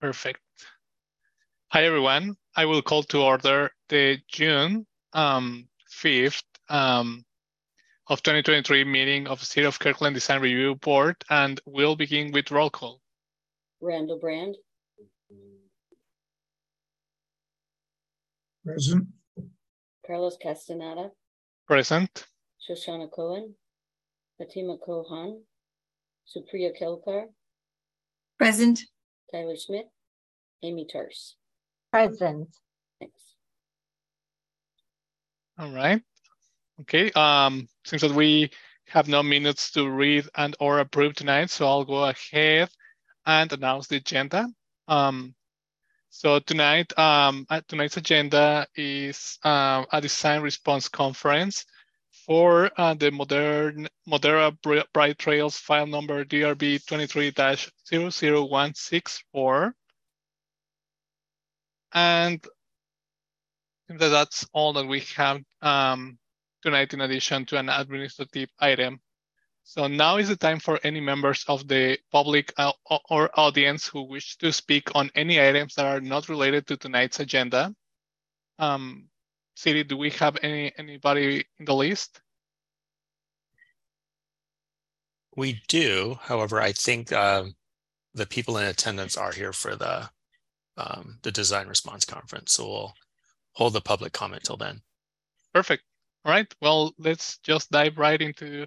Perfect. Hi, everyone. I will call to order the June um, 5th um, of 2023 meeting of the City of Kirkland Design Review Board, and we'll begin with roll call. Randall Brand, Present. Carlos Castaneda, Present. Shoshana Cohen, Fatima Kohan, Supriya Kelkar, Present. Tyler Smith, Amy Tars. Present. Thanks. All right. Okay. Um, seems that we have no minutes to read and or approve tonight, so I'll go ahead and announce the agenda. Um, so tonight, um, uh, tonight's agenda is uh, a design response conference for uh, the modern Modera Bridle Trails file number DRB 23-00164. And that's all that we have um, tonight in addition to an administrative item. So now is the time for any members of the public uh, or audience who wish to speak on any items that are not related to tonight's agenda. Um, City, do we have any anybody in the list? We do. However, I think um, the people in attendance are here for the um, the design response conference. So we'll hold the public comment till then. Perfect. All right. Well, let's just dive right into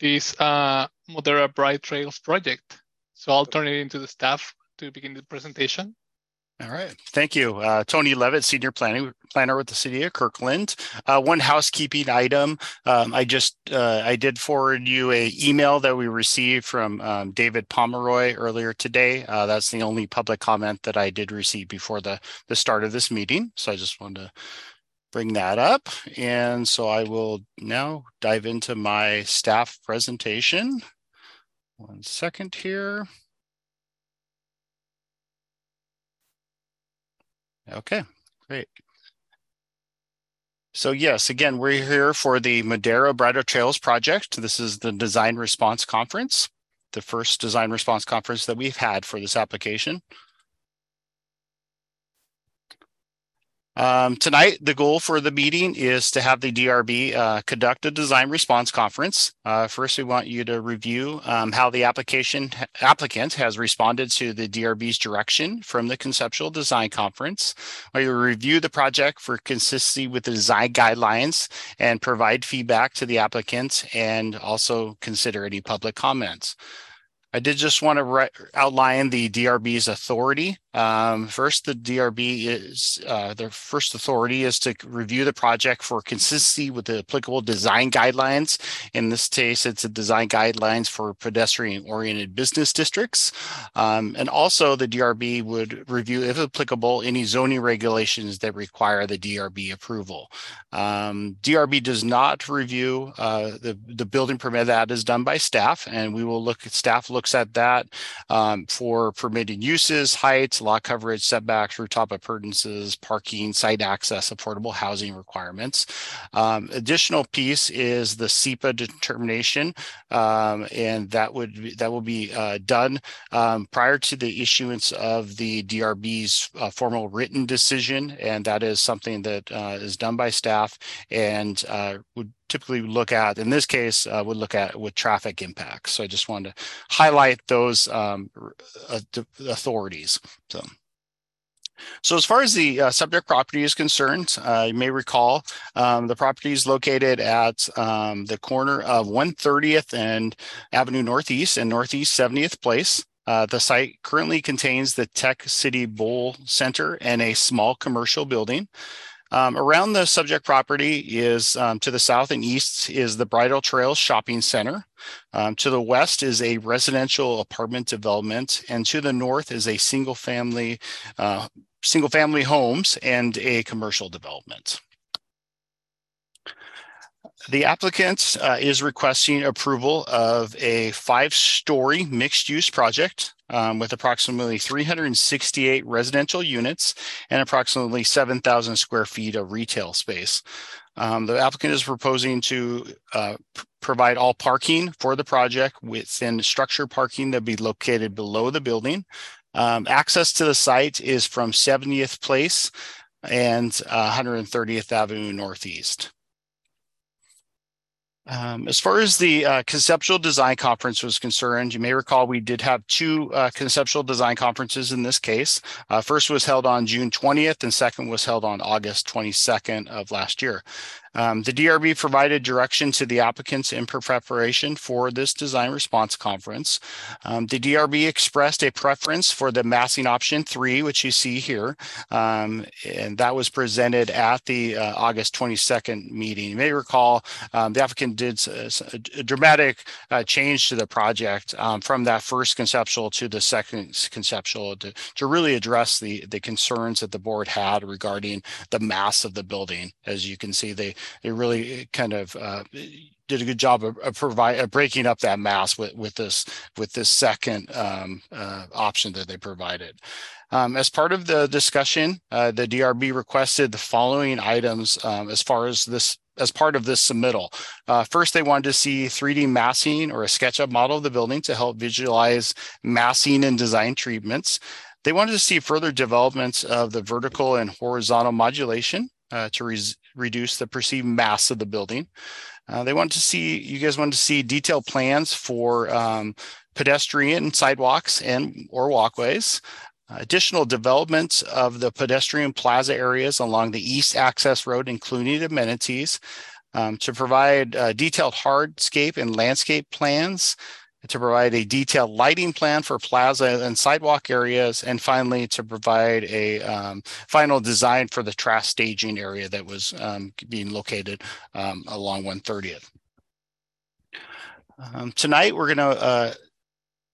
this uh, Modera Bridle Trails project. So I'll turn it into the staff to begin the presentation. All right. Thank you. Uh, Tony Levitt, Senior Planning Planner with the City of Kirkland. Uh, one housekeeping item. Um, I just, uh, I did forward you a email that we received from um, David Pomeroy earlier today. Uh, that's the only public comment that I did receive before the, the start of this meeting. So I just wanted to bring that up. And so I will now dive into my staff presentation. One second here. Okay, great. So yes, again, we're here for the Modera Bridle Trails project. This is the Design Response Conference, the first Design Response Conference that we've had for this application. Um, tonight, the goal for the meeting is to have the DRB uh, conduct a design response conference. Uh, first, we want you to review um, how the application applicant has responded to the DRB's direction from the conceptual design conference. We review the project for consistency with the design guidelines and provide feedback to the applicant and also consider any public comments. I did just want to outline the DRB's authority um, first, the DRB is uh, their first authority is to review the project for consistency with the applicable design guidelines. In this case, it's a design guidelines for pedestrian-oriented business districts. Um, and also the DRB would review, if applicable, any zoning regulations that require the DRB approval. Um, DRB does not review uh, the, the building permit that is done by staff, and we will look staff looks at that um, for permitted uses, heights, lot coverage, setbacks, rooftop appurtenances, parking, site access, affordable housing requirements. Um, additional piece is the SEPA determination, um, and that would be, that will be uh, done um, prior to the issuance of the DRB's uh, formal written decision, and that is something that uh, is done by staff and uh, would typically look at, in this case, uh, would look at with traffic impacts. So I just wanted to highlight those um, uh, authorities. So. So as far as the uh, subject property is concerned, uh, you may recall um, the property is located at um, the corner of 130th and Avenue Northeast and Northeast 70th Place. Uh, the site currently contains the Tech City Bowl Center and a small commercial building. Um, around the subject property is um, to the south and east is the Bridle Trails Shopping Center. Um, to the west is a residential apartment development, and to the north is a single family, uh, single family homes and a commercial development. The applicant uh, is requesting approval of a five-story mixed-use project um, with approximately 368 residential units and approximately 7,000 square feet of retail space. Um, the applicant is proposing to uh, provide all parking for the project within structure parking that be located below the building. Um, access to the site is from 70th Place and uh, 130th Avenue Northeast. Um, as far as the uh, conceptual design conference was concerned, you may recall we did have two uh, conceptual design conferences in this case. Uh, first was held on June 20th and second was held on August 22nd of last year. Um, the DRB provided direction to the applicants in preparation for this design response conference. Um, the DRB expressed a preference for the massing option three, which you see here, um, and that was presented at the uh, August 22nd meeting. You may recall um, the applicant did a, a dramatic uh, change to the project um, from that first conceptual to the second conceptual to, to really address the, the concerns that the board had regarding the mass of the building. As you can see, they they really kind of uh, did a good job of, of provide of breaking up that mass with with this with this second um, uh, option that they provided. Um, as part of the discussion, uh, the DRB requested the following items um, as far as this as part of this submittal. Uh, first, they wanted to see 3D massing or a SketchUp model of the building to help visualize massing and design treatments. They wanted to see further developments of the vertical and horizontal modulation uh, to reduce the perceived mass of the building. Uh, they want to see, you guys want to see detailed plans for um, pedestrian sidewalks and or walkways. Additional development of the pedestrian plaza areas along the east access road, including amenities, um, to provide uh, detailed hardscape and landscape plans to provide a detailed lighting plan for plaza and sidewalk areas, and finally to provide a um, final design for the trash staging area that was um, being located um, along 130th. Um, tonight, we're going to uh,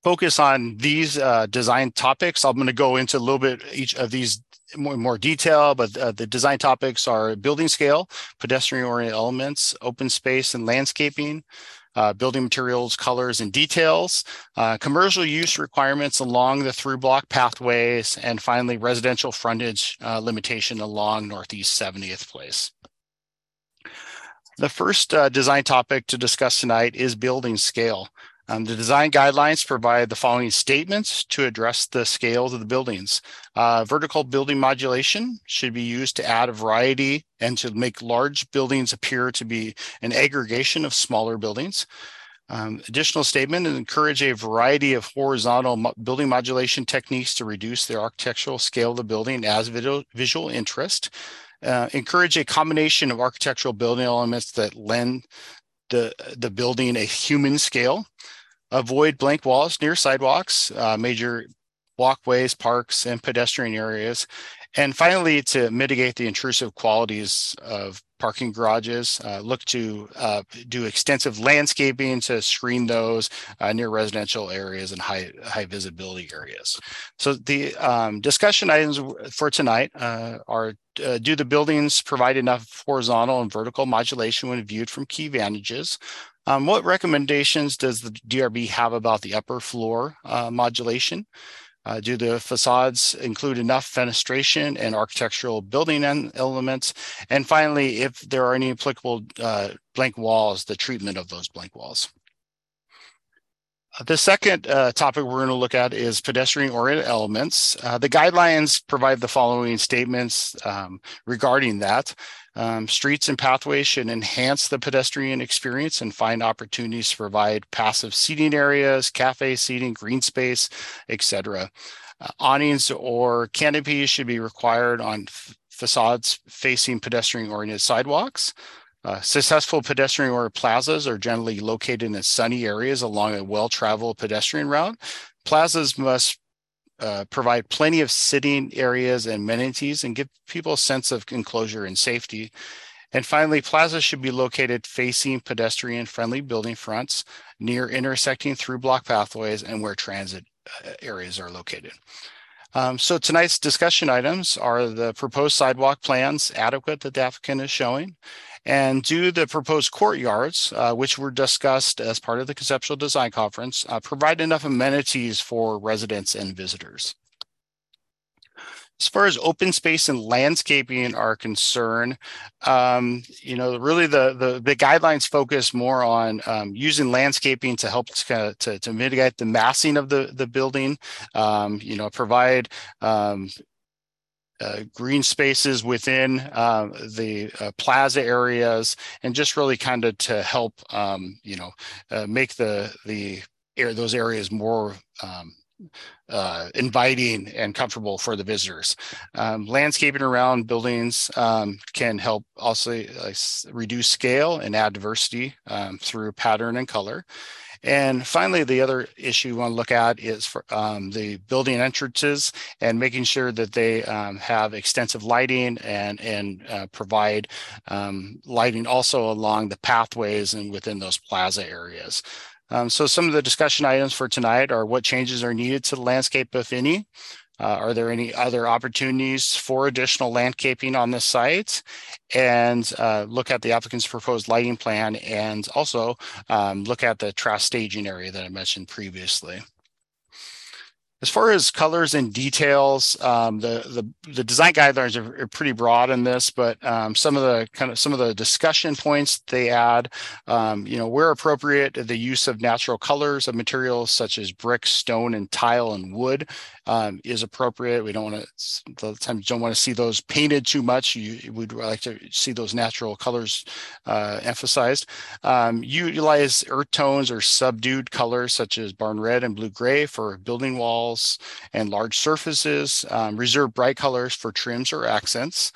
focus on these uh, design topics. I'm going to go into a little bit each of these more, more detail, but uh, the design topics are building scale, pedestrian oriented elements, open space and landscaping, uh, building materials, colors, and details, uh, commercial use requirements along the through block pathways, and finally residential frontage uh, limitation along Northeast 70th Place. The first uh, design topic to discuss tonight is building scale. Um, the design guidelines provide the following statements to address the scales of the buildings. Uh, vertical building modulation should be used to add a variety and to make large buildings appear to be an aggregation of smaller buildings. Um, additional statement and encourage a variety of horizontal mo building modulation techniques to reduce the architectural scale of the building as visual, visual interest. Uh, encourage a combination of architectural building elements that lend the, the building a human scale avoid blank walls near sidewalks, uh, major walkways, parks, and pedestrian areas. And finally, to mitigate the intrusive qualities of parking garages, uh, look to uh, do extensive landscaping to screen those uh, near residential areas and high high visibility areas. So the um, discussion items for tonight uh, are uh, do the buildings provide enough horizontal and vertical modulation when viewed from key vantages? Um, what recommendations does the DRB have about the upper floor uh, modulation? Uh, do the facades include enough fenestration and architectural building elements? And finally, if there are any applicable uh, blank walls, the treatment of those blank walls. The second uh, topic we're going to look at is pedestrian oriented elements. Uh, the guidelines provide the following statements um, regarding that. Um, streets and pathways should enhance the pedestrian experience and find opportunities to provide passive seating areas, cafe seating, green space, etc. Uh, awnings or canopies should be required on facades facing pedestrian oriented sidewalks. Uh, successful pedestrian or plazas are generally located in sunny areas along a well-traveled pedestrian route. Plazas must uh, provide plenty of sitting areas and amenities and give people a sense of enclosure and safety. And finally, plazas should be located facing pedestrian friendly building fronts near intersecting through block pathways and where transit uh, areas are located. Um, so tonight's discussion items are the proposed sidewalk plans adequate that the applicant is showing and do the proposed courtyards, uh, which were discussed as part of the conceptual design conference, uh, provide enough amenities for residents and visitors. As far as open space and landscaping are concerned, um, you know, really the, the, the guidelines focus more on um, using landscaping to help to, to, to, mitigate the massing of the, the building, um, you know, provide um, uh, green spaces within uh, the uh, plaza areas, and just really kind of to help, um, you know, uh, make the the air those areas more um, uh, inviting and comfortable for the visitors. Um, landscaping around buildings um, can help also uh, reduce scale and add diversity um, through pattern and color. And finally, the other issue we want to look at is for um, the building entrances and making sure that they um, have extensive lighting and, and uh, provide um, lighting also along the pathways and within those plaza areas. Um, so some of the discussion items for tonight are what changes are needed to the landscape, if any. Uh, are there any other opportunities for additional landscaping on this site? And uh, look at the applicant's proposed lighting plan and also um, look at the trash staging area that I mentioned previously. As far as colors and details, um, the, the, the design guidelines are, are, pretty broad in this, but um, some of the kind of some of the discussion points they add, um, you know, where appropriate, the use of natural colors of materials such as brick, stone, and tile and wood um, is appropriate. We don't want to, the times don't want to see those painted too much. You would like to see those natural colors uh, emphasized. Um, utilize earth tones or subdued colors such as barn red and blue gray for building walls walls and large surfaces. Um, reserve bright colors for trims or accents.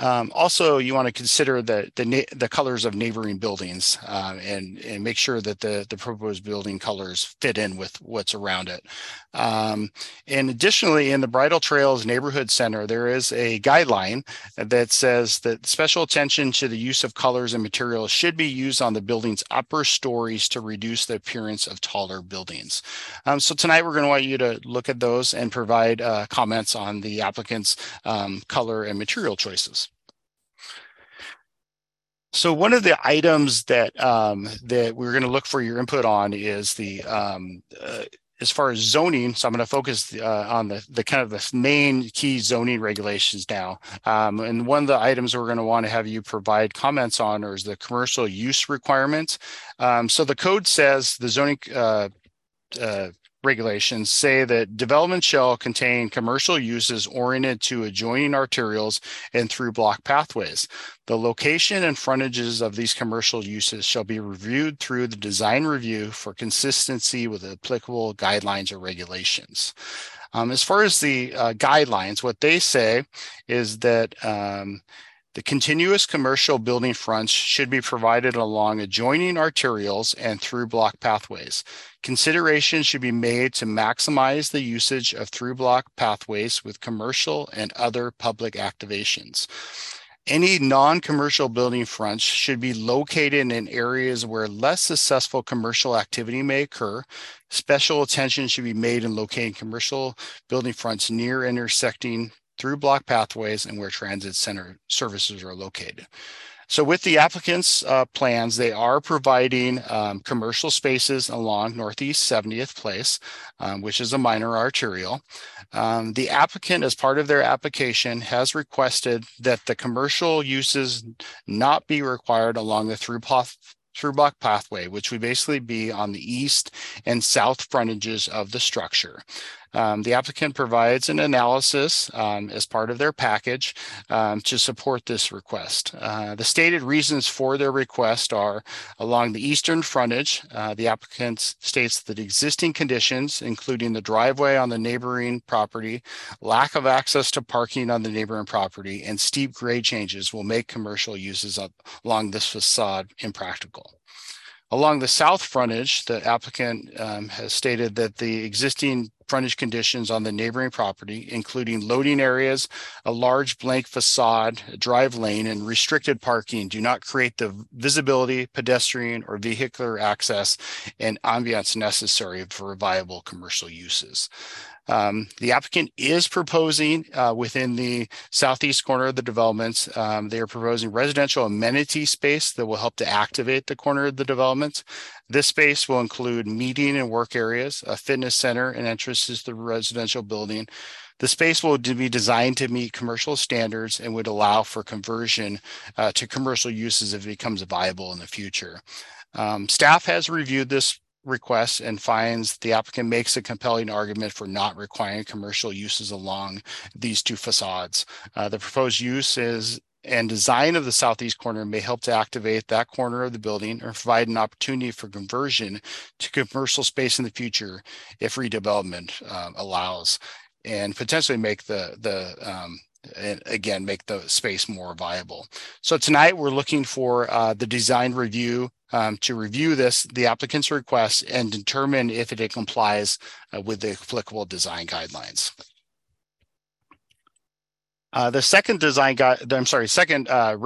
Um, also, you want to consider the the, the colors of neighboring buildings uh, and and make sure that the the proposed building colors fit in with what's around it. Um, and additionally, in the Bridle Trails Neighborhood Center, there is a guideline that says that special attention to the use of colors and materials should be used on the building's upper stories to reduce the appearance of taller buildings. Um, so tonight, we're going to want you to look at those and provide uh, comments on the applicant's um, color and material choices. So one of the items that um, that we're going to look for your input on is the um, uh, as far as zoning. So I'm going to focus uh, on the the kind of the main key zoning regulations now. Um, and one of the items we're going to want to have you provide comments on is the commercial use requirements. Um, so the code says the zoning uh, uh, regulations say that development shall contain commercial uses oriented to adjoining arterials and through block pathways. The location and frontages of these commercial uses shall be reviewed through the design review for consistency with applicable guidelines or regulations. Um, as far as the uh, guidelines, what they say is that um, the continuous commercial building fronts should be provided along adjoining arterials and through block pathways. Consideration should be made to maximize the usage of through block pathways with commercial and other public activations. Any non-commercial building fronts should be located in areas where less successful commercial activity may occur. Special attention should be made in locating commercial building fronts near intersecting through block pathways and where transit center services are located. So with the applicant's uh, plans, they are providing um, commercial spaces along Northeast 70th Place, um, which is a minor arterial. Um, the applicant, as part of their application, has requested that the commercial uses not be required along the through path through block pathway, which would basically be on the east and south frontages of the structure. Um, the applicant provides an analysis um, as part of their package um, to support this request. Uh, the stated reasons for their request are along the eastern frontage, uh, the applicant states that existing conditions, including the driveway on the neighboring property, lack of access to parking on the neighboring property, and steep grade changes will make commercial uses up along this facade impractical. Along the south frontage, the applicant um, has stated that the existing frontage conditions on the neighboring property, including loading areas, a large blank facade, a drive lane, and restricted parking do not create the visibility, pedestrian, or vehicular access and ambiance necessary for viable commercial uses. Um, the applicant is proposing uh, within the southeast corner of the development, um, they are proposing residential amenity space that will help to activate the corner of the development. This space will include meeting and work areas, a fitness center, and entrance to the residential building. The space will be designed to meet commercial standards and would allow for conversion uh, to commercial uses if it becomes viable in the future. Um, staff has reviewed this request and finds the applicant makes a compelling argument for not requiring commercial uses along these two facades. Uh, the proposed use is and design of the southeast corner may help to activate that corner of the building or provide an opportunity for conversion to commercial space in the future if redevelopment um, allows and potentially make the the um, and again make the space more viable. So tonight we're looking for uh, the design review um, to review this, the applicant's request, and determine if it complies uh, with the applicable design guidelines. Uh, the second design guide, I'm sorry, second uh,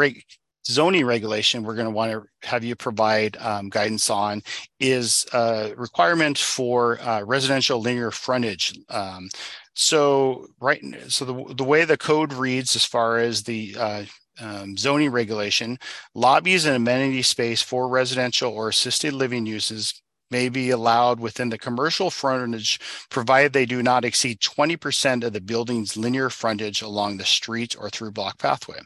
zoning regulation we're going to want to have you provide um, guidance on is a requirement for uh, residential linear frontage. Um, so right, so the, the way the code reads as far as the uh, um, zoning regulation, lobbies and amenity space for residential or assisted living uses may be allowed within the commercial frontage provided they do not exceed 20% of the building's linear frontage along the street or through block pathway.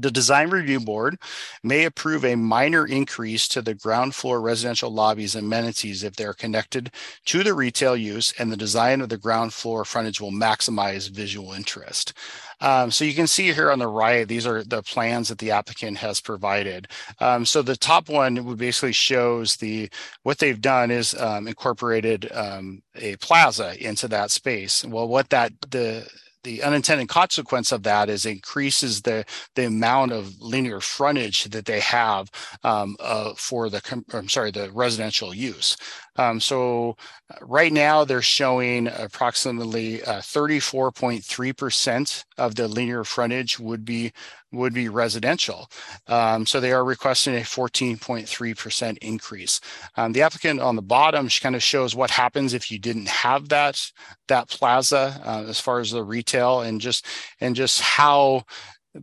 The design review board may approve a minor increase to the ground floor residential lobbies and amenities if they're connected to the retail use and the design of the ground floor frontage will maximize visual interest. Um, so you can see here on the right, these are the plans that the applicant has provided. Um, so the top one basically shows the, what they've done is um, incorporated um, a plaza into that space. Well, what that, the, the unintended consequence of that is increases the the amount of linear frontage that they have um, uh, for the I'm sorry the residential use. Um, so uh, right now they're showing approximately 34.3% uh, of the linear frontage would be would be residential. Um, so they are requesting a 14.3% increase. Um, the applicant on the bottom kind of shows what happens if you didn't have that that plaza uh, as far as the retail and just and just how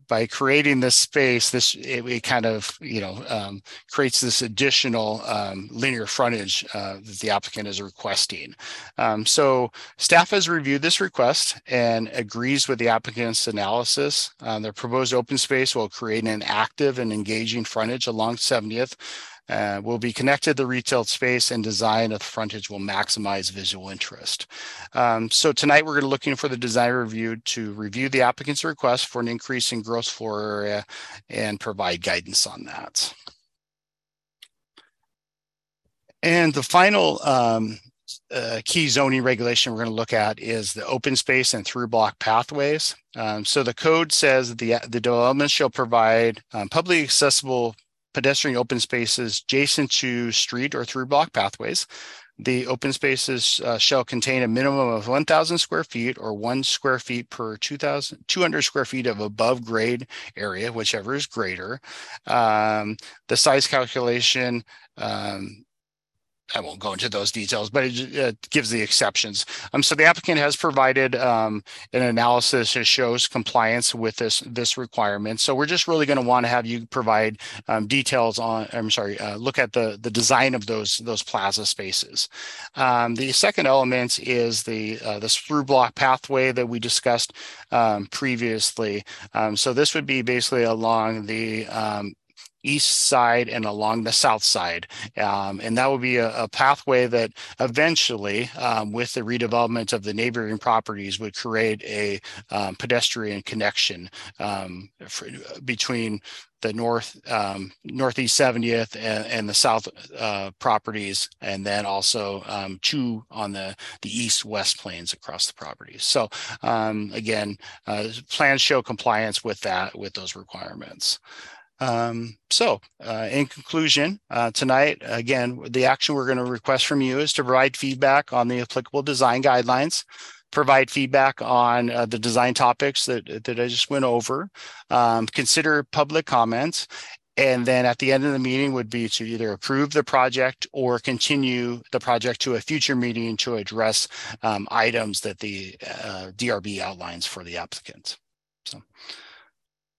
by creating this space, this it, it kind of you know um, creates this additional um, linear frontage uh, that the applicant is requesting. Um, so staff has reviewed this request and agrees with the applicant's analysis. Uh, their proposed open space will create an active and engaging frontage along 70th uh, will be connected to the retail space and design of the frontage will maximize visual interest. Um, so tonight we're looking for the design review to review the applicant's request for an increase in gross floor area and provide guidance on that. And the final um, uh, key zoning regulation we're going to look at is the open space and through block pathways. Um, so the code says the, the development shall provide um, publicly accessible pedestrian open spaces adjacent to street or through block pathways. The open spaces uh, shall contain a minimum of 1,000 square feet or one square feet per 2,000, 200 square feet of above grade area, whichever is greater. Um, the size calculation um, I won't go into those details, but it, it gives the exceptions. Um, so the applicant has provided um, an analysis that shows compliance with this this requirement. So we're just really going to want to have you provide um, details on. I'm sorry, uh, look at the the design of those those plaza spaces. Um, the second element is the uh, this through block pathway that we discussed um, previously. Um, so this would be basically along the east side and along the south side. Um, and that will be a, a pathway that eventually, um, with the redevelopment of the neighboring properties, would create a um, pedestrian connection um, for, between the north um, northeast 70th and, and the south uh, properties and then also um, two on the the east west planes across the properties so um, again uh, plans show compliance with that with those requirements um, so, uh, in conclusion, uh, tonight, again, the action we're going to request from you is to provide feedback on the applicable design guidelines, provide feedback on uh, the design topics that, that I just went over, um, consider public comments, and then at the end of the meeting would be to either approve the project or continue the project to a future meeting to address um, items that the uh, DRB outlines for the applicant. So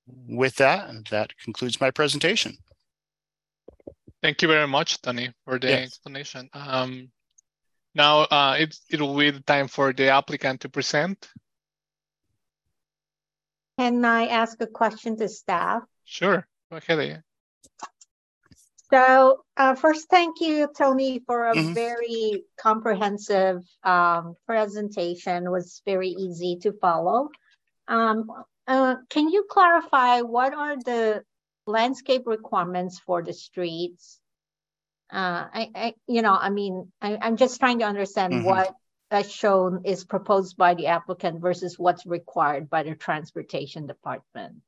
with that, that concludes my presentation. Thank you very much, Tony, for the yes. explanation. Um, now uh, it, it will be the time for the applicant to present. Can I ask a question to staff? Sure, go ahead. So uh, first, thank you, Tony, for a Mhm. very comprehensive um, presentation. It was very easy to follow. Um, uh, can you clarify what are the landscape requirements for the streets? Uh, I, I, you know, I mean, I, I'm just trying to understand Mhm. what as shown is proposed by the applicant versus what's required by the transportation department.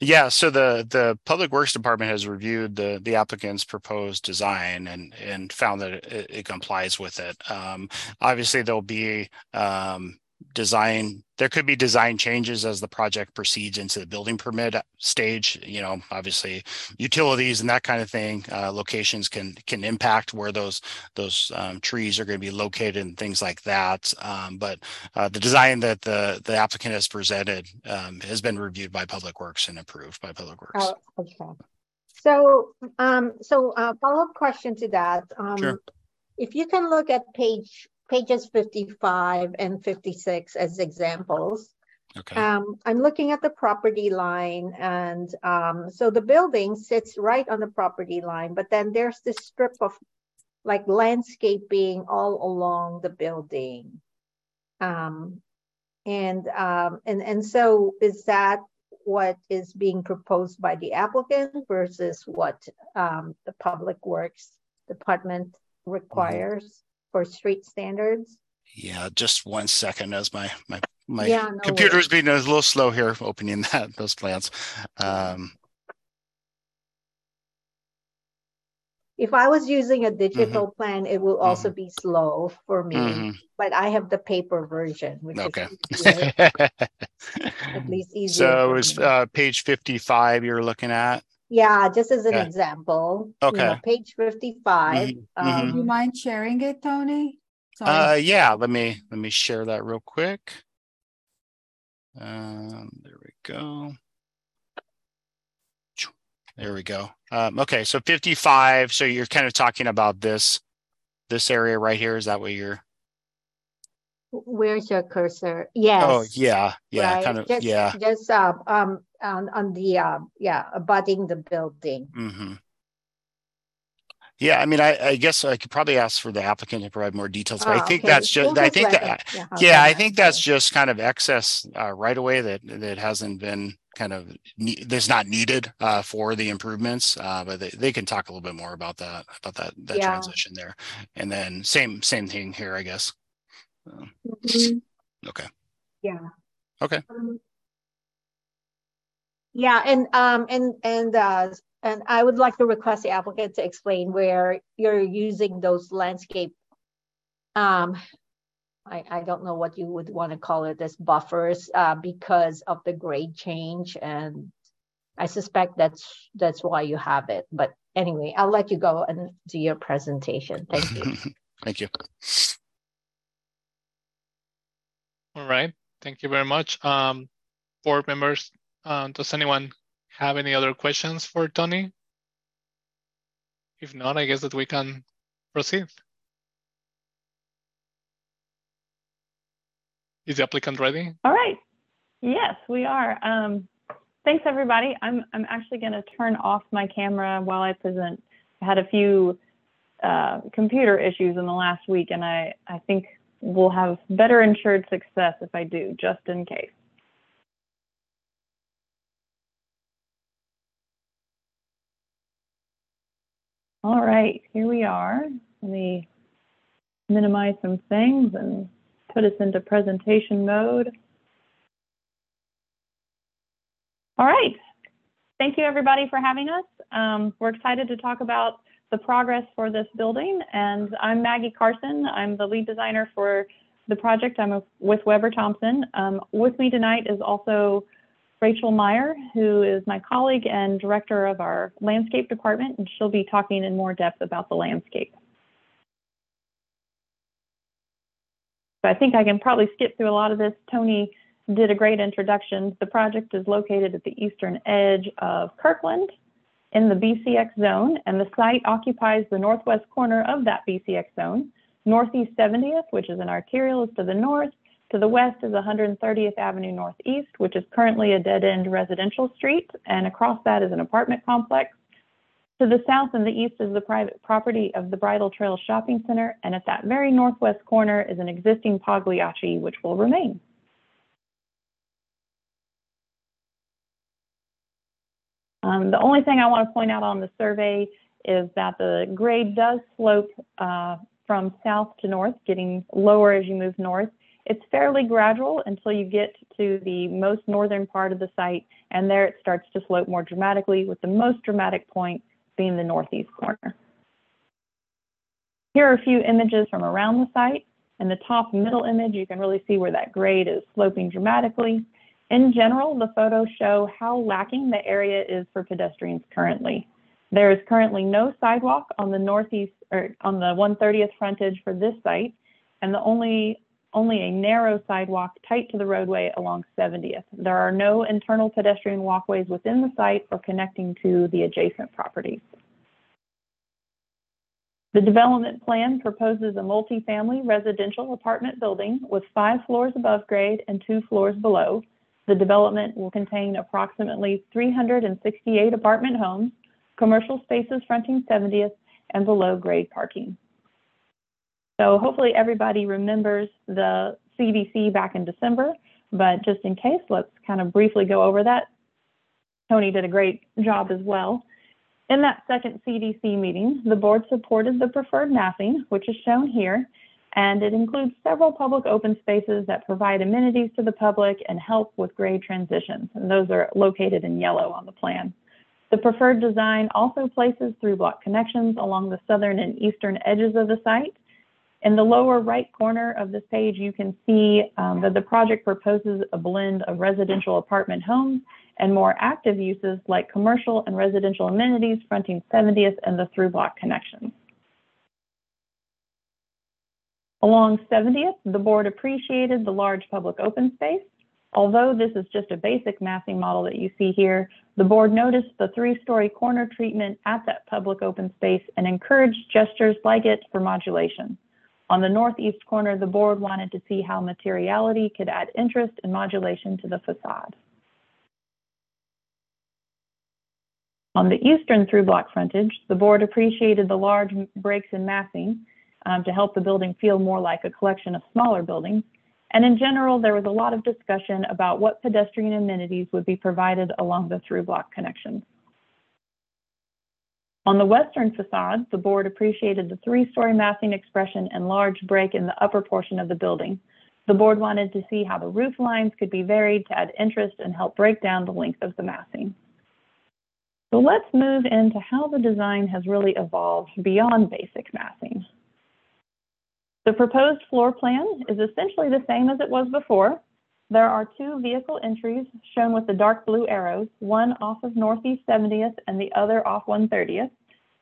Yeah, so the the Public Works Department has reviewed the the applicant's proposed design and and found that it, it complies with it. Um, obviously, there'll be um, design. There could be design changes as the project proceeds into the building permit stage. You know, obviously, utilities and that kind of thing. Uh, locations can can impact where those those um, trees are going to be located and things like that. Um, but uh, the design that the the applicant has presented um, has been reviewed by Public Works and approved by Public Works. Oh, okay. So, um, so uh, follow-up question to that. Um, Sure. If you can look at page, pages fifty-five and fifty-six as examples. Okay. Um, I'm looking at the property line and, um, so the building sits right on the property line, but then there's this strip of like landscaping all along the building. Um, and, um, and, and so is that what is being proposed by the applicant versus what, um, the Public Works Department requires for street standards? Yeah, just one second as my my my Yeah, no computer is being a little slow here opening that those plans. Um, If I was using a digital Mm-hmm. plan, it will also be slow for me, mhm, but I have the paper version, which Okay. is easier, at least easier. so it was uh, page fifty-five you're looking at. Yeah, just as an Okay. example. you know, Okay. Page fifty-five. Mhm, um, Do you mind sharing it, Tony? Uh, yeah, let me let me share that real quick. Um, there we go. There we go. Um, okay, so 55. So you're kind of talking about this this area right here. Is that what you're? Where's your cursor? Yes. Oh, yeah, yeah, right? kind of, Just- yeah. Just, uh, um, on, on the, uh, yeah, abutting the building. hmm Yeah, I mean, I, I guess I could probably ask for the applicant to provide more details, but I Oh, think okay. that's just, We'll I think that, how yeah, I think that's just kind of excess uh, right away that that hasn't been kind of ne- that's not needed uh, for the improvements. Uh, but they, they can talk a little bit more about that about that that Yeah. transition there, and then same same thing here, I guess. Mhm. Okay. Yeah. Okay. Um, Yeah, and, um, and, and, uh, and I would like to request the applicant to explain where you're using those landscape. Um, I, I don't know what you would want to call it as buffers, uh, because of the grade change and I suspect that's, that's why you have it, but anyway, I'll let you go and do your presentation. Thank you. Thank you. All right, thank you very much. Um, board members, uh, does anyone have any other questions for Tony? If not, I guess that we can proceed. Is the applicant ready? All right. Yes, we are. Um, thanks, everybody. I'm, I'm actually going to turn off my camera while I present. I had a few uh, computer issues in the last week, and I, I think we'll have better insured success if I do, just in case. All right, here we are. Let me minimize some things and put us into presentation mode. All right. Thank you, everybody, for having us. Um, we're excited to talk about the progress for this building. And I'm Maggie Carson. I'm the lead designer for the project. I'm with Weber Thompson. Um, with me tonight is also Rachel Meyer, who is my colleague and director of our landscape department, and she'll be talking in more depth about the landscape. So I think I can probably skip through a lot of this. Tony did a great introduction. The project is located at the eastern edge of Kirkland in the BCX zone, and the site occupies the northwest corner of that BCX zone. Northeast 70th, which is an arterial, is to the north. To the west is 130th Avenue Northeast, which is currently a dead-end residential street, and across that is an apartment complex. To the south and the east is the private property of the Bridle Trail Shopping Center, and at that very northwest corner is an existing Pagliacci, which will remain. Um, the only thing I want to point out on the survey is that the grade does slope uh, from south to north, getting lower as you move north. It's fairly gradual until you get to the most northern part of the site, and there it starts to slope more dramatically, with the most dramatic point being the northeast corner. Here are a few images from around the site. In the top middle image, you can really see where that grade is sloping dramatically. In general, the photos show how lacking the area is for pedestrians currently. There is currently no sidewalk on the northeast or on the 130th frontage for this site, and the only only a narrow sidewalk tight to the roadway along 70th. There are no internal pedestrian walkways within the site or connecting to the adjacent properties. The development plan proposes a multifamily residential apartment building with five floors above grade and two floors below. The development will contain approximately 368 apartment homes, commercial spaces fronting 70th, and below grade parking. So hopefully everybody remembers the CDC back in December, but just in case, let's kind of briefly go over that. Tony did a great job as well. In that second CDC meeting, the board supported the preferred massing, which is shown here, and it includes several public open spaces that provide amenities to the public and help with grade transitions, and those are located in yellow on the plan. The preferred design also places through block connections along the southern and eastern edges of the site, in the lower right corner of this page, you can see um, that the project proposes a blend of residential apartment homes and more active uses like commercial and residential amenities fronting 70th and the through block connections. Along 70th, the board appreciated the large public open space. Although this is just a basic massing model that you see here, the board noticed the three-story corner treatment at that public open space and encouraged gestures like it for modulation. On the northeast corner, the board wanted to see how materiality could add interest and modulation to the facade. On the eastern through block frontage, the board appreciated the large breaks in massing um, to help the building feel more like a collection of smaller buildings. And in general, there was a lot of discussion about what pedestrian amenities would be provided along the through block connections. On the western facade, the board appreciated the three-story massing expression and large break in the upper portion of the building. The board wanted to see how the roof lines could be varied to add interest and help break down the length of the massing. So let's move into how the design has really evolved beyond basic massing. The proposed floor plan is essentially the same as it was before. There are two vehicle entries shown with the dark blue arrows, one off of Northeast 70th and the other off 130th.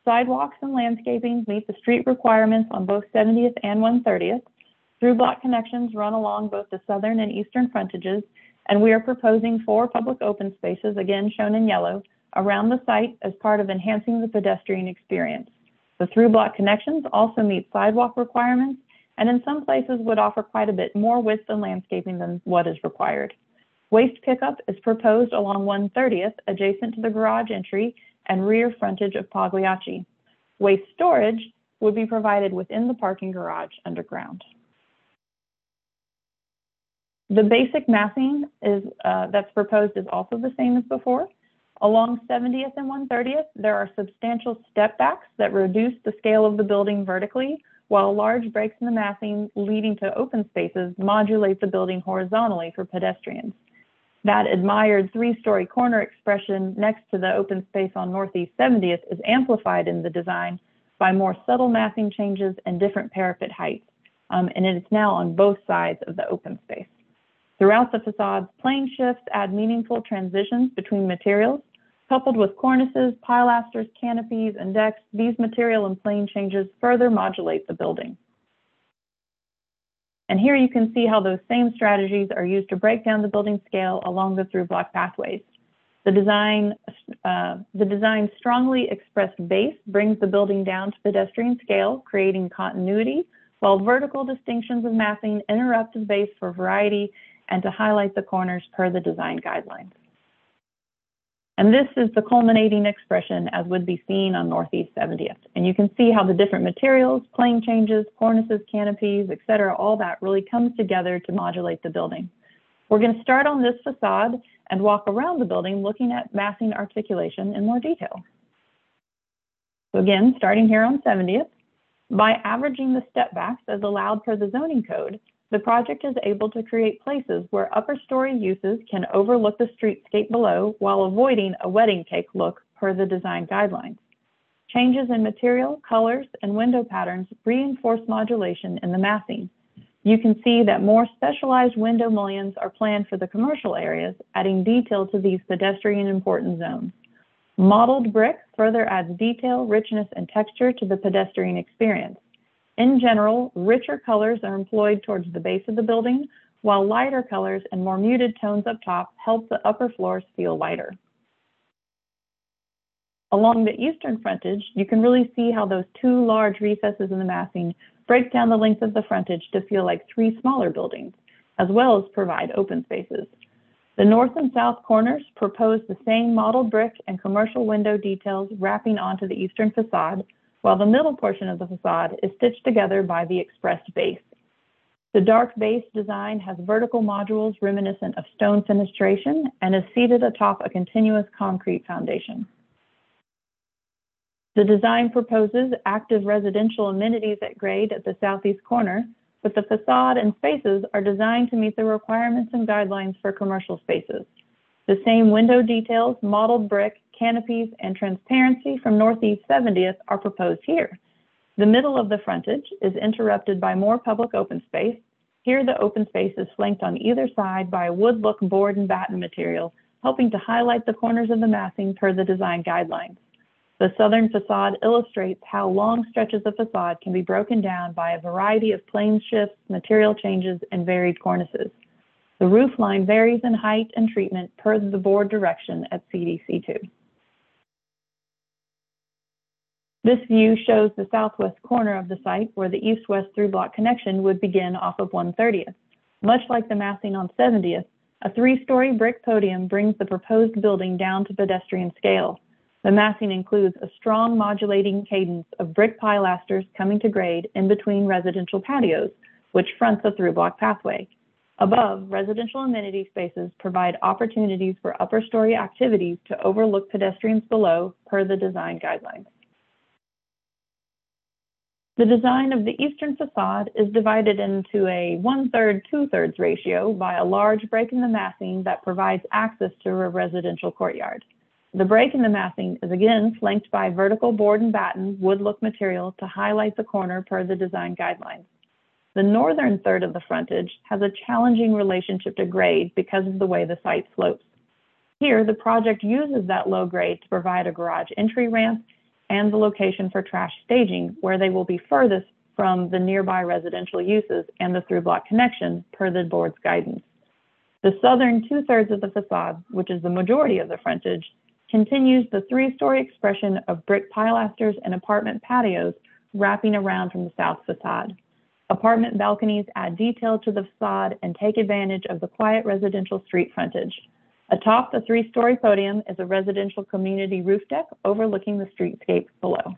Sidewalks and landscaping meet the street requirements on both 70th and 130th. Through block connections run along both the southern and eastern frontages, and we are proposing four public open spaces, again shown in yellow, around the site as part of enhancing the pedestrian experience. The through block connections also meet sidewalk requirements and in some places would offer quite a bit more width and landscaping than what is required. Waste pickup is proposed along 130th, adjacent to the garage entry and rear frontage of Pagliacci. Waste storage would be provided within the parking garage underground. The basic massing is, uh, that's proposed is also the same as before. Along 70th and 130th, there are substantial step backs that reduce the scale of the building vertically while large breaks in the massing leading to open spaces modulate the building horizontally for pedestrians. That admired three-story corner expression next to the open space on Northeast 70th is amplified in the design by more subtle massing changes and different parapet heights, um, and it is now on both sides of the open space. Throughout the facades, plane shifts add meaningful transitions between materials, Coupled with cornices, pilasters, canopies, and decks, these material and plane changes further modulate the building. And here you can see how those same strategies are used to break down the building scale along the through block pathways. The design, uh, the design strongly expressed base brings the building down to pedestrian scale, creating continuity, while vertical distinctions of massing interrupt the base for variety and to highlight the corners per the design guidelines. And this is the culminating expression as would be seen on Northeast 70th. And you can see how the different materials, plane changes, cornices, canopies, et cetera, all that really comes together to modulate the building. We're going to start on this facade and walk around the building looking at massing articulation in more detail. So again, starting here on 70th, by averaging the step backs as allowed per the zoning code, the project is able to create places where upper story uses can overlook the streetscape below while avoiding a wedding cake look per the design guidelines. Changes in material, colors, and window patterns reinforce modulation in the massing. You can see that more specialized window mullions are planned for the commercial areas, adding detail to these pedestrian important zones. Mottled brick further adds detail, richness, and texture to the pedestrian experience. In general, richer colors are employed towards the base of the building, while lighter colors and more muted tones up top help the upper floors feel lighter. Along the eastern frontage, you can really see how those two large recesses in the massing break down the length of the frontage to feel like three smaller buildings, as well as provide open spaces. The north and south corners propose the same mottled brick and commercial window details wrapping onto the eastern facade, while the middle portion of the facade is stitched together by the expressed base. The dark base design has vertical modules reminiscent of stone fenestration and is seated atop a continuous concrete foundation. The design proposes active residential amenities at grade at the southeast corner, but the facade and spaces are designed to meet the requirements and guidelines for commercial spaces. The same window details, mottled brick, canopies, and transparency from Northeast 70th are proposed here. The middle of the frontage is interrupted by more public open space. Here, the open space is flanked on either side by a wood look board and batten material, helping to highlight the corners of the massing per the design guidelines. The southern facade illustrates how long stretches of facade can be broken down by a variety of plane shifts, material changes, and varied cornices. The roof line varies in height and treatment per the board direction at CDC2. This view shows the southwest corner of the site where the east-west through-block connection would begin off of 130th. Much like the massing on 70th, a three-story brick podium brings the proposed building down to pedestrian scale. The massing includes a strong modulating cadence of brick pilasters coming to grade in between residential patios, which fronts a through-block pathway. Above, residential amenity spaces provide opportunities for upper story activities to overlook pedestrians below per the design guidelines. The design of the eastern facade is divided into a one-third, two-thirds ratio by a large break in the massing that provides access to a residential courtyard. The break in the massing is again flanked by vertical board and batten wood look material to highlight the corner per the design guidelines. The northern third of the frontage has a challenging relationship to grade because of the way the site slopes. Here, the project uses that low grade to provide a garage entry ramp and the location for trash staging, where they will be furthest from the nearby residential uses and the through block connection per the board's guidance. The southern two thirds of the facade, which is the majority of the frontage, continues the three story expression of brick pilasters and apartment patios wrapping around from the south facade. Apartment balconies add detail to the facade and take advantage of the quiet residential street frontage. Atop the three-story podium is a residential community roof deck overlooking the streetscape below.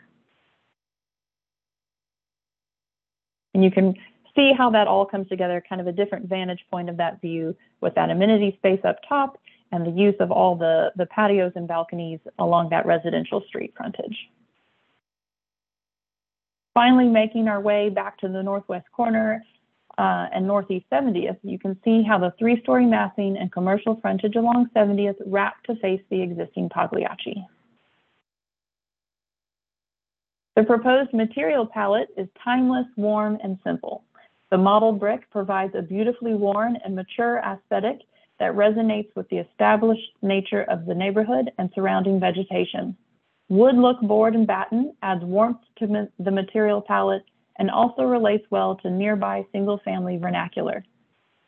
And you can see how that all comes together, kind of a different vantage point of that view with that amenity space up top and the use of all the, the patios and balconies along that residential street frontage. Finally, making our way back to the northwest corner uh, and northeast 70th, you can see how the three-story massing and commercial frontage along 70th wrap to face the existing Pagliacci. The proposed material palette is timeless, warm, and simple. The model brick provides a beautifully worn and mature aesthetic that resonates with the established nature of the neighborhood and surrounding vegetation. Wood look board and batten adds warmth to the material palette and also relates well to nearby single family vernacular.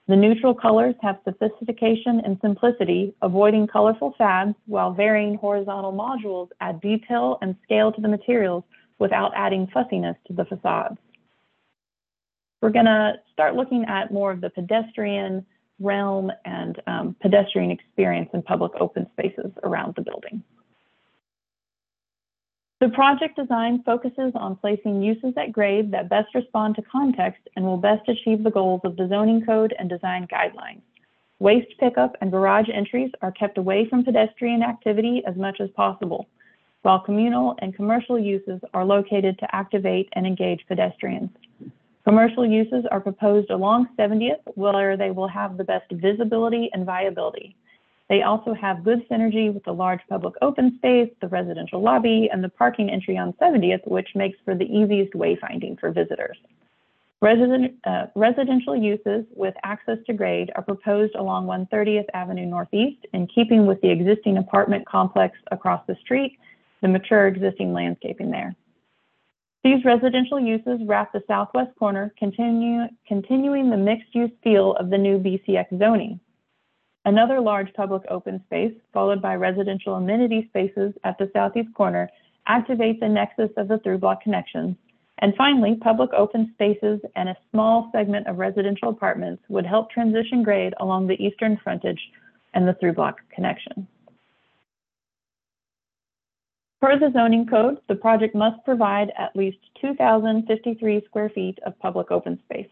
The neutral colors have sophistication and simplicity, avoiding colorful fads, while varying horizontal modules add detail and scale to the materials without adding fussiness to the facades. we're going to start looking at more of the pedestrian realm and um, pedestrian experience in public open spaces around the building. The project design focuses on placing uses at grade that best respond to context and will best achieve the goals of the zoning code and design guidelines. Waste pickup and garage entries are kept away from pedestrian activity as much as possible, while communal and commercial uses are located to activate and engage pedestrians. Commercial uses are proposed along 70th where they will have the best visibility and viability. They also have good synergy with the large public open space, the residential lobby, and the parking entry on 70th, which makes for the easiest wayfinding for visitors. Resident, uh, residential uses with access to grade are proposed along 130th Avenue Northeast in keeping with the existing apartment complex across the street, the mature existing landscaping there. These residential uses wrap the southwest corner, continue, continuing the mixed-use feel of the new BCX zoning. Another large public open space, followed by residential amenity spaces at the southeast corner, activates a nexus of the through block connections. And finally, public open spaces and a small segment of residential apartments would help transition grade along the eastern frontage and the through block connection. Per the zoning code, the project must provide at least 2,053 square feet of public open space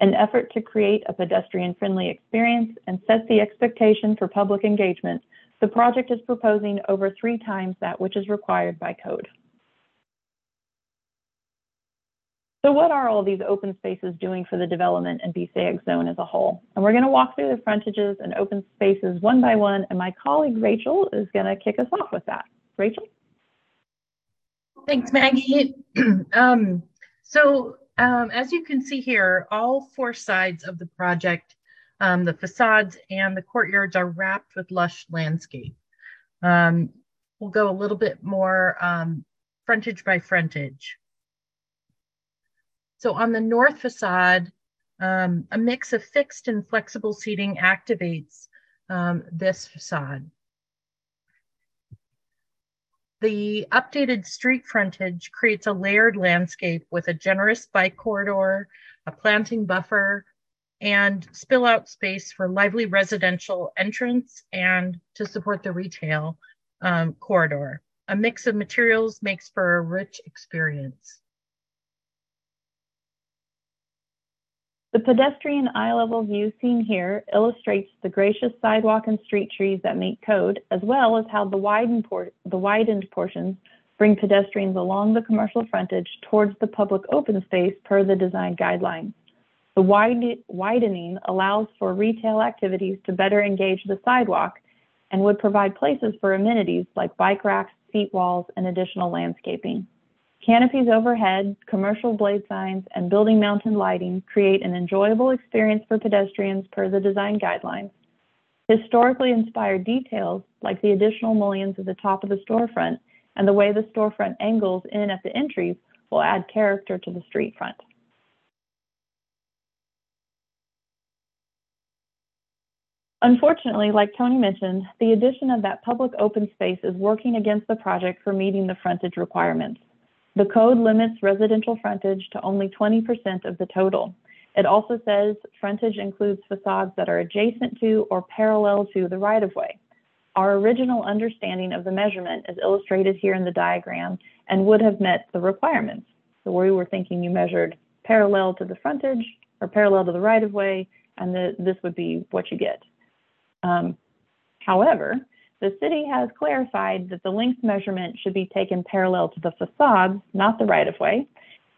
an effort to create a pedestrian-friendly experience and set the expectation for public engagement, the project is proposing over three times that which is required by code. So what are all these open spaces doing for the development and BCX zone as a whole? And we're gonna walk through the frontages and open spaces one by one, and my colleague Rachel is gonna kick us off with that. Rachel? Thanks, Maggie. um, so um, as you can see here, all four sides of the project, um, the facades and the courtyards are wrapped with lush landscape. Um, we'll go a little bit more um, frontage by frontage. So on the north facade, um, a mix of fixed and flexible seating activates um, this facade. The updated street frontage creates a layered landscape with a generous bike corridor, a planting buffer, and spill out space for lively residential entrance and to support the retail um, corridor. A mix of materials makes for a rich experience. The pedestrian eye level view seen here illustrates the gracious sidewalk and street trees that meet code, as well as how the widened, the widened portions bring pedestrians along the commercial frontage towards the public open space per the design guidelines. The wide widening allows for retail activities to better engage the sidewalk and would provide places for amenities like bike racks, seat walls, and additional landscaping. Canopies overhead, commercial blade signs, and building mounted lighting create an enjoyable experience for pedestrians per the design guidelines. Historically inspired details, like the additional mullions at the top of the storefront and the way the storefront angles in at the entries, will add character to the street front. Unfortunately, like Tony mentioned, the addition of that public open space is working against the project for meeting the frontage requirements. The code limits residential frontage to only 20% of the total. It also says frontage includes facades that are adjacent to or parallel to the right-of-way. Our original understanding of the measurement is illustrated here in the diagram and would have met the requirements. So we were thinking you measured parallel to the frontage or parallel to the right-of-way, and the, this would be what you get. Um, however, the city has clarified that the length measurement should be taken parallel to the facades, not the right-of-way,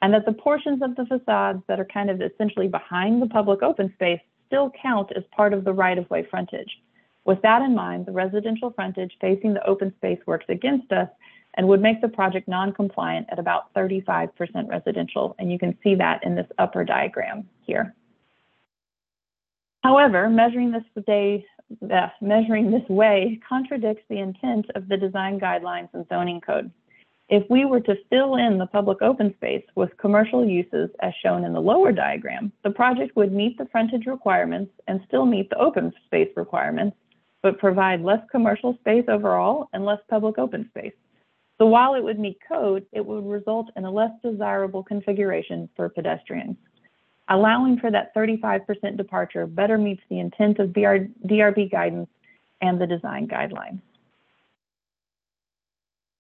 and that the portions of the facades that are kind of essentially behind the public open space still count as part of the right-of-way frontage. With that in mind, the residential frontage facing the open space works against us and would make the project non-compliant at about 35% residential, and you can see that in this upper diagram here. However, measuring this day uh, measuring this way contradicts the intent of the design guidelines and zoning code. If we were to fill in the public open space with commercial uses as shown in the lower diagram, the project would meet the frontage requirements and still meet the open space requirements, but provide less commercial space overall and less public open space. So while it would meet code, it would result in a less desirable configuration for pedestrians. Allowing for that 35% departure better meets the intent of DRB guidance and the design guidelines.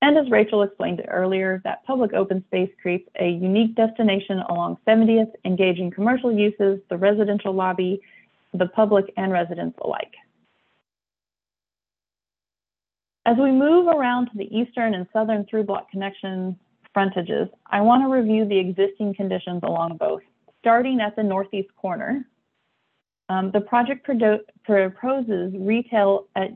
And as Rachel explained earlier, that public open space creates a unique destination along 70th, engaging commercial uses, the residential lobby, the public and residents alike. As we move around to the eastern and southern through block connection frontages, I want to review the existing conditions along both. Starting at the northeast corner, um, the project proposes retail at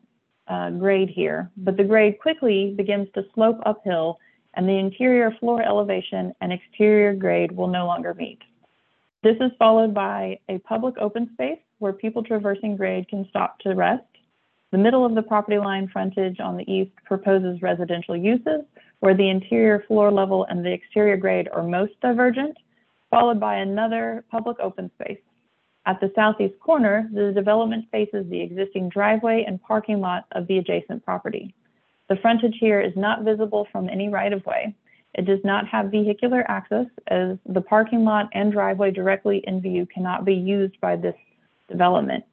uh, grade here, but the grade quickly begins to slope uphill and the interior floor elevation and exterior grade will no longer meet. This is followed by a public open space where people traversing grade can stop to rest. The middle of the property line frontage on the east proposes residential uses where the interior floor level and the exterior grade are most divergent, followed by another public open space. At the southeast corner, the development faces the existing driveway and parking lot of the adjacent property. The frontage here is not visible from any right-of-way. It does not have vehicular access as the parking lot and driveway directly in view cannot be used by this development.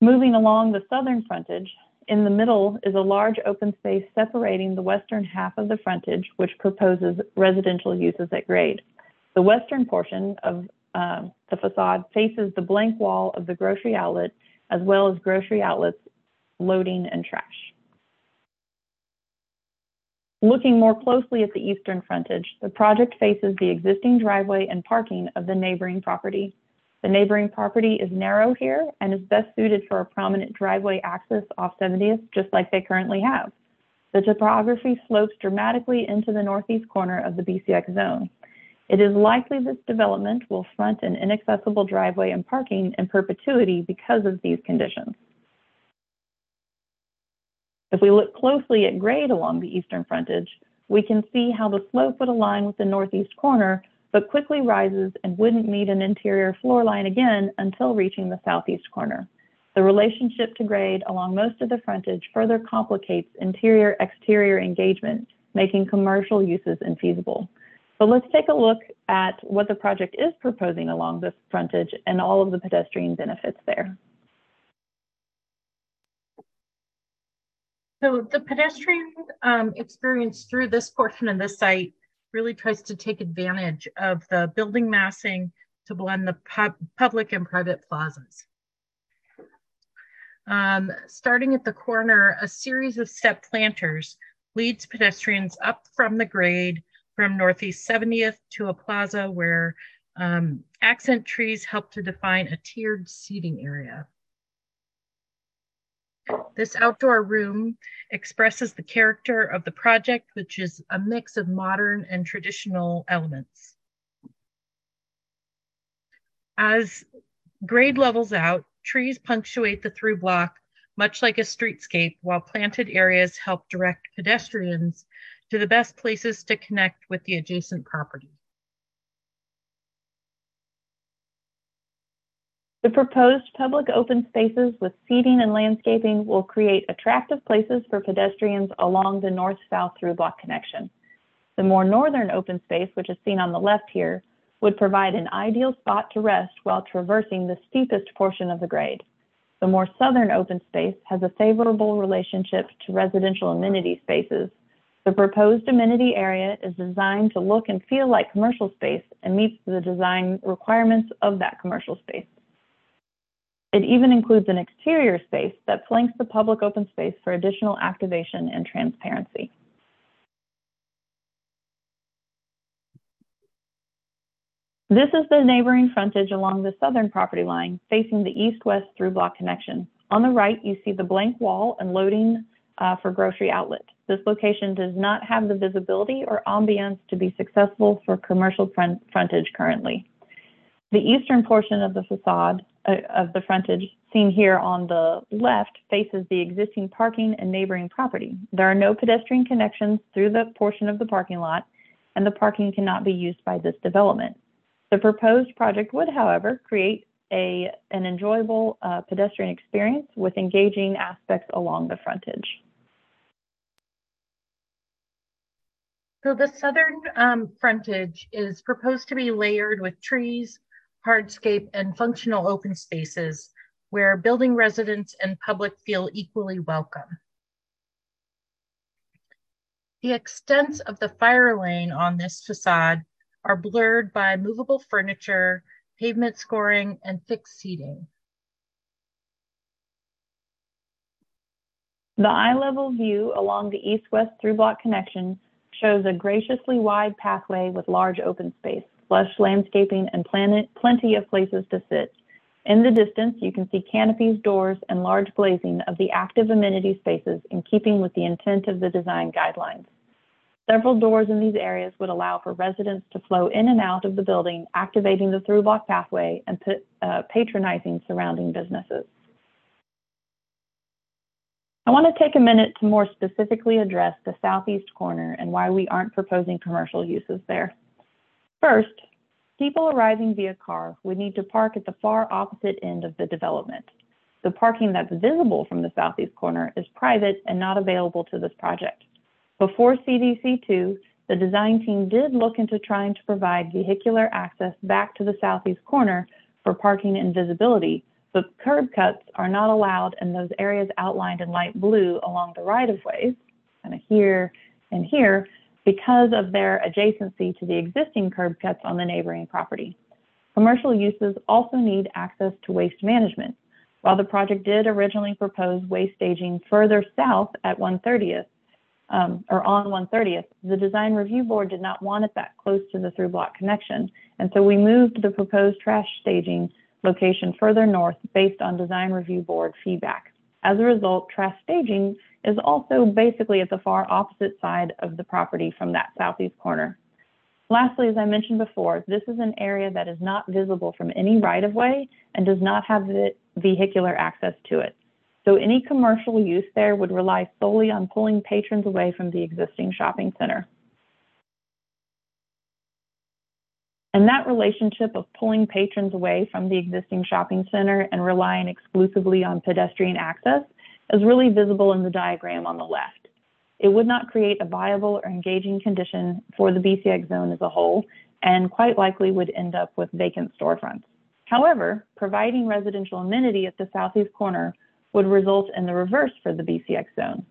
Moving along the southern frontage, in the middle is a large open space separating the western half of the frontage, which proposes residential uses at grade. The western portion of um, the facade faces the blank wall of the grocery outlet, as well as grocery outlets, loading, and trash. Looking more closely at the eastern frontage, the project faces the existing driveway and parking of the neighboring property. The neighboring property is narrow here and is best suited for a prominent driveway access off 70th, just like they currently have. The topography slopes dramatically into the northeast corner of the BCX zone. It is likely this development will front an inaccessible driveway and parking in perpetuity because of these conditions. If we look closely at grade along the eastern frontage, we can see how the slope would align with the northeast corner, but quickly rises and wouldn't meet an interior floor line again until reaching the southeast corner. The relationship to grade along most of the frontage further complicates interior-exterior engagement, making commercial uses infeasible. But let's take a look at what the project is proposing along this frontage and all of the pedestrian benefits there. So the pedestrian um, experience through this portion of the site really tries to take advantage of the building massing to blend the pub public and private plazas. Um, starting at the corner, a series of step planters leads pedestrians up from the grade from Northeast 70th to a plaza where um, accent trees help to define a tiered seating area. This outdoor room expresses the character of the project, which is a mix of modern and traditional elements. As grade levels out, trees punctuate the through block, much like a streetscape, while planted areas help direct pedestrians to the best places to connect with the adjacent property. The proposed public open spaces with seating and landscaping will create attractive places for pedestrians along the north-south through block connection. The more northern open space, which is seen on the left here, would provide an ideal spot to rest while traversing the steepest portion of the grade. The more southern open space has a favorable relationship to residential amenity spaces the proposed amenity area is designed to look and feel like commercial space and meets the design requirements of that commercial space. It even includes an exterior space that flanks the public open space for additional activation and transparency. This is the neighboring frontage along the southern property line facing the east-west through block connection. On the right, you see the blank wall and loading uh, for grocery outlet. This location does not have the visibility or ambience to be successful for commercial front frontage currently. The eastern portion of the facade uh, of the frontage seen here on the left faces the existing parking and neighboring property. There are no pedestrian connections through the portion of the parking lot and the parking cannot be used by this development. The proposed project would, however, create a, an enjoyable uh, pedestrian experience with engaging aspects along the frontage. So the southern um, frontage is proposed to be layered with trees, hardscape, and functional open spaces where building residents and public feel equally welcome. The extents of the fire lane on this facade are blurred by movable furniture, pavement scoring, and fixed seating. The eye level view along the east-west through block connection shows a graciously wide pathway with large open space, lush landscaping, and planet, plenty of places to sit. In the distance, you can see canopies, doors, and large glazing of the active amenity spaces in keeping with the intent of the design guidelines. Several doors in these areas would allow for residents to flow in and out of the building, activating the through block pathway and uh, patronizing surrounding businesses. I want to take a minute to more specifically address the southeast corner and why we aren't proposing commercial uses there. First, people arriving via car would need to park at the far opposite end of the development. The parking that's visible from the southeast corner is private and not available to this project. Before CDC2, the design team did look into trying to provide vehicular access back to the southeast corner for parking and visibility, but curb cuts are not allowed in those areas outlined in light blue along the right of ways, kind of here and here, because of their adjacency to the existing curb cuts on the neighboring property. Commercial uses also need access to waste management. While the project did originally propose waste staging further south at 130th, um, or on 130th, the design review board did not want it that close to the through block connection. And so we moved the proposed trash staging location further north based on design review board feedback. As a result, trash staging is also basically at the far opposite side of the property from that southeast corner. Lastly, as I mentioned before, this is an area that is not visible from any right of way and does not have vehicular access to it. So any commercial use there would rely solely on pulling patrons away from the existing shopping center. And that relationship of pulling patrons away from the existing shopping center and relying exclusively on pedestrian access is really visible in the diagram on the left. It would not create a viable or engaging condition for the BCX zone as a whole, and quite likely would end up with vacant storefronts. However, providing residential amenity at the southeast corner would result in the reverse for the BCX zone.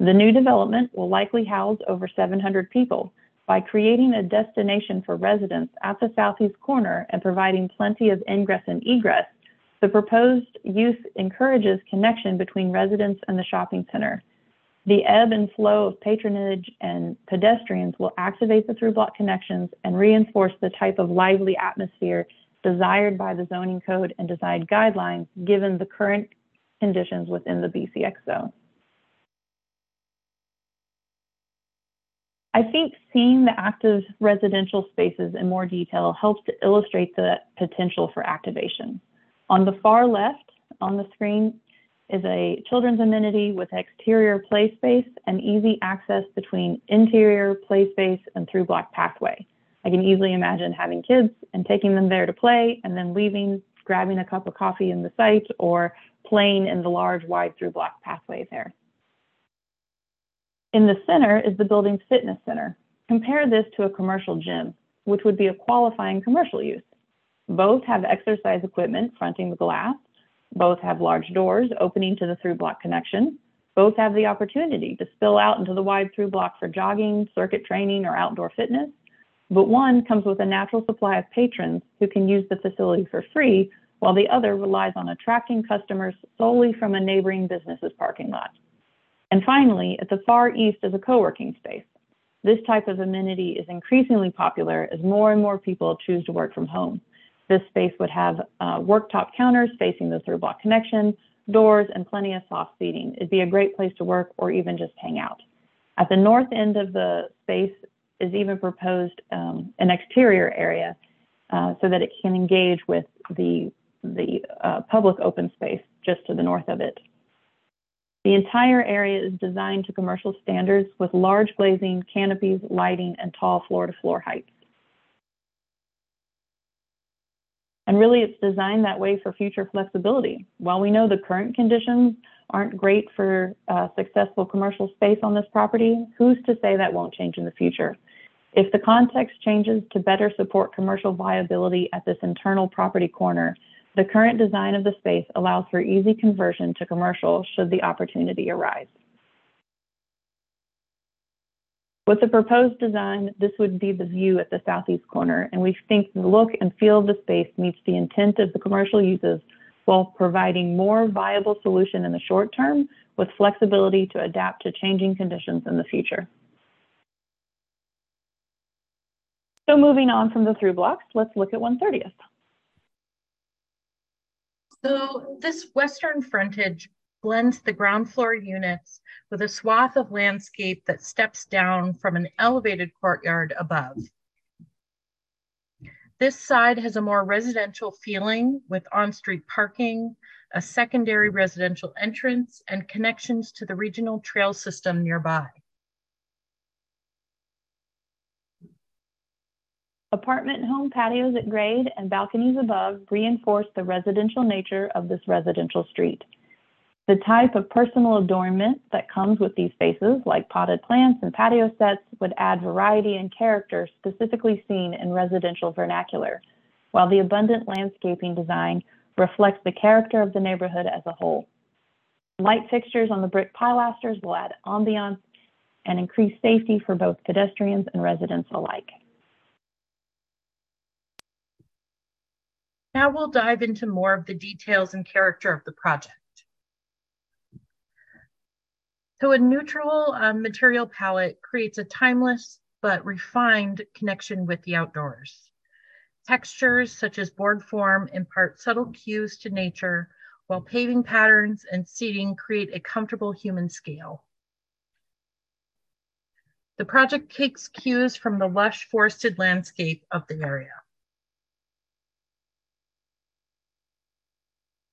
The new development will likely house over 700 people, by creating a destination for residents at the southeast corner and providing plenty of ingress and egress, the proposed use encourages connection between residents and the shopping center. The ebb and flow of patronage and pedestrians will activate the through block connections and reinforce the type of lively atmosphere desired by the zoning code and design guidelines given the current conditions within the BCX zone. I think seeing the active residential spaces in more detail helps to illustrate the potential for activation. On the far left on the screen is a children's amenity with exterior play space and easy access between interior play space and through block pathway. I can easily imagine having kids and taking them there to play and then leaving, grabbing a cup of coffee in the site or playing in the large wide through block pathway there. In the center is the building's fitness center. Compare this to a commercial gym, which would be a qualifying commercial use. Both have exercise equipment fronting the glass. Both have large doors opening to the through block connection. Both have the opportunity to spill out into the wide through block for jogging, circuit training, or outdoor fitness. But one comes with a natural supply of patrons who can use the facility for free, while the other relies on attracting customers solely from a neighboring business's parking lot. And finally, at the far east is a co-working space. This type of amenity is increasingly popular as more and more people choose to work from home. This space would have uh, worktop counters facing the through block connection, doors, and plenty of soft seating. It'd be a great place to work or even just hang out. At the north end of the space is even proposed um, an exterior area uh, so that it can engage with the, the uh, public open space just to the north of it. The entire area is designed to commercial standards with large glazing, canopies, lighting, and tall floor-to-floor heights. And really, it's designed that way for future flexibility. While we know the current conditions aren't great for uh, successful commercial space on this property, who's to say that won't change in the future? If the context changes to better support commercial viability at this internal property corner, the current design of the space allows for easy conversion to commercial should the opportunity arise. With the proposed design, this would be the view at the southeast corner, and we think the look and feel of the space meets the intent of the commercial uses while providing more viable solution in the short term with flexibility to adapt to changing conditions in the future. So moving on from the through blocks, let's look at 130th. So this western frontage blends the ground floor units with a swath of landscape that steps down from an elevated courtyard above. This side has a more residential feeling with on-street parking, a secondary residential entrance, and connections to the regional trail system nearby. Apartment home patios at grade and balconies above reinforce the residential nature of this residential street. The type of personal adornment that comes with these spaces, like potted plants and patio sets, would add variety and character specifically seen in residential vernacular, while the abundant landscaping design reflects the character of the neighborhood as a whole. Light fixtures on the brick pilasters will add ambiance and increase safety for both pedestrians and residents alike. Now we'll dive into more of the details and character of the project. So a neutral um, material palette creates a timeless but refined connection with the outdoors. Textures such as board form impart subtle cues to nature, while paving patterns and seating create a comfortable human scale. The project takes cues from the lush forested landscape of the area.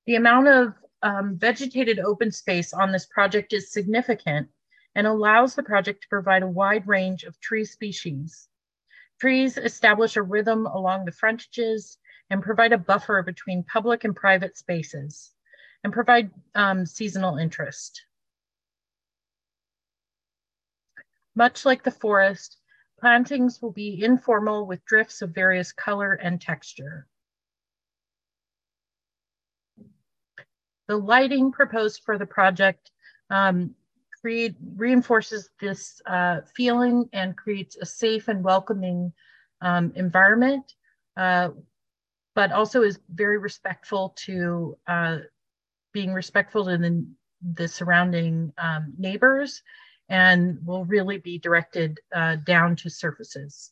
The amount of um, vegetated open space on this project is significant and allows the project to provide a wide range of tree species. Trees establish a rhythm along the frontages and provide a buffer between public and private spaces and provide um, seasonal interest. Much like the forest, plantings will be informal with drifts of various color and texture. The lighting proposed for the project um, create, reinforces this uh, feeling and creates a safe and welcoming um, environment, uh, but also is very respectful to uh, being respectful to the, the surrounding um, neighbors and will really be directed uh, down to surfaces.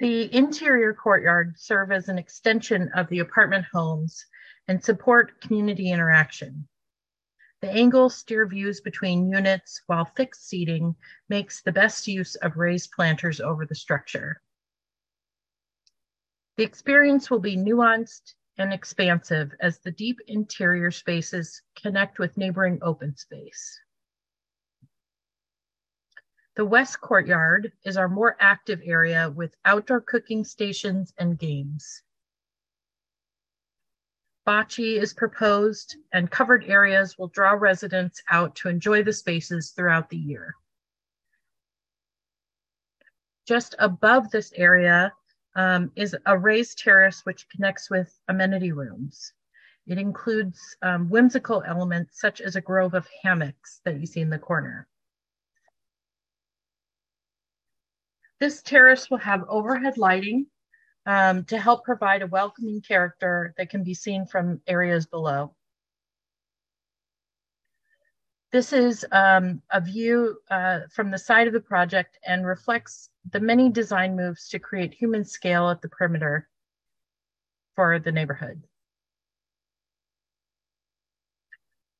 The interior courtyard serve as an extension of the apartment homes and support community interaction. The angles steer views between units while fixed seating makes the best use of raised planters over the structure. The experience will be nuanced and expansive as the deep interior spaces connect with neighboring open space. The west courtyard is our more active area with outdoor cooking stations and games. Bocce is proposed and covered areas will draw residents out to enjoy the spaces throughout the year. Just above this area um, is a raised terrace which connects with amenity rooms. It includes um, whimsical elements such as a grove of hammocks that you see in the corner. This terrace will have overhead lighting um, to help provide a welcoming character that can be seen from areas below. This is um, a view uh, from the side of the project and reflects the many design moves to create human scale at the perimeter for the neighborhood.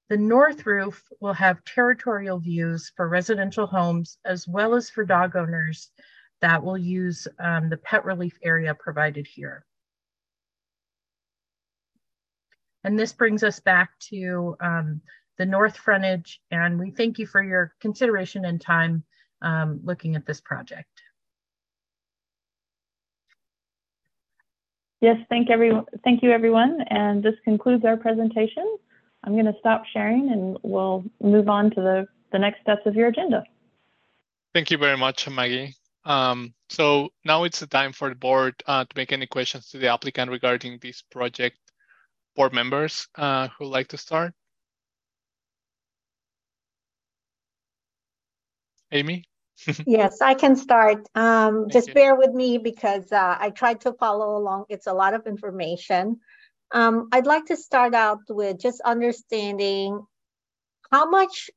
The north roof will have territorial views for residential homes as well as for dog owners that will use um, the pet relief area provided here. And this brings us back to um, the north frontage, and we thank you for your consideration and time um, looking at this project. Yes, thank everyone. Thank you, everyone. And this concludes our presentation. I'm going to stop sharing and we'll move on to the the next steps of your agenda. Thank you very much, Maggie. Um, so now it's the time for the board uh, to make any questions to the applicant regarding this project. Board members uh, who like to start? Amy? Yes, I can start. Um, just you. bear with me because uh, I tried to follow along. It's a lot of information. Um, I'd like to start out with just understanding how much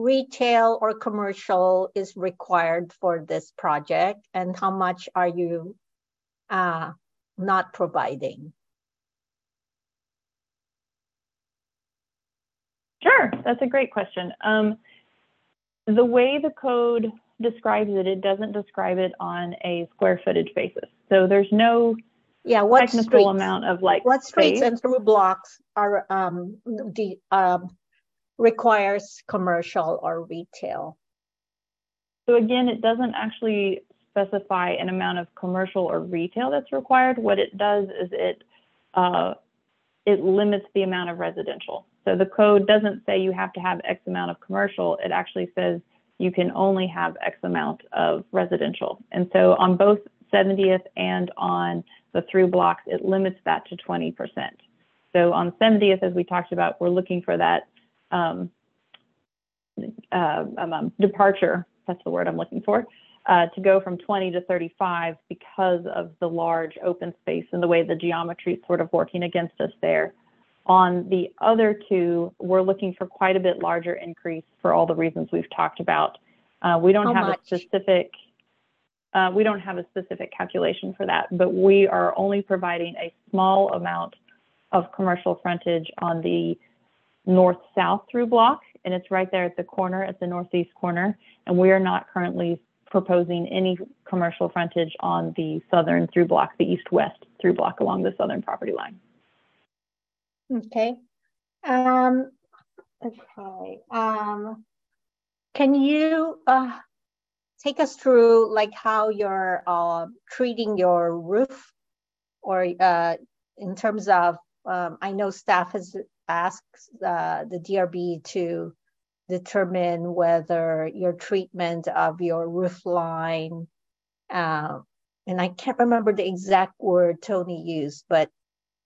retail or commercial is required for this project and how much are you uh, not providing? Sure, that's a great question. Um, the way the code describes it, it doesn't describe it on a square footage basis. So there's no Yeah, what technical streets? amount of like What streets space. and through blocks are um the um requires commercial or retail? So again, it doesn't actually specify an amount of commercial or retail that's required. What it does is it uh, it limits the amount of residential. So the code doesn't say you have to have X amount of commercial. It actually says you can only have X amount of residential. And so on both 70th and on the through blocks, it limits that to 20%. So on 70th, as we talked about, we're looking for that um, uh, um, um, departure, that's the word I'm looking for, uh, to go from 20 to 35 because of the large open space and the way the geometry is sort of working against us there. On the other two, we're looking for quite a bit larger increase for all the reasons we've talked about. Uh, we don't How have much? a specific, uh, we don't have a specific calculation for that, but we are only providing a small amount of commercial frontage on the north-south through block, and it's right there at the corner, at the northeast corner. And we are not currently proposing any commercial frontage on the southern through block, the east-west through block along the southern property line. Okay. Um, okay, um, can you uh take us through like how you're uh treating your roof? Or uh in terms of um I know staff has asked uh the DRB to determine whether your treatment of your roof line uh and I can't remember the exact word Tony used, but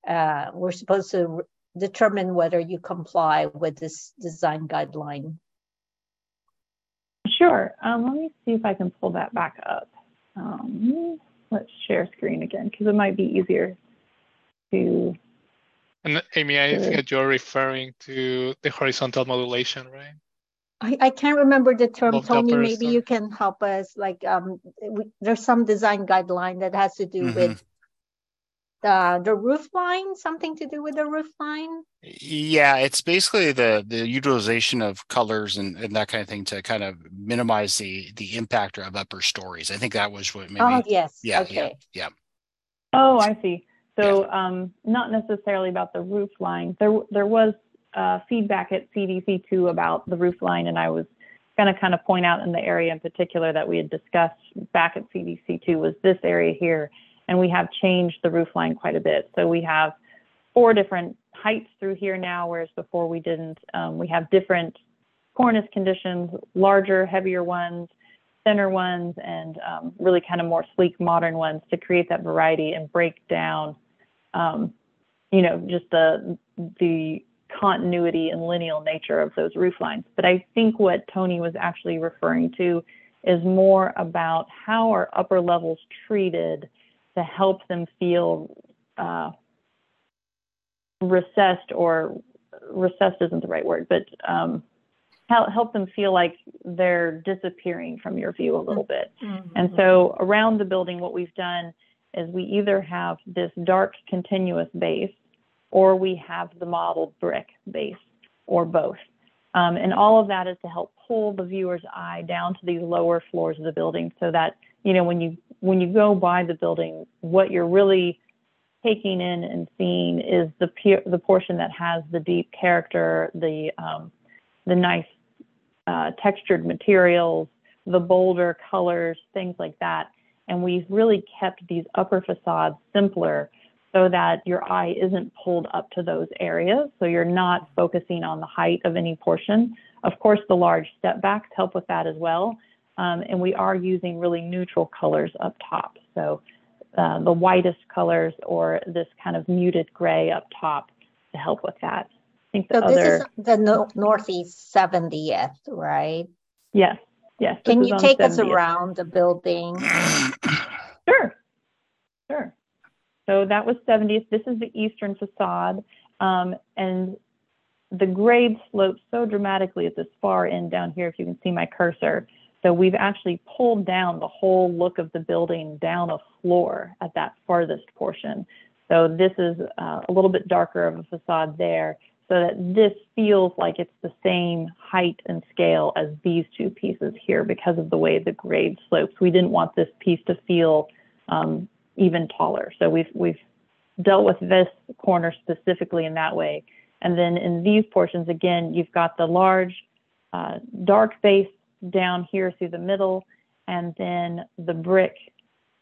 uh we're supposed to re- determine whether you comply with this design guideline. Sure. Um, let me see if I can pull that back up. Um, let's share screen again because it might be easier to. And Amy, I think that you're referring to the horizontal modulation, right? I, I can't remember the term, Above the Tony, upper maybe side. you can help us, like, um, we, there's some design guideline that has to do with the, the roof line, something to do with the roof line? Yeah, it's basically the the utilization of colors and, and that kind of thing to kind of minimize the the impact of upper stories. I think that was what maybe. Oh, yes, yeah, yeah, okay. yeah. Oh, I see. So um, not necessarily about the roof line. There, there was uh, feedback at CDC two about the roof line, and I was going to kind of point out in the area in particular that we had discussed back at CDC two was this area here, and we have changed the roof line quite a bit. So we have four different heights through here now, whereas before we didn't. Um, we have different cornice conditions, larger, heavier ones, thinner ones, and um, really kind of more sleek, modern ones to create that variety and break down, um, you know, just the the continuity and lineal nature of those roof lines. But I think what Tony was actually referring to is more about how are upper levels treated to help them feel uh, recessed or recessed isn't the right word, but um, help, help them feel like they're disappearing from your view a little bit. And Mhm. so around the building, what we've done is we either have this dark continuous base or we have the modeled brick base or both. Um, and all of that is to help pull the viewer's eye down to these lower floors of the building so that, you know, when you when you go by the building, what you're really taking in and seeing is the the portion that has the deep character, the um, the nice uh, textured materials, the bolder colors, things like that. And we've really kept these upper facades simpler so that your eye isn't pulled up to those areas. So you're not focusing on the height of any portion Of course, the large step backs help with that as well. Um, and we are using really neutral colors up top. So uh, the whitest colors or this kind of muted gray up top to help with that. I think the So this is the no- Northeast 70th, right? yes, yes. Can you take us around the building? Sure, sure. So that was 70th. This is the eastern facade. Um, and the grade slopes so dramatically at this far end down here, if you can see my cursor. So we've actually pulled down the whole look of the building down a floor at that farthest portion. So this is uh, a little bit darker of a facade there so that this feels like it's the same height and scale as these two pieces here because of the way the grade slopes. We didn't want this piece to feel um, even taller. So we've, we've dealt with this corner specifically in that way. And then in these portions, again, you've got the large uh, dark base down here through the middle, and then the brick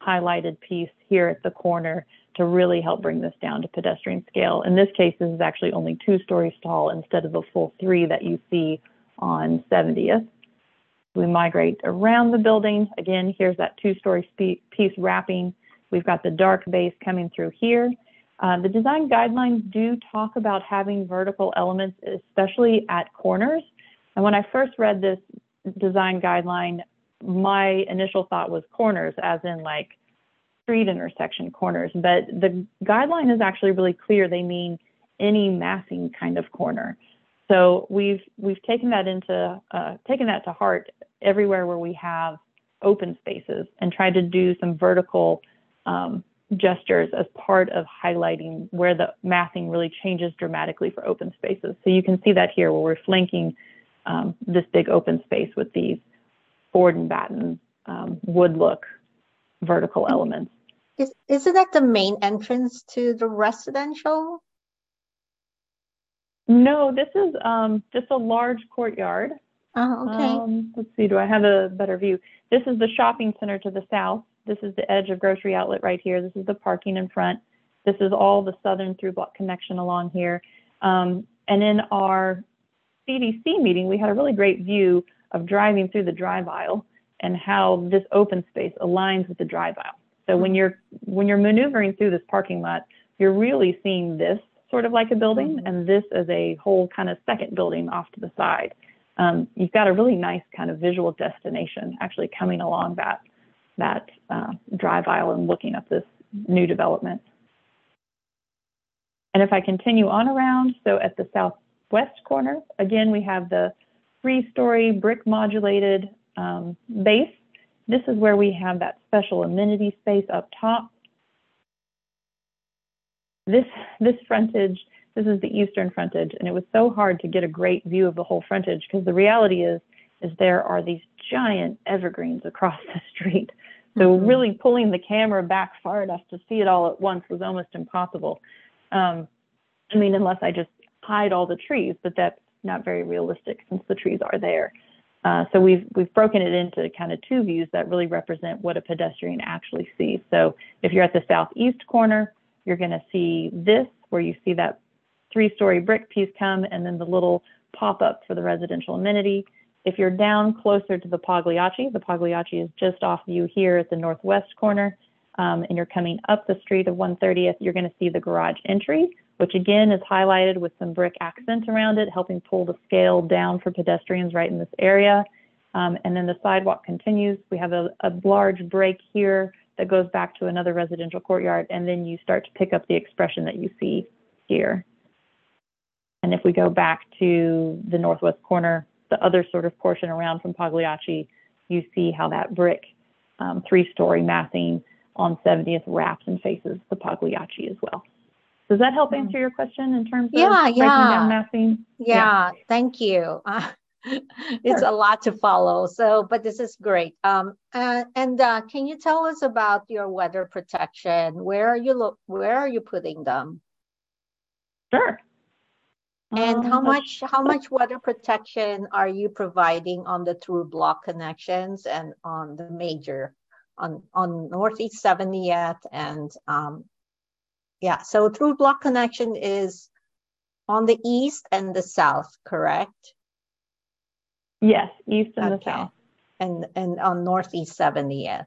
highlighted piece here at the corner to really help bring this down to pedestrian scale. In this case, this is actually only two stories tall instead of the full three that you see on 70th. We migrate around the building. Again, here's that two-story piece wrapping. We've got the dark base coming through here. Uh, the design guidelines do talk about having vertical elements, especially at corners. And when I first read this design guideline, my initial thought was corners, as in like street intersection corners. But the guideline is actually really clear. They mean any massing kind of corner. So we've we've taken that into uh, taken that to heart everywhere where we have open spaces and tried to do some vertical um, gestures as part of highlighting where the massing really changes dramatically for open spaces. So you can see that here where we're flanking um, this big open space with these board and batten um, wood look vertical elements. Is, isn't that the main entrance to the residential? No, this is um, just a large courtyard. Oh, okay. Um, let's see, do I have a better view? This is the shopping center to the south. This is the edge of grocery outlet right here. This is the parking in front. This is all the southern through block connection along here. Um, and in our CDC meeting, we had a really great view of driving through the drive aisle and how this open space aligns with the drive aisle. So when you're when you're maneuvering through this parking lot, you're really seeing this sort of like a building Mhm. and this as a whole kind of second building off to the side. Um, you've got a really nice kind of visual destination actually coming along that that uh, drive aisle and looking at this new development. And if I continue on around, so at the southwest corner, again, we have the three-story brick modulated um, base. This is where we have that special amenity space up top. This, this frontage, this is the eastern frontage, and it was so hard to get a great view of the whole frontage because the reality is, is there are these giant evergreens across the street. So Mhm. really pulling the camera back far enough to see it all at once was almost impossible. Um, I mean, unless I just hide all the trees, but that's not very realistic since the trees are there. Uh, so we've we've broken it into kind of two views that really represent what a pedestrian actually sees. So if you're at the southeast corner, you're going to see this, where you see that three-story brick piece come, and then the little pop-up for the residential amenity. If you're down closer to the Pagliacci, the Pagliacci is just off view here at the northwest corner, um, and you're coming up the street of 130th, you're going to see the garage entry, which again is highlighted with some brick accent around it, helping pull the scale down for pedestrians right in this area. Um, and then the sidewalk continues. We have a, a large break here that goes back to another residential courtyard, and then you start to pick up the expression that you see here. And if we go back to the northwest corner, the other sort of portion around from Pagliacci, you see how that brick um, three-story massing on 70th wraps and faces the Pagliacci as well. Does that help answer your question in terms of Yeah, breaking yeah. down massing? Yeah, thank you. Uh, it's Sure. a lot to follow. So, but this is great. Um, uh, and uh, can you tell us about your weather protection? Where are you look? Where are you putting them? Sure. And Um, how much how much weather protection are you providing on the through block connections and on the major on on Northeast 70th and um yeah, so through block connection is on the east and the south, correct? Yes, east and the south. and, and on Northeast 70th.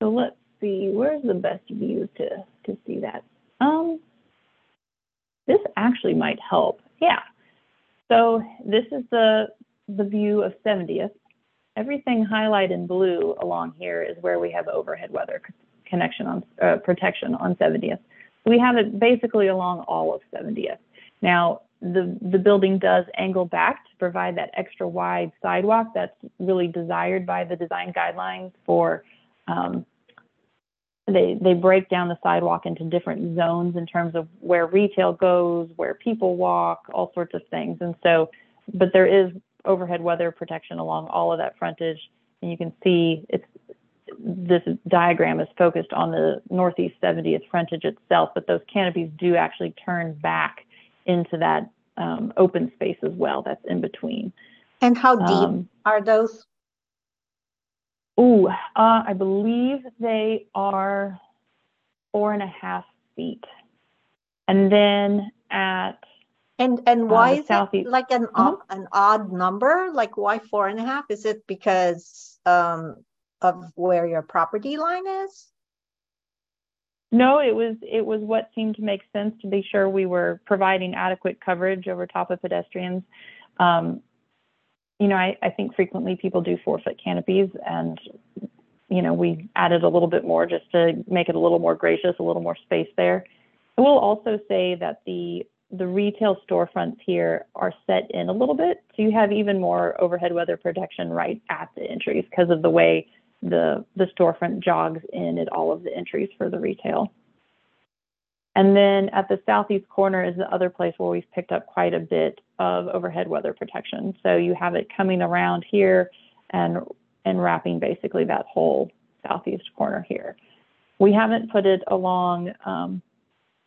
So let's see, where's the best view to, to see that? Um, this actually might help. Yeah. So this is the, the view of 70th. Everything highlighted in blue along here is where we have overhead weather connection on, uh, protection on 70th. We have it basically along all of 70th. Now, the, the building does angle back to provide that extra wide sidewalk that's really desired by the design guidelines for um, they they break down the sidewalk into different zones in terms of where retail goes, where people walk, all sorts of things. And so, but there is overhead weather protection along all of that frontage, and you can see it's this diagram is focused on the northeast 70th frontage itself, but those canopies do actually turn back into that um, open space as well. That's in between. And how deep Um, are those? Ooh, uh, I believe they are four and a half feet. And then at, And and why Uh, is southeast- it like an o- an odd number? Like why four and a half? Is it because um of where your property line is? no, it was, it was what seemed to make sense to be sure we were providing adequate coverage over top of pedestrians. Um, you know, I, I think frequently people do four foot canopies and, you know, we added a little bit more just to make it a little more gracious, a little more space there. I will also say that the the retail storefronts here are set in a little bit, so you have even more overhead weather protection right at the entries because of the way the the storefront jogs in at all of the entries for the retail. And then at the southeast corner is the other place where we've picked up quite a bit of overhead weather protection. So you have it coming around here and and wrapping basically that whole southeast corner here. We haven't put it along um,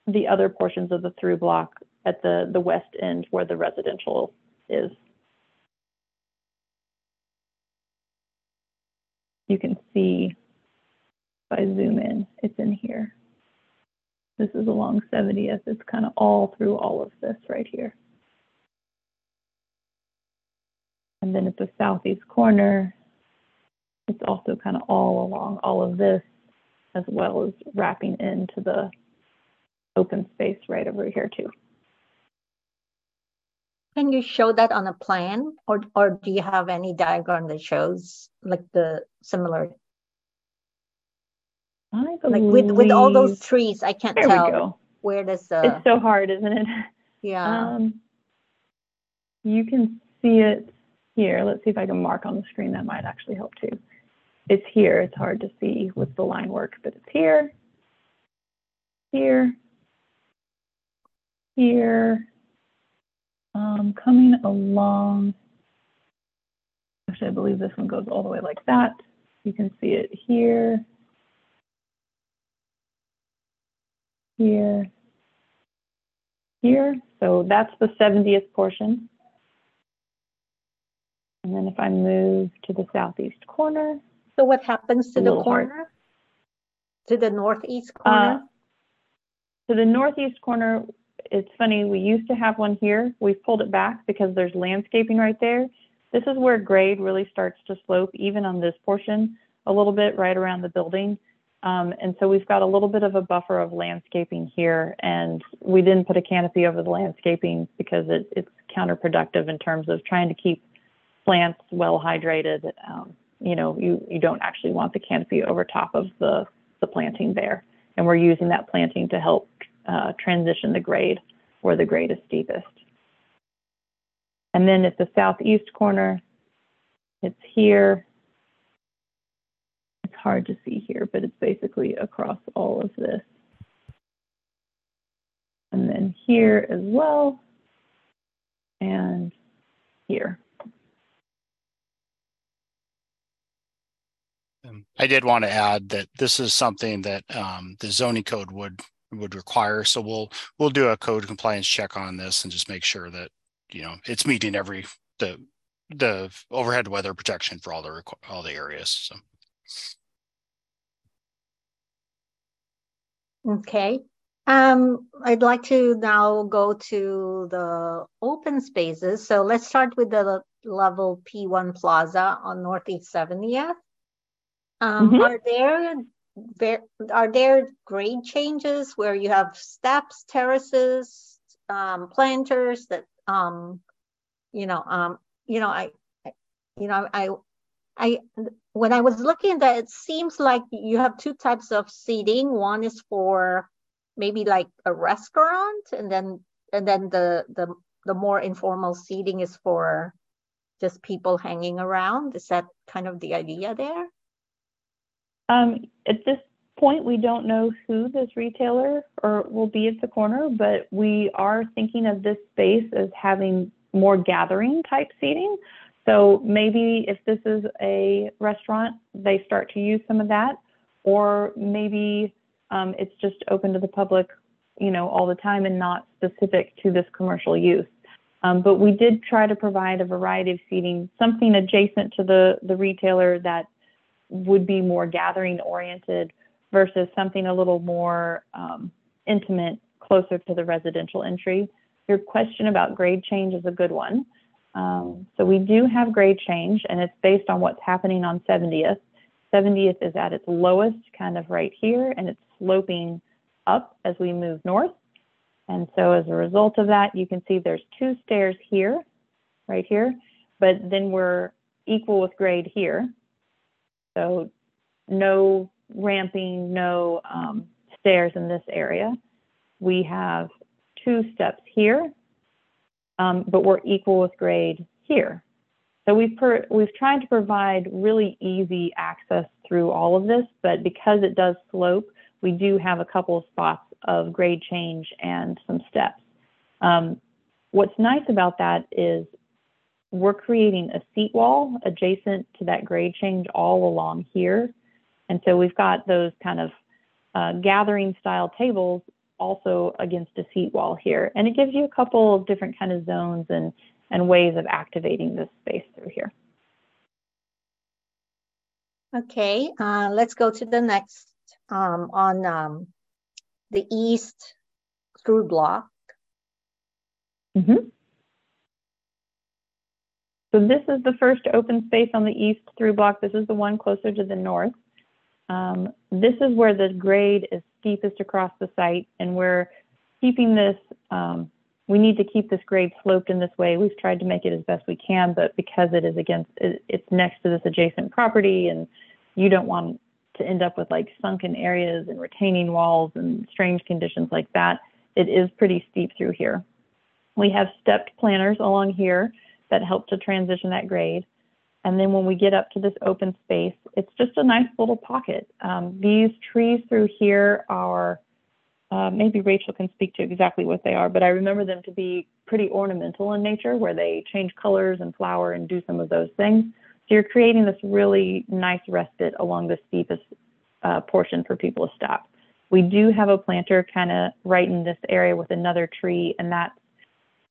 the other portions of the through block at the the west end where the residential is. You can see if I zoom in, it's in here. This is along 70th. It's kind of all through all of this right here. And then at the southeast corner, it's also kind of all along all of this, as well as wrapping into the open space right over here too. Can you show that on a plan or or do you have any diagram that shows like the similar I like with with all those trees I can't There we tell go. where does the It's so hard, isn't it? yeah Um, you can see it here. Let's see if I can mark on the screen. That might actually help too. It's here. It's hard to see with the line work, but it's here, here, here, um, coming along. Actually, I believe this one goes all the way like that. You can see it here, here, here. So that's the 70th portion. And then if I move to the southeast corner, so what happens to the little hard. corner to the northeast uh, corner to the northeast corner, it's funny, we used to have one here. We've pulled it back because there's landscaping right there. This is where grade really starts to slope, even on this portion, a little bit right around the building. Um, and so we've got a little bit of a buffer of landscaping here, and we didn't put a canopy over the landscaping because it, it's counterproductive in terms of trying to keep plants well hydrated. Um, you know, you, you don't actually want the canopy over top of the, the planting there. And we're using that planting to help uh, transition the grade where the grade is steepest. And then at the southeast corner, it's here. It's hard to see here, but it's basically across all of this. And then here as well, and here. Um, I did want to add that this is something that um, the zoning code would would require. So we'll we'll do a code compliance check on this and just make sure that you know it's meeting every the the overhead weather protection for all the all the areas. So okay Um, I'd like to now go to the open spaces. So let's start with the level P1 Plaza on Northeast 70th. Um, Mhm. Are there ver- are there grade changes where you have steps, terraces, um, planters that um, you know, um, you know, I, I- you know, I, I when I was looking at that, it seems like you have two types of seating. One is for maybe like a restaurant, and then and then the the the more informal seating is for just people hanging around. Is that kind of the idea there? Um, at this point, we don't know who this retailer or will be at the corner, but we are thinking of this space as having more gathering type seating. So maybe if this is a restaurant, they start to use some of that, or maybe um, it's just open to the public, you know, all the time and not specific to this commercial use. Um, but we did try to provide a variety of seating, something adjacent to the the retailer that would be more gathering oriented versus something a little more um, intimate, closer to the residential entry. Your question about grade change is a good one. Um, so we do have grade change, and it's based on what's happening on 70th. 70th is at its lowest, kind of right here, and it's sloping up as we move north. And so as a result of that, you can see there's two stairs here, right here, but then we're equal with grade here. So no ramping, no um, stairs in this area. We have two steps here, um, but we're equal with grade here. So we've, per, we've tried to provide really easy access through all of this, but because it does slope, we do have a couple of spots of grade change and some steps. Um, what's nice about that is we're creating a seat wall adjacent to that grade change all along here. And so we've got those kind of uh, gathering style tables also against a seat wall here. And it gives you a couple of different kind of zones and, and ways of activating this space through here. Okay, uh, let's go to the next um, on um, the east through block. Mm-hmm. So this is the first open space on the east through block. This is the one closer to the north. Um, this is where the grade is steepest across the site, and we're keeping this. Um, we need to keep this grade sloped in this way. We've tried to make it as best we can, but because it is against, it, it's next to this adjacent property, and you don't want to end up with like sunken areas and retaining walls and strange conditions like that. It is pretty steep through here. We have stepped planters along here that help to transition that grade. And then when we get up to this open space, it's just a nice little pocket. Um, these trees through here are, uh, maybe Rachel can speak to exactly what they are, but I remember them to be pretty ornamental in nature where they change colors and flower and do some of those things. So you're creating this really nice respite along the steepest uh, portion for people to stop. We do have a planter kind of right in this area with another tree, and that's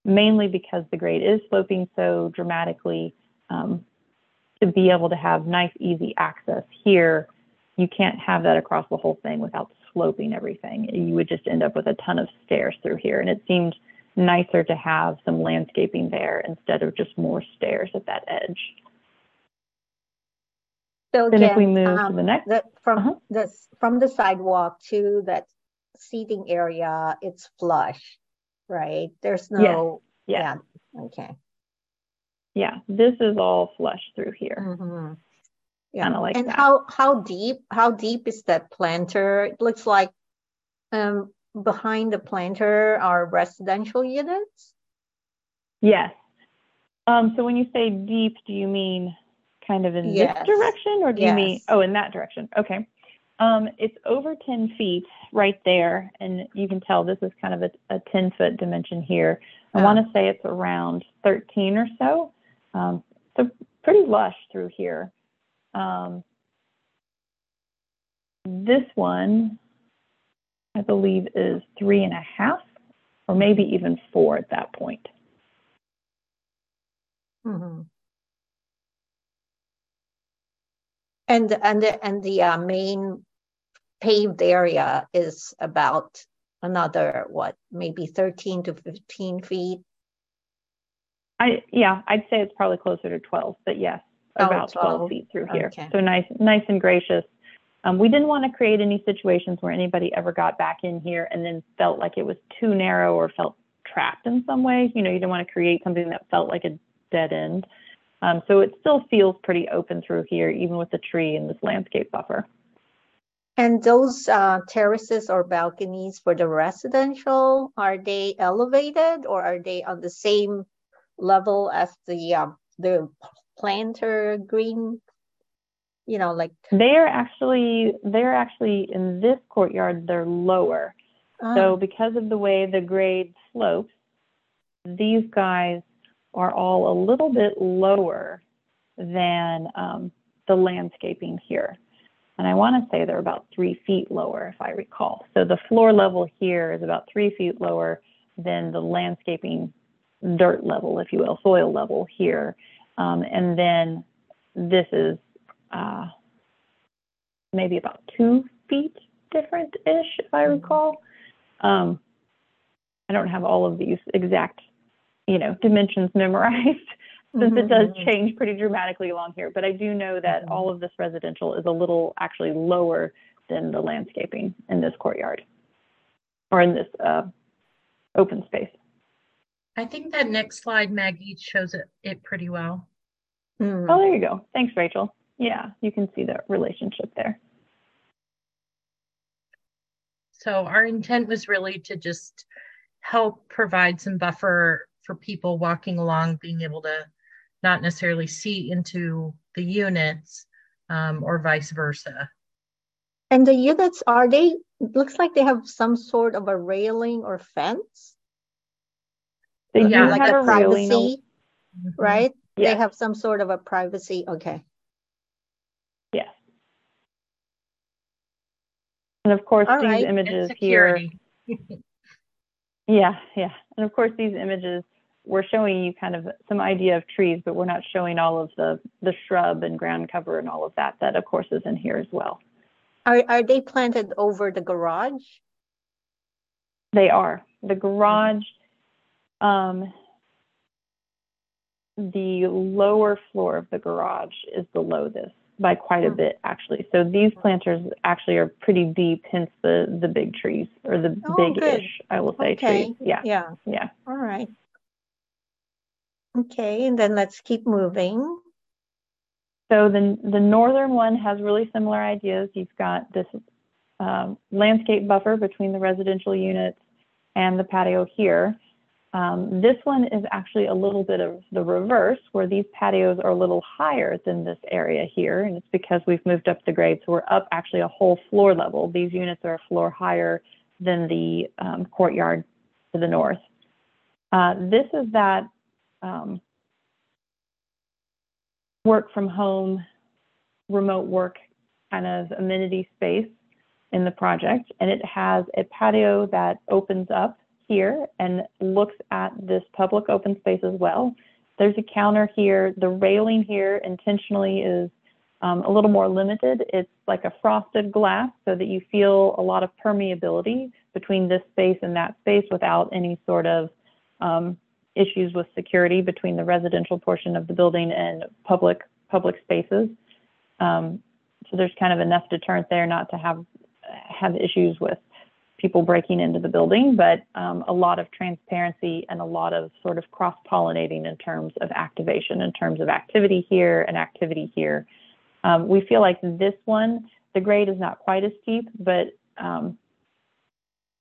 mainly because the grade is sloping so dramatically. Um, to be able to have nice, easy access here, you can't have that across the whole thing without sloping everything. You would just end up with a ton of stairs through here, and it seemed nicer to have some landscaping there instead of just more stairs at that edge. So Then if we move to um, the next, the, from Uh-huh. the from the sidewalk to that seating area, it's flush, right? There's no, yeah, yeah, okay. yeah, this is all flush through here. Mhm. Yeah, Kinda like and that. how how deep how deep is that planter? It looks like um behind the planter are residential units. Yes. Um, so when you say deep, do you mean kind of in Yes. this direction or do you mean, oh, in that direction? Okay. Um, it's over 10 feet right there. And you can tell this is kind of a, a 10 foot dimension here. I Oh. want to say it's around 13 or so. Um, so pretty lush through here. Um, this one, I believe, is three and a half or maybe even four at that point. Mhm. And and the and the uh, main paved area is about another, what, maybe 13 to 15 feet? I, yeah, I'd say it's probably closer to 12, but yes, Oh, about 12 12. feet through here. Okay. So nice, nice and gracious. Um, we didn't want to create any situations where anybody ever got back in here and then felt like it was too narrow or felt trapped in some way. You know, you didn't want to create something that felt like a dead end. Um, so it still feels pretty open through here, even with the tree and this landscape buffer. And those uh, terraces or balconies for the residential, are they elevated or are they on the same level as the um, the planter green? You know, like They are actually, they're actually in this courtyard, they're lower. So oh, because of the way the grade slopes, these guys are all a little bit lower than um, the landscaping here. And I want to say they're about three feet lower, if I recall. So the floor level here is about three feet lower than the landscaping dirt level, if you will, soil level here. Um, and then this is uh, maybe about two feet different-ish, if I recall. Um, I don't have all of these exact, you know, dimensions memorized since it Mhm, does change pretty dramatically along here. But I do know that Mhm. all of this residential is a little actually lower than the landscaping in this courtyard or in this uh, open space. I think that next slide, Maggie, shows it, it pretty well. Hmm. Oh, there you go. Thanks, Rachel. Yeah, you can see the relationship there. So our intent was really to just help provide some buffer for people walking along, being able to not necessarily see into the units um, or vice versa. And the units, are they, looks like they have some sort of a railing or fence? They Yeah, Like have a a railing. privacy, right? They have some sort of a privacy, okay. Yes. And of course, All these right. Images here. Yeah, yeah. And of course, these images, we're showing you kind of some idea of trees, but we're not showing all of the, the shrub and ground cover and all of that, that of course is in here as well. Are, are they planted over the garage? They are. The garage, um, the lower floor of the garage is below this by quite a Hmm. bit, actually. So these planters actually are pretty deep, hence the, the big trees or the Oh, big-ish, I will say, Okay. trees. Yeah, Yeah, yeah. all right. Okay, and then let's keep moving. So the, the northern one has really similar ideas. You've got this um, landscape buffer between the residential units and the patio here. Um, this one is actually a little bit of the reverse, where these patios are a little higher than this area here, and it's because we've moved up the grade. So we're up actually a whole floor level. These units are a floor higher than the um, courtyard to the north. Uh, this is that um, work from home, remote work kind of amenity space in the project. And it has a patio that opens up here and looks at this public open space as well. There's a counter here. The railing here intentionally is um, a little more limited. It's like a frosted glass so that you feel a lot of permeability between this space and that space without any sort of um, issues with security between the residential portion of the building and public public spaces. Um, so there's kind of enough deterrent there not to have have issues with people breaking into the building, but um, a lot of transparency and a lot of sort of cross pollinating in terms of activation, in terms of activity here and activity here. Um, we feel like this one, the grade is not quite as steep, but um,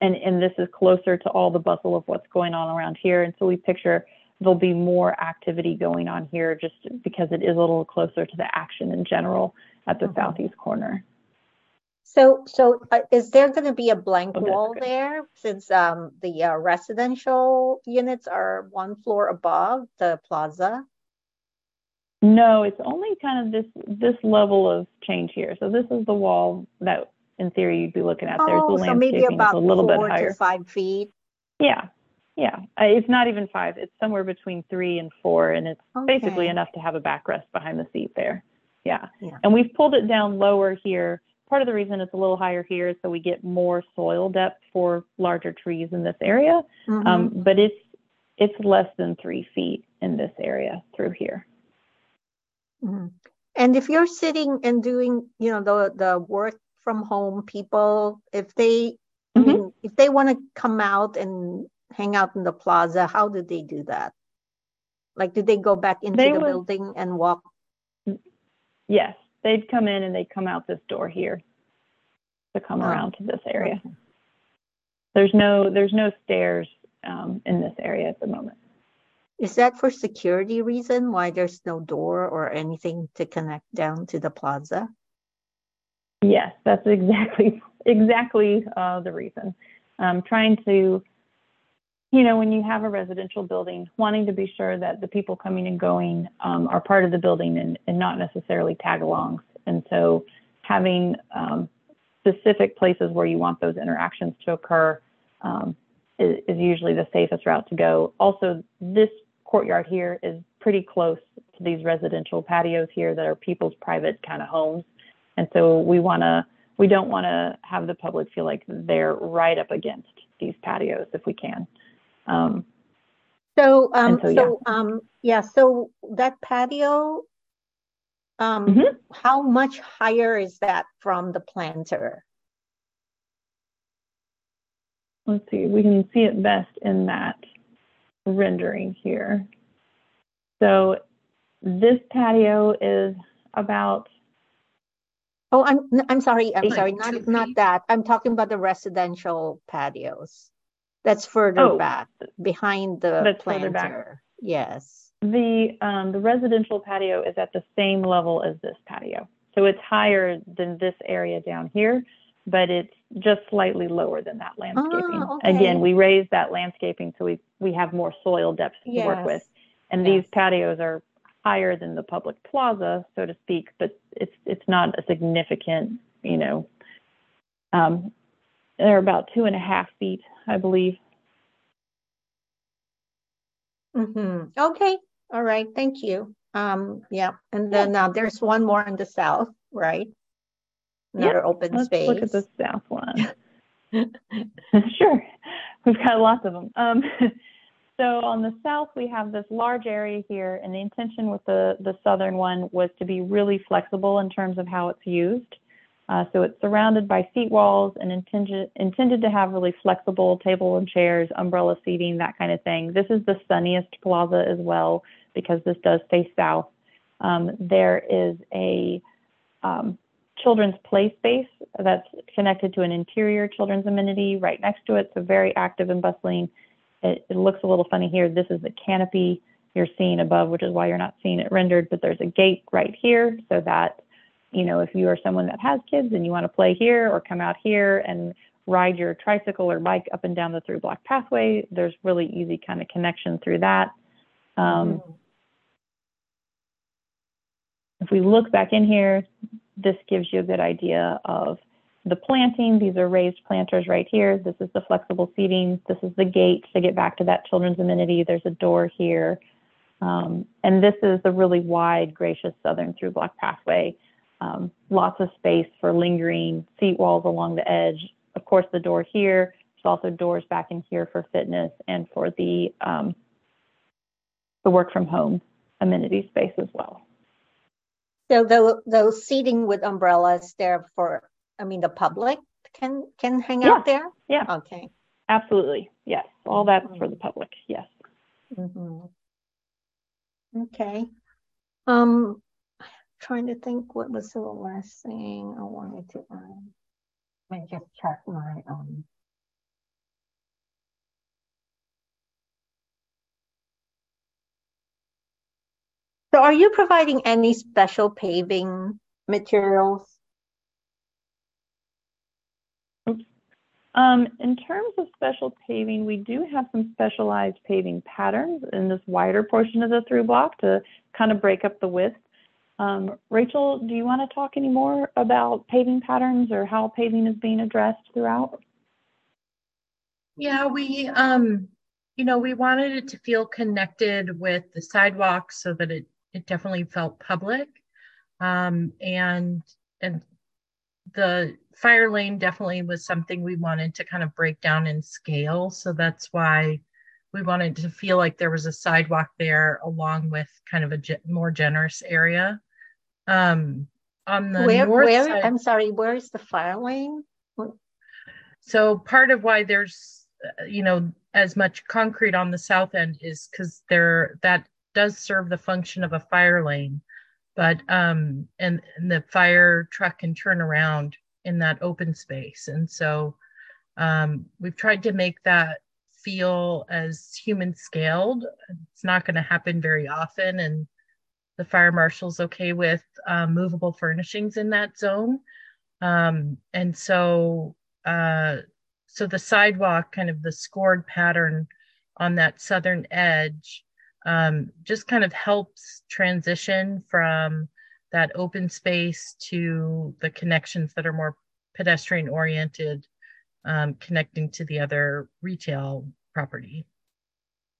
and and this is closer to all the bustle of what's going on around here. And so we picture there'll be more activity going on here just because it is a little closer to the action in general at the Mhm. southeast corner. So, so uh, is there going to be a blank Oh, wall good. there since um, the uh, residential units are one floor above the plaza? No, it's only kind of this this level of change here. So this is the wall that in theory you'd be looking at. There's the Oh, so maybe about a little bit four higher. to five feet. Yeah. Yeah. It's not even five. It's somewhere between three and four. And it's basically enough to have a backrest behind the seat there. Yeah. Yeah. And we've pulled it down lower here part of the reason it's a little higher here is so we get more soil depth for larger trees in this area. Mhm. Um, but it's it's less than three feet in this area through here. Mhm. And if you're sitting and doing, you know, the the work from home people, if they, I Mhm. mean, if they want to come out and hang out in the plaza, how do they do that? Like, do they go back into They the would- building and walk? Yes, they'd come in and they'd come out this door here to come Oh, around to this area. okay. There's no there's no stairs um, in this area at the moment. Is that for security reason why there's no door or anything to connect down to the plaza? Yes, that's exactly exactly uh, the reason. Um, trying to, you know, when you have a residential building, wanting to be sure that the people coming and going um, are part of the building and, and not necessarily tag-alongs. And so, having um, specific places where you want those interactions to occur um, is, is usually the safest route to go. Also, this courtyard here is pretty close to these residential patios here that are people's private kind of homes. And so we want to, we don't want to have the public feel like they're right up against these patios if we can. Um, So, um, so, yeah. so, um, yeah, so that patio, um, Mhm. how much higher is that from the planter? let's see, we can see it best in that rendering here. So this patio is about, Oh, I'm, I'm sorry, I'm sorry, not, not that. I'm talking about the residential patios. That's further Oh, back, behind the that's further back. planter. Yes. the, um, the residential patio is at the same level as this patio. So it's higher than this area down here, but it's just slightly lower than that landscaping. Ah, okay. Again, we raised that landscaping so we, we have more soil depth to work with. And Yes. these patios are higher than the public plaza, so to speak, but it's it's not a significant, you know. Um, they're about two and a half feet, I believe. Mm-hmm. Okay, all right, thank you. Um, yeah, and then, uh, there's one more in the south, right? Another open Let's space. look at the south one. sure, we've got lots of them. Um, so on the south, we have this large area here, and the intention with the the southern one was to be really flexible in terms of how it's used. Uh, so it's surrounded by seat walls and intended intended to have really flexible table and chairs, umbrella seating, that kind of thing. This is the sunniest plaza as well because this does face south. Um, there is a um, children's play space that's connected to an interior children's amenity right next to it, so very active and bustling. It, it looks a little funny here. This is the canopy you're seeing above, which is why you're not seeing it rendered, but there's a gate right here so that, you know, if you are someone that has kids and you want to play here or come out here and ride your tricycle or bike up and down the through block pathway, there's really easy kind of connection through that. Um, Mhm. if we look back in here, this gives you a good idea of the planting. These are raised planters right here. This is the flexible seating. This is the gate to get back to that children's amenity. There's a door here. Um, and this is the really wide, gracious southern through block pathway. Um, lots of space for lingering seat walls along the edge. Of course, the door here. There's also doors back in here for fitness and for the um, the work from home amenity space as well. So tho- those seating with umbrellas there for, I mean, the public can, can hang Yeah. out there? Yeah. Okay. Absolutely. Yes. All that's for the public. Yes. Mhm. Okay. Um, trying to think what was the last thing I wanted to, um, let me just check my, um. So are you providing any special paving materials? Um, in terms of special paving, we do have some specialized paving patterns in this wider portion of the through block to kind of break up the width. Um, Rachel, do you want to talk any more about paving patterns or how paving is being addressed throughout? Yeah, we, um, you know, we wanted it to feel connected with the sidewalk so that it, it definitely felt public. Um, and, and the fire lane definitely was something we wanted to kind of break down in scale. So that's why we wanted to feel like there was a sidewalk there along with kind of a ge- more generous area. Um, on the Where, north where, side, I'm sorry, where is the fire lane? so part of why there's, you know, as much concrete on the south end is because there that does serve the function of a fire lane, but um, and, and the fire truck can turn around in that open space, and so um, we've tried to make that feel as human scaled. It's not going to happen very often, and the fire marshal's okay with um, movable furnishings in that zone. Um, and so, uh, so the sidewalk, kind of the scored pattern on that southern edge, um, just kind of helps transition from that open space to the connections that are more pedestrian oriented, um, connecting to the other retail property.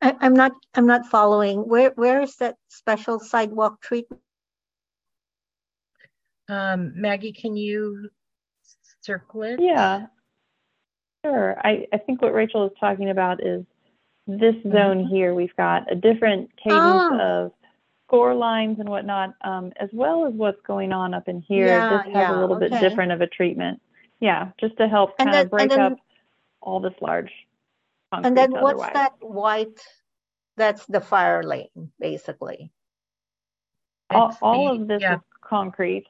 I, I'm not, I'm not following. Where, where is that special sidewalk treatment? Um, Maggie, can you circle it? Yeah, sure. I, I think what Rachel is talking about is this Mm-hmm. zone here. We've got a different cadence Ah. of score lines and whatnot, um, as well as what's going on up in here. Yeah, this has yeah, a little bit different of a treatment. Yeah, just to help kind then- of break then- up all this large concrete And then what's otherwise. that white? That's the fire lane, basically. all, all of this yeah. is concrete.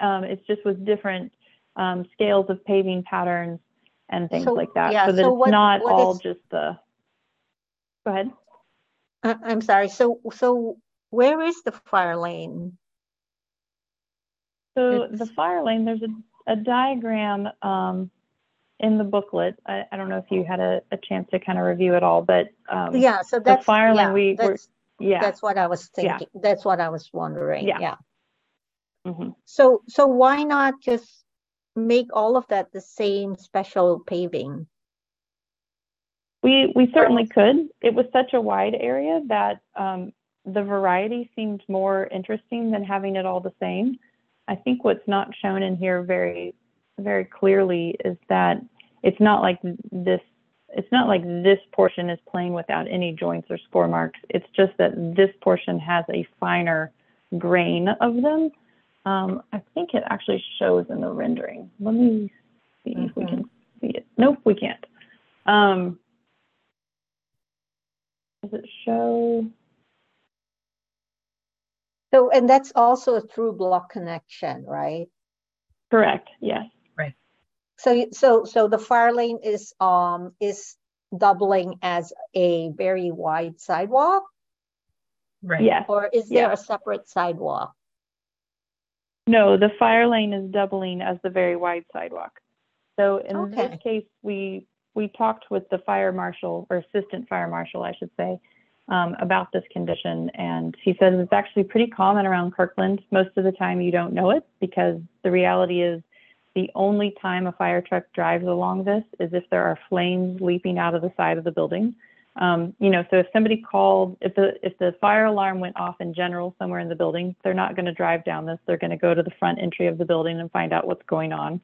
Um, it's just with different um, scales of paving patterns and things So, like that, yeah, so that so it's what- not what all is- just the. Go ahead. Uh, I'm sorry. So, so where is the fire lane? So It's- the fire lane, there's a, a diagram um, in the booklet. I, I don't know if you had a, a chance to kind of review it all, but um, Yeah, so that's, fire lane, yeah, we- we're- that's, yeah. that's what I was Yeah. thinking. That's what I was wondering. Yeah. Yeah. mhm. So, so why not just make all of that the same special paving? We we certainly could. It was such a wide area that um, the variety seemed more interesting than having it all the same. I think what's not shown in here very very clearly is that it's not like this. It's not like this portion is plain without any joints or score marks. It's just that this portion has a finer grain of them. Um, I think it actually shows in the rendering. Let me see if we can see it. Nope, we can't. Um, does it show? So, and that's also a through block connection, right? Correct. Yes. Right. So, so, so the fire lane is, um, is doubling as a very wide sidewalk? Right. Yes. Or is there Yeah. a separate sidewalk? No, the fire lane is doubling as the very wide sidewalk. So in Okay. this case, we we talked with the fire marshal or assistant fire marshal, I should say, um, about this condition, and he says it's actually pretty common around Kirkland. Most of the time, you don't know it because the reality is the only time a fire truck drives along this is if there are flames leaping out of the side of the building. Um, you know, so if somebody called, if the if the fire alarm went off in general somewhere in the building, they're not going to drive down this. They're going to go to the front entry of the building and find out what's going on.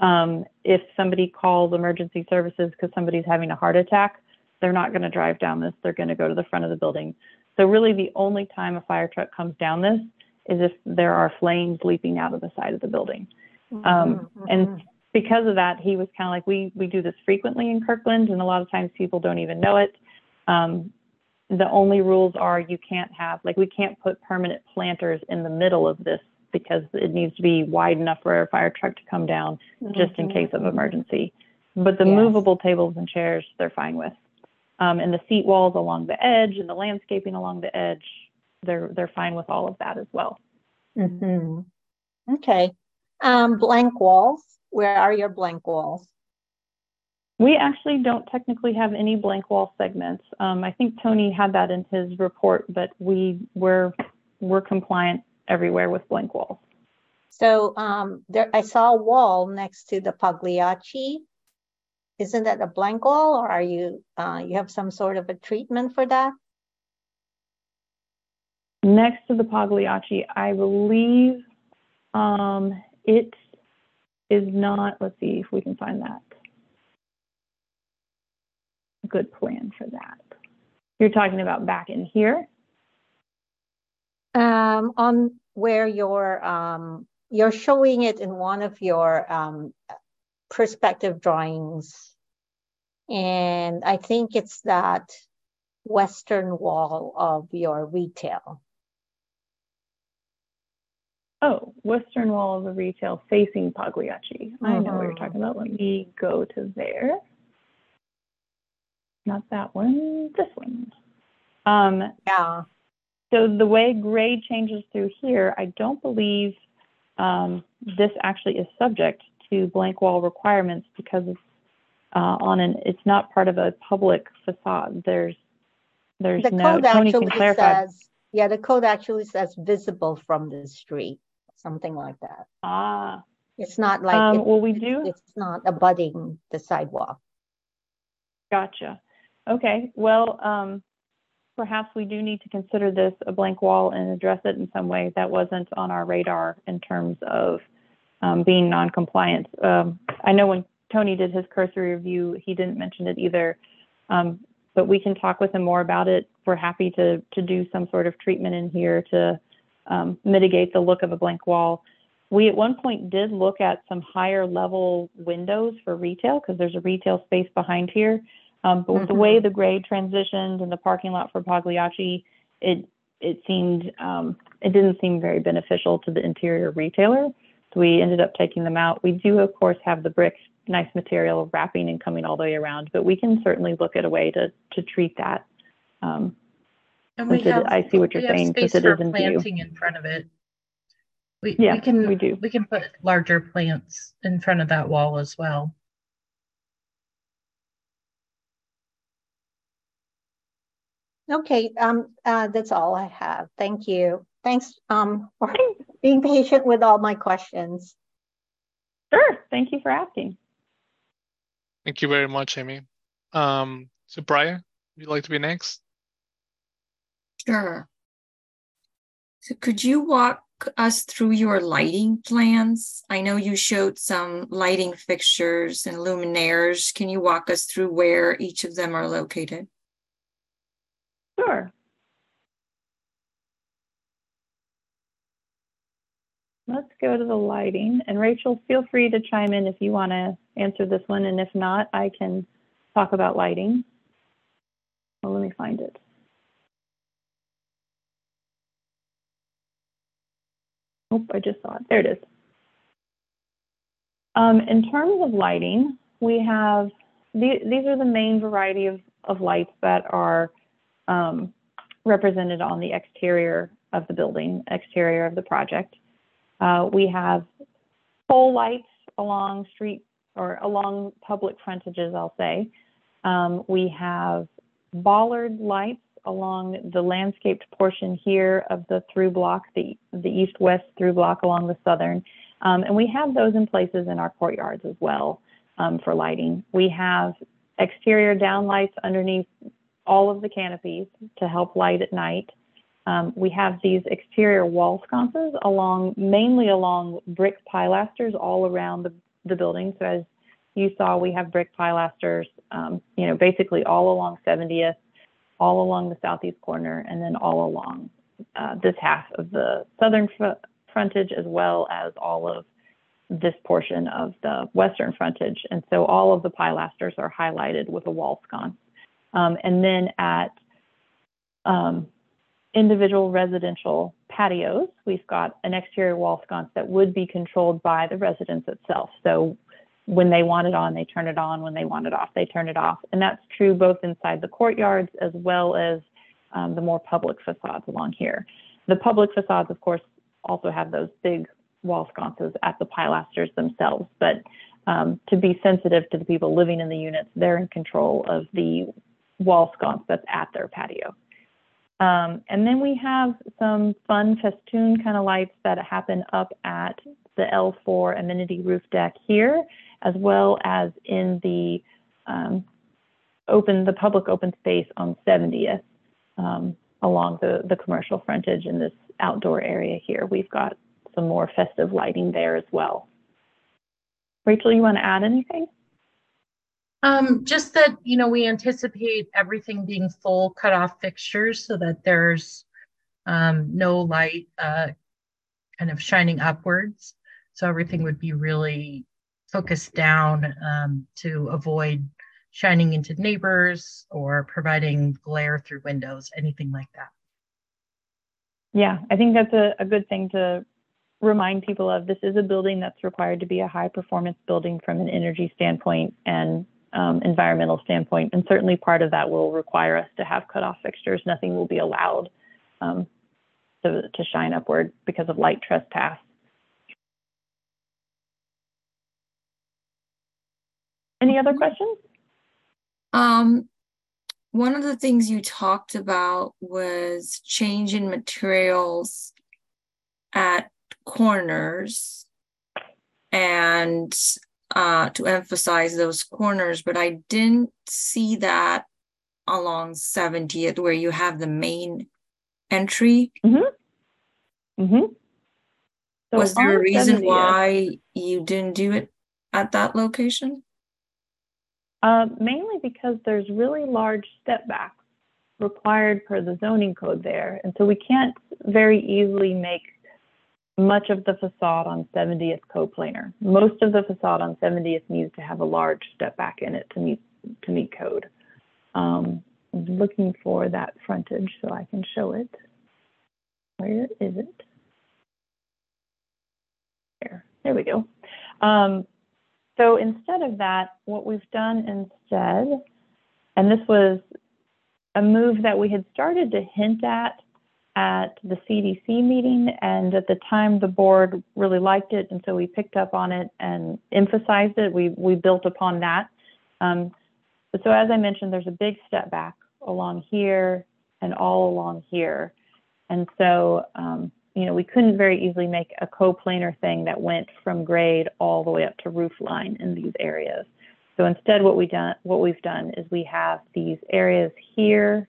Um, if somebody calls emergency services because somebody's having a heart attack, they're not going to drive down this. They're going to go to the front of the building. So really, the only time a fire truck comes down this is if there are flames leaping out of the side of the building. Um, Mhm, and because of that, he was kind of like, we we do this frequently in Kirkland, and a lot of times people don't even know it. Um, the only rules are you can't have like we can't put permanent planters in the middle of this because it needs to be wide enough for a fire truck to come down just in Mhm, case of emergency. But the Yes. movable tables and chairs, they're fine with. Um, and the seat walls along the edge and the landscaping along the edge, they're they're fine with all of that as well. Mhm. Okay. Um, blank walls, where are your blank walls? We actually don't technically have any blank wall segments. Um, I think Tony had that in his report, but we we're we're compliant everywhere with blank walls. So, um, there, I saw a wall next to the Pagliacci. Isn't that a blank wall or are you, uh, you have some sort of a treatment for that? Next to the Pagliacci, I believe um, it is not, let's see if we can find that. Good plan for that. You're talking about back in here? Um, on where you're, um, you're showing it in one of your, um, perspective drawings. And I think it's that western wall of your retail. Oh, western wall of the retail facing Pagliacci. I know what you're Mhm. talking about. Let me go to there. Not that one, this one. Um, Yeah. so the way grade changes through here, I don't believe um, this actually is subject to blank wall requirements because it's uh, on an, it's not part of a public facade. There's, there's The no, code Tony can actually clarify. says, yeah, the code actually says visible from the street, something like that. Ah, It's not like, Um, it- well, we do- It's not abutting the sidewalk. Gotcha. Okay, well, um, perhaps we do need to consider this a blank wall and address it in some way that wasn't on our radar in terms of um, being non-compliant. Um, I know when Tony did his cursory review, he didn't mention it either. Um, but we can talk with him more about it. We're happy to to do some sort of treatment in here to um, mitigate the look of a blank wall. We at one point did look at some higher level windows for retail because there's a retail space behind here. Um, but with the way the grade transitioned and the parking lot for Pagliacci, it it seemed um, it didn't seem very beneficial to the interior retailer. So we ended up taking them out. We do of course have the brick, nice material wrapping and coming all the way around, but we can certainly look at a way to to treat that. Um, And we Since it- have, I see what you're we have saying, since space it for in planting in front of it. We, Yeah, we can, we do. we can put larger plants in front of that wall as well. Okay, um, uh, that's all I have. Thank you. Thanks, um, for being patient with all my questions. sure. Thank you for asking. Thank you very much, Amy. Um, so Brian, would you like to be next? Sure. So could you walk us through your lighting plans? I know you showed some lighting fixtures and luminaires. Can you walk us through where each of them are located? Sure. Let's go to the lighting. And Rachel, feel free to chime in if you want to answer this one. And if not, I can talk about lighting. Well, let me find it. Oh, I just saw it. There it is. Um, in terms of lighting, we have, the, these are the main variety of, of lights that are um, represented on the exterior of the building, exterior of the project. Uh, we have pole lights along street or along public frontages, I'll say. Um, we have bollard lights along the landscaped portion here of the through block, the, the east-west through block along the southern. Um, and we have those in places in our courtyards as well um, for lighting. We have exterior downlights underneath all of the canopies to help light at night. Um, we have these exterior wall sconces along, mainly along brick pilasters all around the, the building. So as you saw, we have brick pilasters, um, you know, basically all along 70th, all along the southeast corner, and then all along uh, this half of the southern fr- frontage, as well as all of this portion of the western frontage. And so all of the pilasters are highlighted with a wall sconce. Um, and then at um, individual residential patios, we've got an exterior wall sconce that would be controlled by the residence itself. So when they want it on, they turn it on. When they want it off, they turn it off. And that's true both inside the courtyards as well as um, the more public facades along here. The public facades, of course, also have those big wall sconces at the pilasters themselves. But um, to be sensitive to the people living in the units, they're in control of the wall sconce that's at their patio. Um, and then we have some fun festoon kind of lights that happen up at the L4 amenity roof deck here, as well as in the um, open, the public open space on 70th um, along the, the commercial frontage in this outdoor area here. We've got some more festive lighting there as well. Rachel, you want to add anything? Um, just that, you know, we anticipate everything being full cutoff fixtures so that there's um, no light uh, kind of shining upwards. So everything would be really focused down um, to avoid shining into neighbors or providing glare through windows, anything like that. Yeah, I think that's a, a good thing to remind people of. This is a building that's required to be a high performance building from an energy standpoint and um, environmental standpoint. And certainly part of that will require us to have cutoff fixtures. Nothing will be allowed um, to, to shine upward because of light trespass. Any other questions? Um, one of the things you talked about was change in materials at corners and uh, to emphasize those corners, but I didn't see that along 70th where you have the main entry. Mm-hmm. Mm-hmm. So Was there a reason 70th why you didn't do it at that location? Uh, mainly because there's really large step backs required per the zoning code there. And so we can't very easily make much of the facade on 70th coplanar. Most of the facade on 70th needs to have a large step back in it to meet to meet code. Um, looking for that frontage so I can show it. Where is it? There, there we go. Um, so instead of that, what we've done instead, and this was a move that we had started to hint at at the CDC meeting, and at the time the board really liked it, and so we picked up on it and emphasized it. We we built upon that. Um, so as I mentioned, there's a big step back along here and all along here, and so um, you know we couldn't very easily make a coplanar thing that went from grade all the way up to roof line in these areas. So instead, what we done what we've done is we have these areas here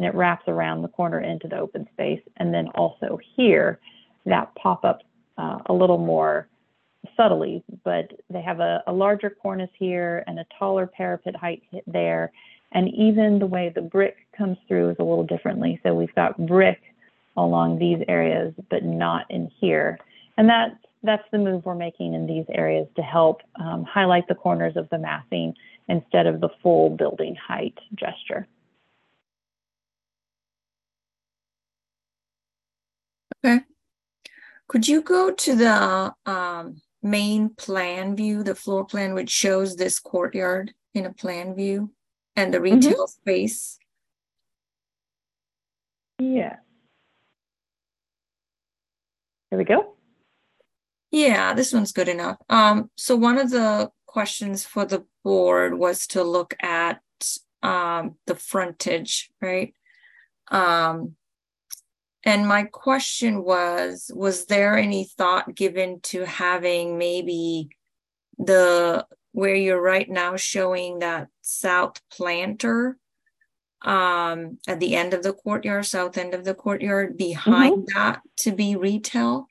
and it wraps around the corner into the open space. And then also here, that pop up uh, a little more subtly, but they have a, a larger cornice here and a taller parapet height there. And even the way the brick comes through is a little differently. So we've got brick along these areas, but not in here. And that's, that's the move we're making in these areas to help um, highlight the corners of the massing instead of the full building height gesture. Okay. Could you go to the um, main plan view, the floor plan, which shows this courtyard in a plan view and the retail space? Yeah. Here we go. Yeah, this one's good enough. Um, so one of the questions for the board was to look at um, the frontage, right? Um, and my question was was there any thought given to having maybe the where you're right now showing that south planter um at the end of the courtyard south end of the courtyard behind Mm-hmm. that to be retail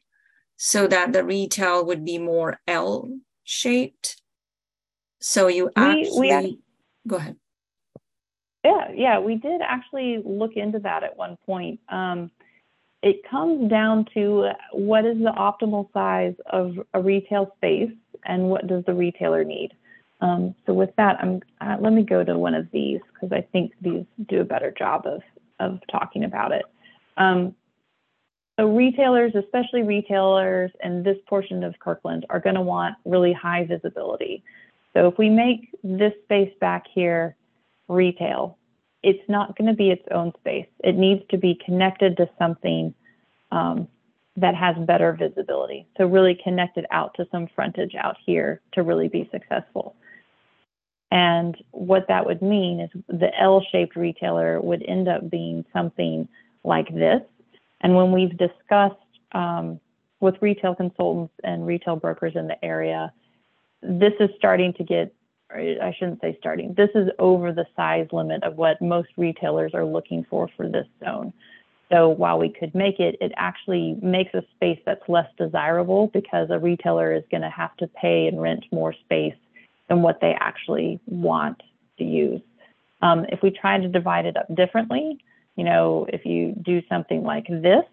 so that the retail would be more L shaped so you actually we act- go ahead Yeah, yeah, we did actually look into that at one point. Um, it comes down to what is the optimal size of a retail space and what does the retailer need. Um, so with that, I'm uh, let me go to one of these because I think these do a better job of of talking about it. Um, so retailers, especially retailers in this portion of Kirkland, are going to want really high visibility. So if we make this space back here retail, it's not going to be its own space. It needs to be connected to something um, that has better visibility. So really connected out to some frontage out here to really be successful. And what that would mean is the L-shaped retailer would end up being something like this. And when we've discussed um, with retail consultants and retail brokers in the area, this is starting to get I shouldn't say starting. This is over the size limit of what most retailers are looking for for this zone. So while we could make it, it actually makes a space that's less desirable because a retailer is going to have to pay and rent more space than what they actually want to use. Um, if we try to divide it up differently, you know, if you do something like this,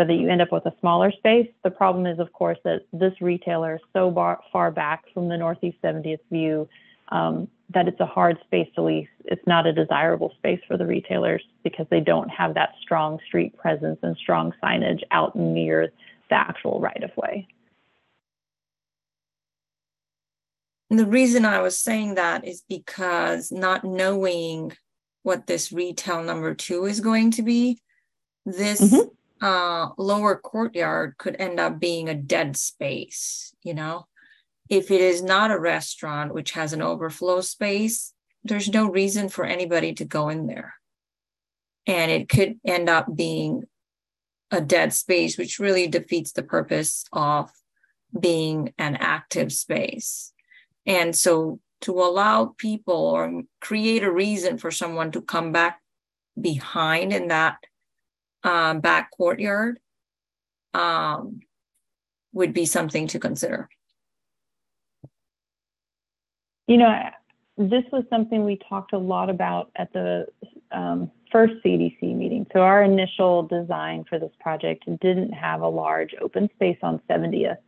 so that you end up with a smaller space, the problem is, of course, that this retailer is so bar, far back from the Northeast 70th view um, that it's a hard space to lease. It's not a desirable space for the retailers because they don't have that strong street presence and strong signage out near the actual right of way. And the reason I was saying that is because not knowing what this retail number two is going to be, this mm-hmm. Uh, lower courtyard could end up being a dead space, you know? If it is not a restaurant which has an overflow space, there's no reason for anybody to go in there. And it could end up being a dead space, which really defeats the purpose of being an active space. And so to allow people or create a reason for someone to come back behind in that um, back courtyard um, would be something to consider. You know, this was something we talked a lot about at the um, first CDC meeting. So our initial design for this project didn't have a large open space on 70th.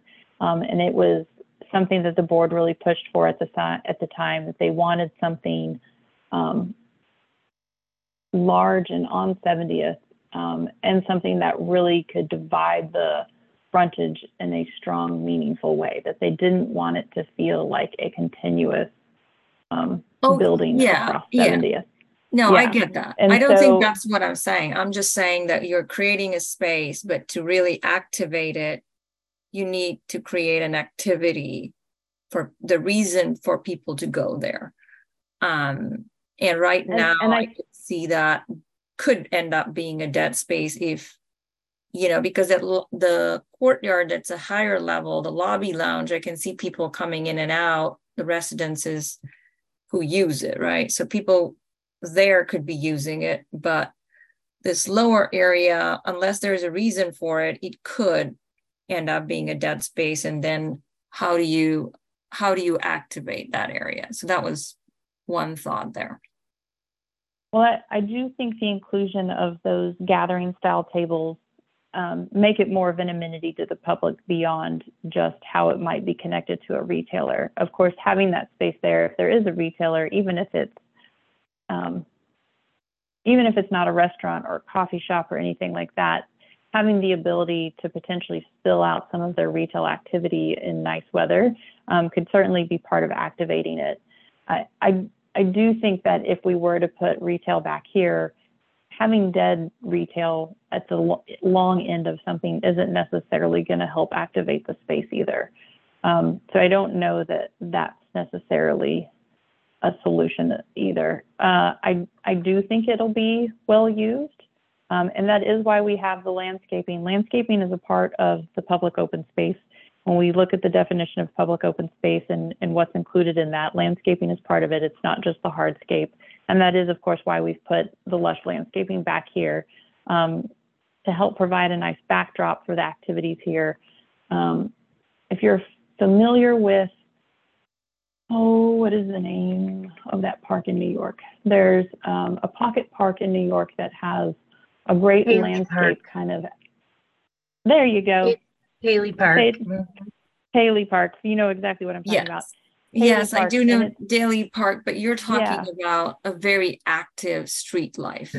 Um, and it was something that the board really pushed for at the, at the time, that they wanted something um, large and on 70th um, and something that really could divide the frontage in a strong, meaningful way, that they didn't want it to feel like a continuous um, oh, building yeah, across 70th. Yeah. No, yeah. I get that. And I don't so, think that's what I'm saying. I'm just saying that you're creating a space, but to really activate it, you need to create an activity for the reason for people to go there. Um, and right and, now, and I, I see that could end up being a dead space if you know because at the courtyard that's a higher level the lobby lounge i can see people coming in and out. The residences who use it right? So people there could be using it but this lower area unless there's a reason for it it could end up being a dead space. And then how do you how do you activate that area? So that was one thought there well i, I do think the inclusion of those gathering style tables um, make it more of an amenity to the public beyond just how it might be connected to a retailer of course having that space there if there is a retailer even if it's um, even if it's not a restaurant or a coffee shop or anything like that having the ability to potentially spill out some of their retail activity in nice weather um, could certainly be part of activating it. I, I, I do think that if we were to put retail back here, having dead retail at the long end of something isn't necessarily going to help activate the space either. Um, so I don't know that that's necessarily a solution either. Uh, I I do think it'll be well used. Um, and that is why we have the landscaping. Landscaping is a part of the public open space. When we look at the definition of public open space and, and what's included in that, landscaping is part of it. It's not just the hardscape. And that is, of course, why we've put the lush landscaping back here um, to help provide a nice backdrop for the activities here. Um, if you're familiar with, oh, what is the name of that park in New York? There's um, a pocket park in New York that has a great landscape Park. kind of. There you go. Paley Park. Paley, Park. You know exactly what I'm talking yes. about. Paley yes, Park. I do know Daly Park, but you're talking yeah. about a very active street life.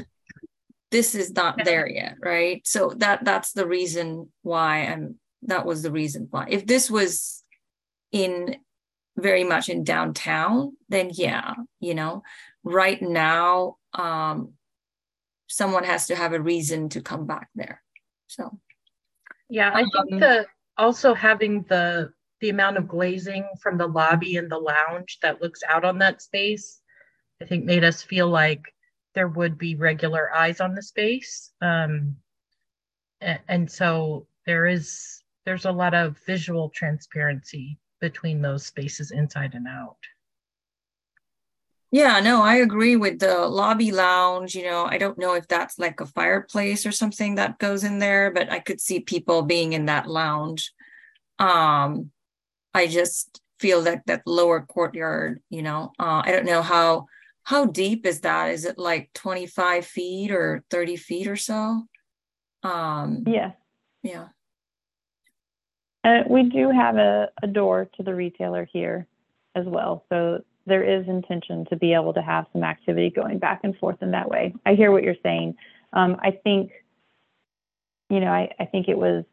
This is not there yet, right? So that that's the reason why I'm that was the reason why. If this was in very much in downtown, then yeah, you know, right now um someone has to have a reason to come back there. So, yeah, I think um, the also having the the amount of glazing from the lobby and the lounge that looks out on that space, I think made us feel like there would be regular eyes on the space. Um, and, and so there is there's a lot of visual transparency between those spaces inside and out. Yeah, no, I agree with the lobby lounge. You know, I don't know if that's like a fireplace or something that goes in there, but I could see people being in that lounge. Um, I just feel that that lower courtyard, you know, uh, I don't know how how deep is that? Is it like 25 feet or 30 feet or so? Um, Yeah. yeah. Uh, we do have a, a door to the retailer here as well. So there is intention to be able to have some activity going back and forth in that way. I hear what you're saying. Um, I think, you know, I, I think it was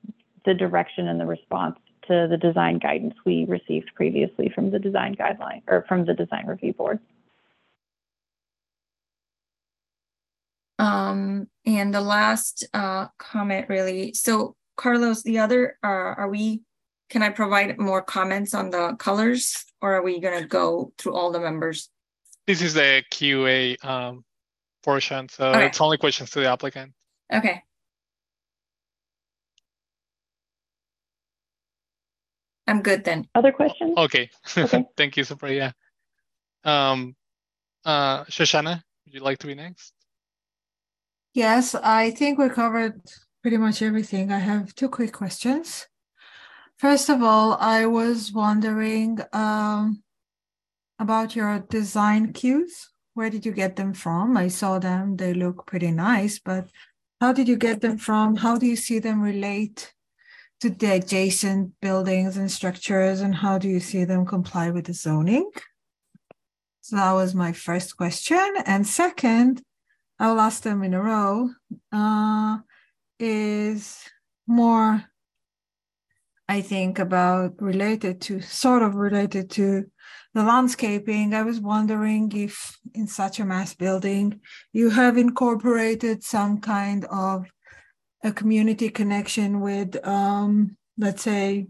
the direction and the response to the design guidance we received previously from the design guideline or from the design review board. Um, and the last uh, comment really, so Carlos, the other, uh, are we, can I provide more comments on the colors or are we gonna go through all the members? This is the QA um, portion, so Okay. it's only questions to the applicant. Okay. I'm good then. Other questions? Okay. Okay. Thank you, Supriya. Um, uh, Shoshana, would you like to be next? Yes, I think we covered pretty much everything. I have two quick questions. First of all, I was wondering um, about your design cues. Where did you get them from? I saw them, they look pretty nice, but how did you get them from? How do you see them relate to the adjacent buildings and structures, and how do you see them comply with the zoning? So that was my first question. And second, I'll ask them in a row, uh, is more, I think, about related to, sort of related to the landscaping. I was wondering if in such a mass building, you have incorporated some kind of a community connection with, um, let's say,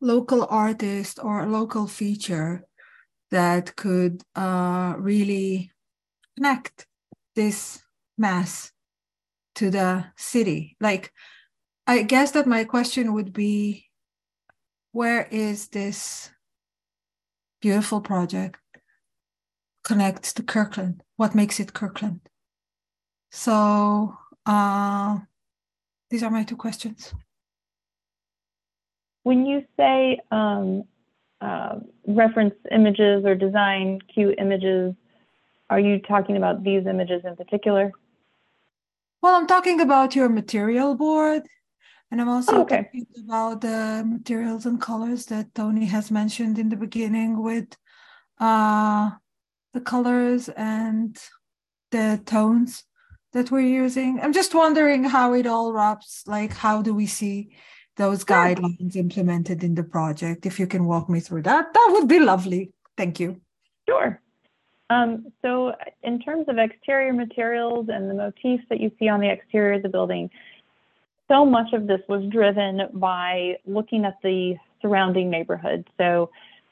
local artist or local feature that could uh, really connect this mass to the city like i guess that my question would be where is this beautiful project connects to kirkland? What makes it kirkland? So uh these are my two questions. When you say um, uh, reference images or design cue images, are you talking about these images in particular? well i'm talking about your material board and i'm also Oh, okay. about the materials and colors that tony has mentioned in the beginning with uh the colors and the tones that we're using. I'm just wondering how it all wraps like how do we see those guidelines implemented in the project? If you can walk me through that that would be lovely. Thank you. Sure. Um, so in terms of exterior materials and the motifs that you see on the exterior of the building, so much of this was driven by looking at the surrounding neighborhood. So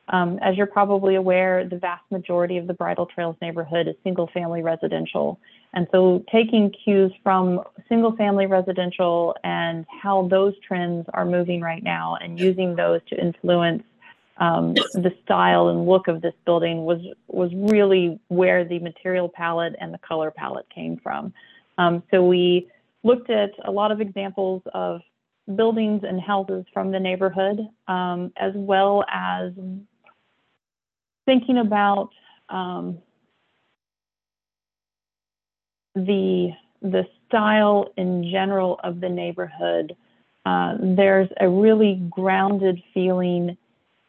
um, as you're probably aware, the vast majority of the Bridle Trails neighborhood is single family residential. And so taking cues from single family residential and how those trends are moving right now and using those to influence um, the style and look of this building was was really where the material palette and the color palette came from. Um, so we looked at a lot of examples of buildings and houses from the neighborhood, um, as well as thinking about um, the the style in general of the neighborhood. Uh, there's a really grounded feeling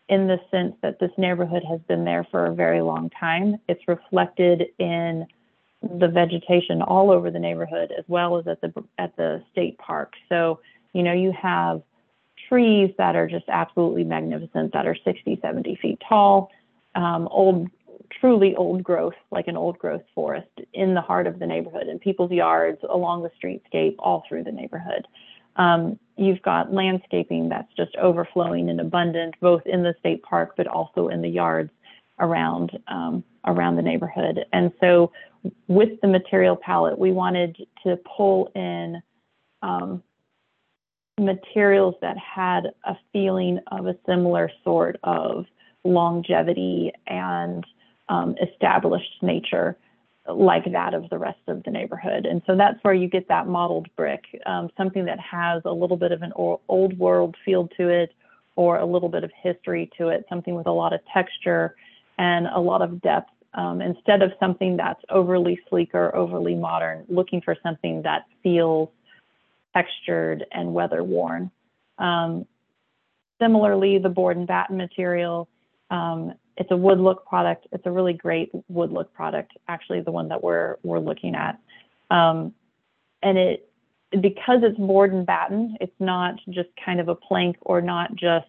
in the sense that this neighborhood has been there for a very long time. It's reflected in the vegetation all over the neighborhood as well as at the at the state park. So, you know, you have trees that are just absolutely magnificent that are 60, 70 feet tall, um, old, truly old growth, like an old growth forest in the heart of the neighborhood, in people's yards, along the streetscape, all through the neighborhood. Um, you've got landscaping that's just overflowing and abundant, both in the state park but also in the yards around um, around the neighborhood. And so, with the material palette, we wanted to pull in um, materials that had a feeling of a similar sort of longevity and um, established nature like that of the rest of the neighborhood. And so that's where you get that mottled brick, um, something that has a little bit of an old world feel to it or a little bit of history to it, something with a lot of texture and a lot of depth. Um, instead of something that's overly sleek or overly modern, looking for something that feels textured and weather worn. Um, similarly, the board and batten material, um, it's a wood look product. It's a really great wood look product, actually, the one that we're, we're looking at. Um, and it, because it's board and batten, it's not just kind of a plank or not just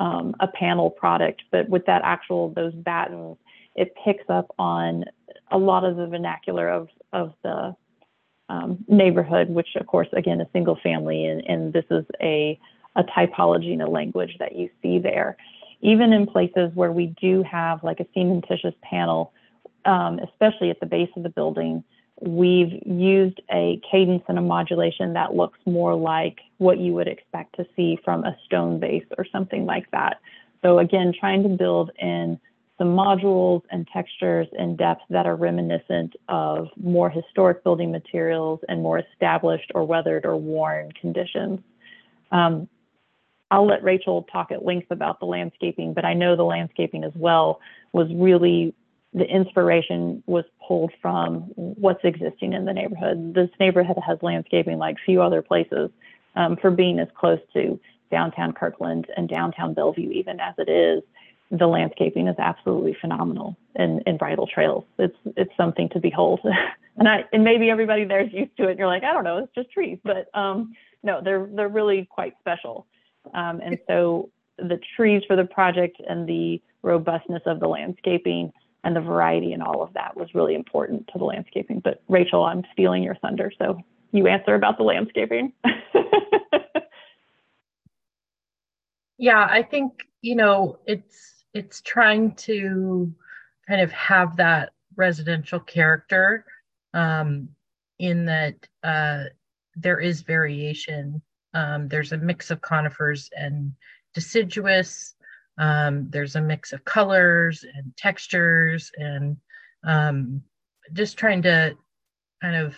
um, a panel product, but with that actual, those battens, it picks up on a lot of the vernacular of, of the um, neighborhood, which of course, again, is single family, and, and this is a, a typology and a language that you see there. Even in places where we do have like a cementitious panel, um, especially at the base of the building, we've used a cadence and a modulation that looks more like what you would expect to see from a stone base or something like that. So again, trying to build in some modules and textures and depth that are reminiscent of more historic building materials and more established or weathered or worn conditions. Um, I'll let Rachel talk at length about the landscaping, but I know the landscaping as well was really the inspiration was pulled from what's existing in the neighborhood. This neighborhood has landscaping like few other places um, for being as close to downtown Kirkland and downtown Bellevue, even as it is the landscaping is absolutely phenomenal in, in bridle trails. It's it's something to behold. and I and maybe everybody there is used to it and you're like, I don't know, it's just trees. But um, no, they're they're really quite special. Um, and so the trees for the project and the robustness of the landscaping and the variety and all of that was really important to the landscaping. But Rachel, I'm stealing your thunder, so you answer about the landscaping. yeah, I think you know it's it's trying to kind of have that residential character um, in that uh, there is variation. Um, there's a mix of conifers and deciduous. Um, there's a mix of colors and textures, and um, just trying to kind of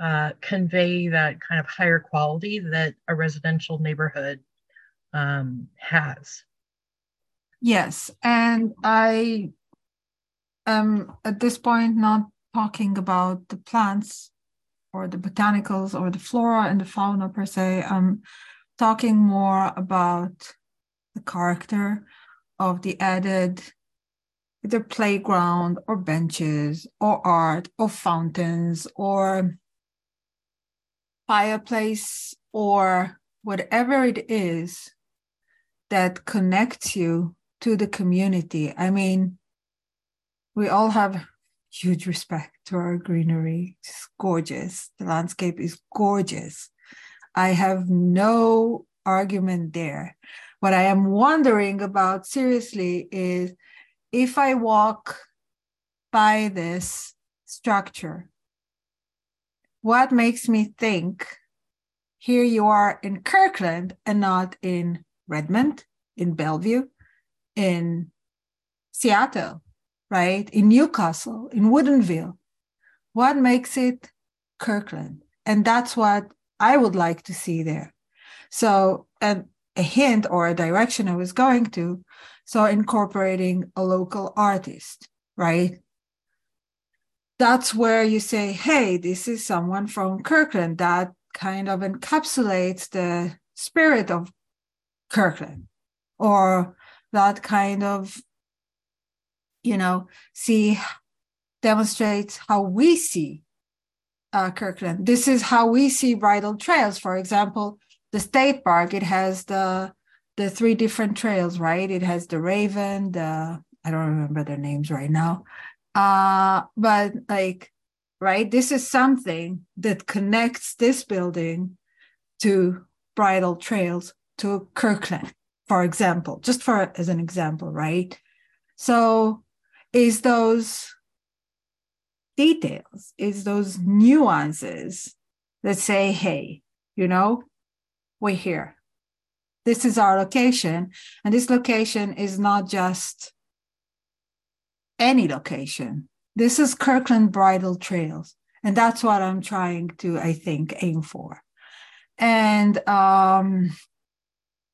uh, convey that kind of higher quality that a residential neighborhood um, has. Yes, and I am at this point not talking about the plants or the botanicals or the flora and the fauna per se. I'm talking more about the character of the added either playground or benches or art or fountains or fireplace or whatever it is that connects you to the community. I mean, we all have huge respect to our greenery. It's gorgeous. The landscape is gorgeous. I have no argument there. What I am wondering about seriously is if I walk by this structure, what makes me think here you are in Kirkland and not in Redmond, in Bellevue, in Seattle, right? In Newcastle, in Woodinville. What makes it Kirkland? And that's what I would like to see there. So, and a hint or a direction I was going to. So, incorporating a local artist, right? That's where you say, hey, this is someone from Kirkland that kind of encapsulates the spirit of Kirkland. Or that kind of you know see demonstrates how we see uh, kirkland. This is how we see bridle trails. For example the state park it has the the three different trails right? It has the raven the i don't remember their names right now. Uh but like right this is something that connects this building to bridle trails to kirkland for example, just for as an example, right? So is those details, is those nuances that say, hey, you know, we're here. This is our location. And this location is not just any location. This is Kirkland Bridle Trails, and that's what I'm trying to, I think, aim for. And um,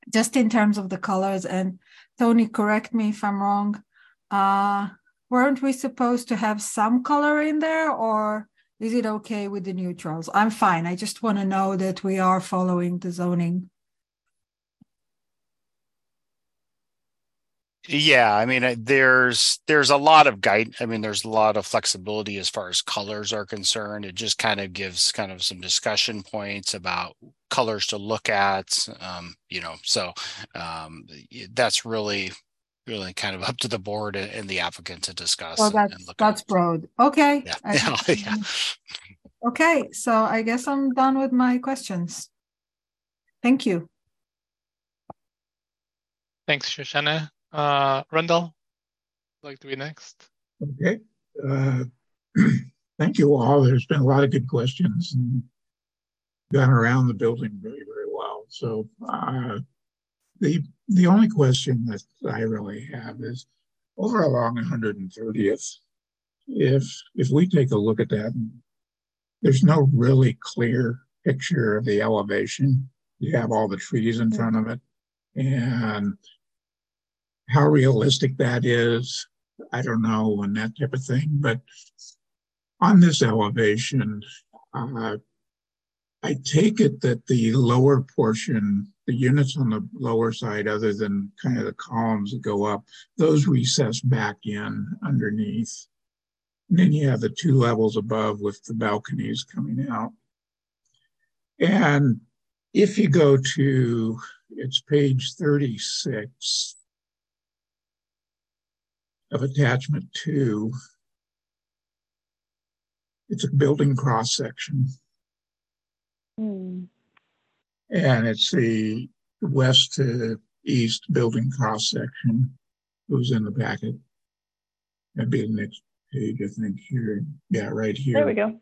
just in terms of the colors, and Tony, correct me if I'm wrong. Uh, weren't we supposed to have some color in there, or is it okay with the neutrals? I'm fine. I just want to know that we are following the zoning. Yeah, I mean, uh, there's there's a lot of guide. I mean, there's a lot of flexibility as far as colors are concerned. It just kind of gives kind of some discussion points about colors to look at. Um, you know, so um, that's really really kind of up to the board and the applicant to discuss. Well, that's, that's at. broad. Okay. Yeah. I, yeah. Okay. So I guess I'm done with my questions. Thank you. Thanks, Shoshana. Uh, Randall, like to be next. Okay. Uh, thank you all. There's been a lot of good questions and gone around the building very, very well. So uh, the the only question that I really have is over along 130th, if if we take a look at that, there's no really clear picture of the elevation. You have all the trees in front of it, and how realistic that is, I don't know, and that type of thing. But on this elevation, uh, I take it that the lower portion, the units on the lower side, other than kind of the columns that go up, those recess back in underneath. And then you have the two levels above with the balconies coming out. And if you go to, it's page 36 of attachment two, it's a building cross section. Mm. And it's the west to east building cross section. It was in the packet. That'd be the next page, I think, here. Yeah, right here. There we go.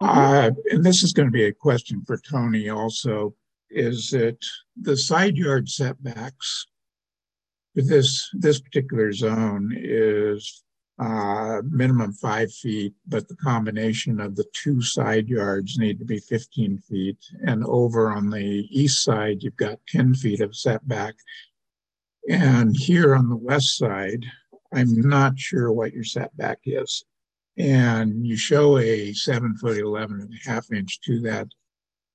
Uh, and this is going to be a question for Tony also. Is that the side yard setbacks this this particular zone is uh, minimum five feet, but the combination of the two side yards need to be 15 feet. And over on the east side, you've got 10 feet of setback. And here on the west side, I'm not sure what your setback is. And you show a seven foot 11 and a half inch to that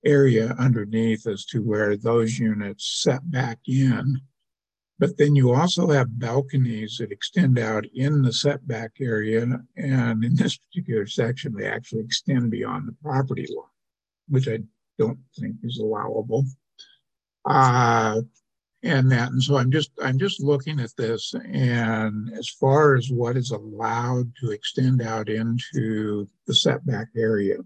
area underneath as to where those units set back in. But then you also have balconies that extend out in the setback area. And in this particular section, they actually extend beyond the property line, which I don't think is allowable. Uh, and that, and so I'm just I'm just looking at this, and as far as what is allowed to extend out into the setback area.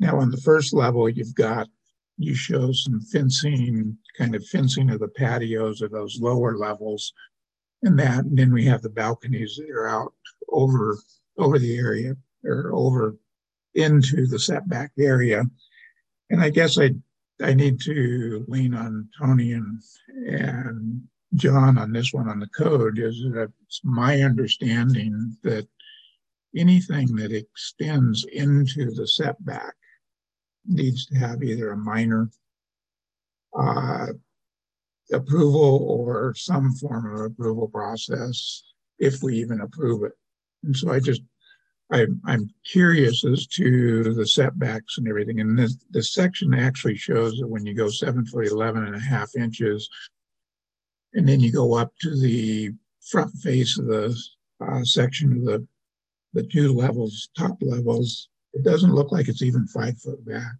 Now, on the first level, you've got you show some fencing, kind of fencing of the patios of those lower levels and that. And then we have the balconies that are out over over the area or over into the setback area. And I guess I I need to lean on Tony and and John on this one on the code is that it's my understanding that anything that extends into the setback needs to have either a minor uh, approval or some form of approval process if we even approve it. And so I just, I, I'm curious as to the setbacks and everything. And this, this section actually shows that when you go seven foot 11 and a half inches, and then you go up to the front face of the uh, section of the, the two levels, top levels, it doesn't look like it's even five foot back.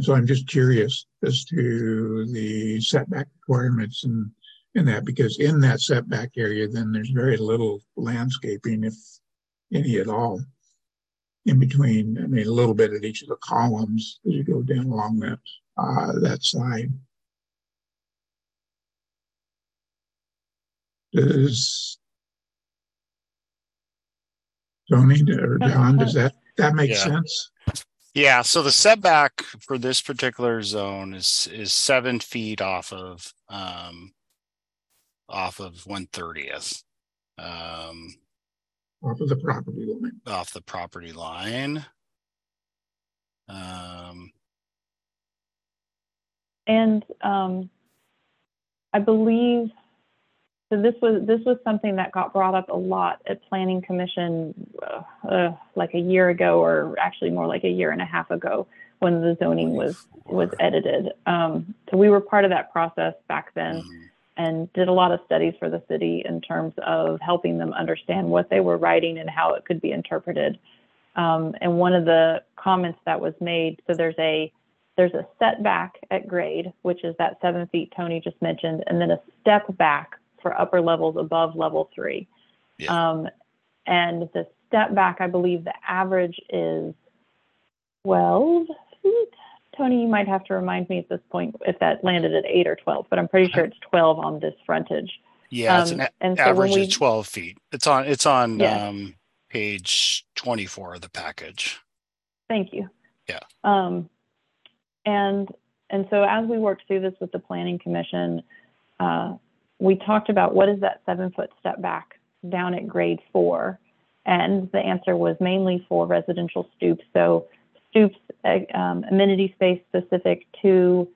So I'm just curious as to the setback requirements and in that because in that setback area, then there's very little landscaping, if any at all, in between. I mean, a little bit at each of the columns as you go down along that uh, that side. Does Tony or John, does that that make yeah. sense? Yeah. So the setback for this particular zone is is seven feet off of um, off of one thirtieth. um, off of the property line. off the property line. Um, And um, I believe so. This was this was something that got brought up a lot at Planning Commission, uh, uh, like a year ago, or actually more like a year and a half ago, when the zoning was was edited. Um, so we were part of that process back then, mhm. and did a lot of studies for the city in terms of helping them understand what they were writing and how it could be interpreted. Um, and one of the comments that was made, so there's a there's a setback at grade, which is that seven feet Tony just mentioned, and then a step back for upper levels above level three. Yeah. Um, and the step back, I believe the average is 12 feet. Tony, you might have to remind me at this point if that landed at eight or 12, but I'm pretty sure it's 12 on this frontage. yeah, it's an Um, a- and so average we- is twelve feet. It's on, it's on, Yeah. um, page twenty-four of the package. Thank you. Yeah. Um, and and so as we worked through this with the planning commission, uh, we talked about what is that seven foot step back down at grade four, and the answer was mainly for residential stoops. So stoops, uh, um, amenity space specific to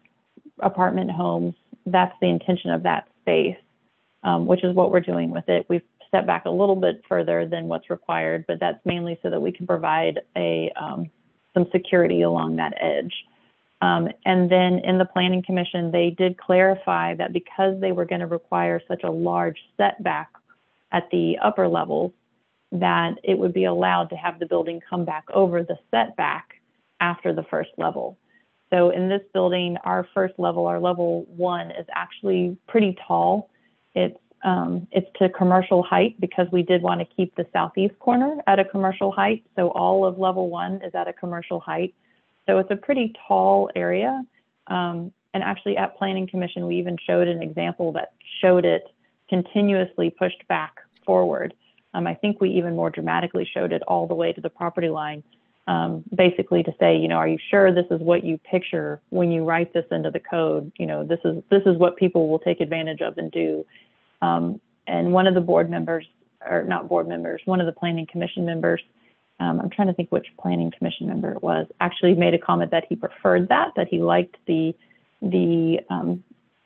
apartment homes. That's the intention of that space, um, which is what we're doing with it. We've stepped back a little bit further than what's required, but that's mainly so that we can provide a um, some security along that edge. Um, and then in the planning commission, they did clarify that because they were going to require such a large setback at the upper levels, that it would be allowed to have the building come back over the setback after the first level. So in this building, our first level, our level one, is actually pretty tall. It's um, it's to commercial height because we did want to keep the southeast corner at a commercial height. So all of level one is at a commercial height. So it's a pretty tall area. Um, and actually at Planning Commission, we even showed an example that showed it continuously pushed back forward. Um, I think we even more dramatically showed it all the way to the property line, um, basically to say, you know, are you sure this is what you picture when you write this into the code? You know, this is this is what people will take advantage of and do. Um, and one of the board members, or not board members, one of the planning commission members, um, I'm trying to think which planning commission member it was, actually made a comment that he preferred that, that he liked the the um,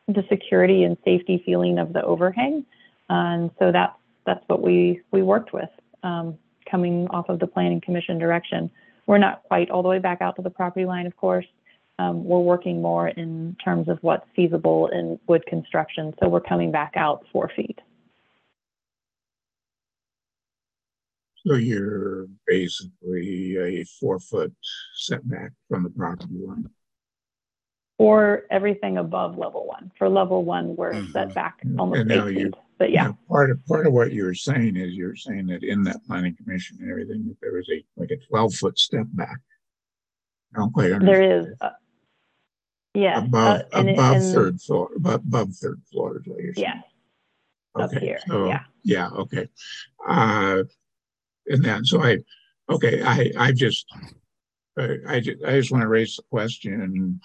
the security and safety feeling of the overhang. And so that's that's what we we worked with um, coming off of the planning commission direction. We're not quite all the way back out to the property line, of course. Um, we're working more in terms of what's feasible in wood construction. So we're coming back out four feet. So you're basically a four foot setback from the property line. Or everything above level one. For level one, we're Mhm. set back And almost now eight you- feet. But yeah, Now, Part of, part of what you're saying is you're saying that in that planning commission and everything, that there was a, like a twelve foot step back. I don't quite understand. there is. Uh, yeah. Above, uh, and- above and- third floor, above, above third floor is what you're saying. Yes. up Okay, here, so, yeah. Yeah, okay. Uh, and then, so I, okay, I, I just, I, I just, want to raise the question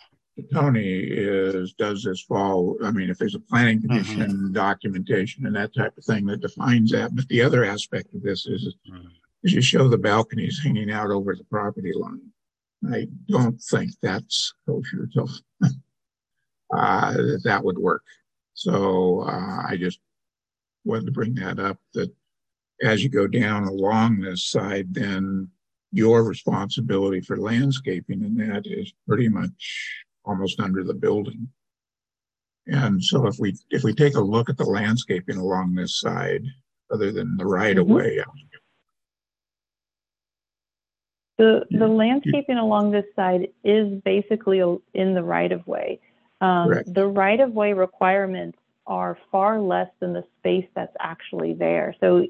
Tony is, does this fall, I mean, if there's a planning commission documentation and that type of thing that defines that, but the other aspect of this is, Mhm. is you show the balconies hanging out over the property line. I don't think that's kosher to, uh, that that would work. So, uh, I just wanted to bring that up, that as you go down along this side, then your responsibility for landscaping and that is pretty much almost under the building. And so if we, if we take a look at the landscaping along this side, other than the right of way, The, Yeah, the you- landscaping along this side is basically in the right of way. Um, the right of way requirements are far less than the space that's actually there. So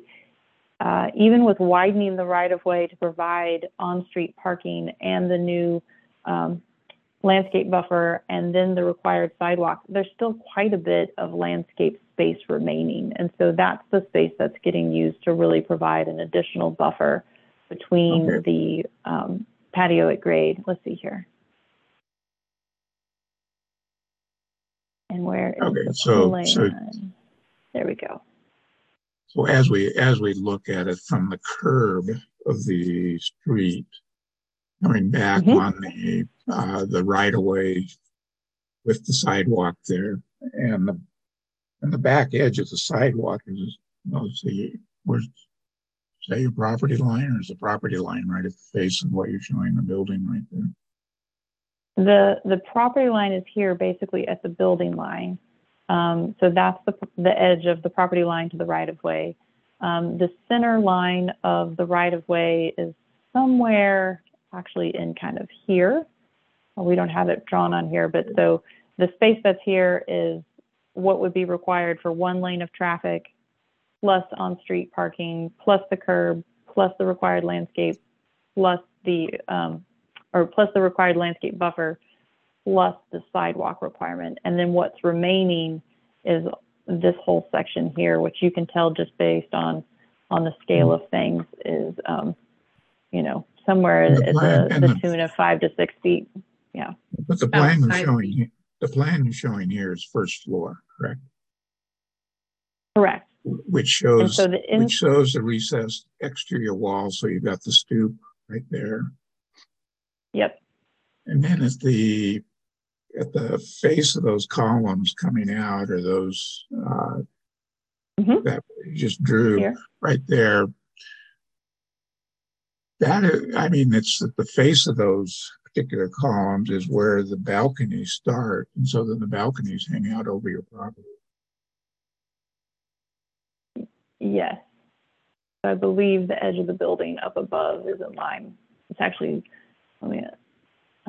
uh, even with widening the right of way to provide on-street parking and the new um, landscape buffer and then the required sidewalk, there's still quite a bit of landscape space remaining. And so that's the space that's getting used to really provide an additional buffer between Okay. the um, patio at grade. Let's see here. And where is Okay, the so- so- There we go. So as we, as we look at it from the curb of the street, coming back Mhm. on the, uh, the right of way with the sidewalk there and the, and the back edge of the sidewalk is, let's see, where's, is that your property line or is the property line right at the face of what you're showing the building right there? The, the property line is here basically at the building line. Um, so that's the, the edge of the property line to the right of way. Um, the center line of the right of way is somewhere actually in kind of here. Well, We don't have it drawn on here, but so the space that's here is what would be required for one lane of traffic plus on-street parking, plus the curb, plus the required landscape, plus the, um, or plus the required landscape buffer, plus the sidewalk requirement. And then what's remaining is this whole section here, which you can tell just based on, on the scale of things is, um, you know, somewhere And the at plan- the, and the the- tune of five to six feet. Yeah. But the plan you're Outside showing, he- the plan you're showing here is first floor, correct? Correct. Which And shows, so the in, which shows the recessed exterior wall, so you've got the stoop right there. yep, And then at the, at the face of those columns coming out or those, uh, Mhm. that you just drew here. right there. That is, I mean, it's at the face of those particular columns is where the balconies start. And so then the balconies hang out over your property. Yes. I believe the edge of the building up above is in line. It's actually, let me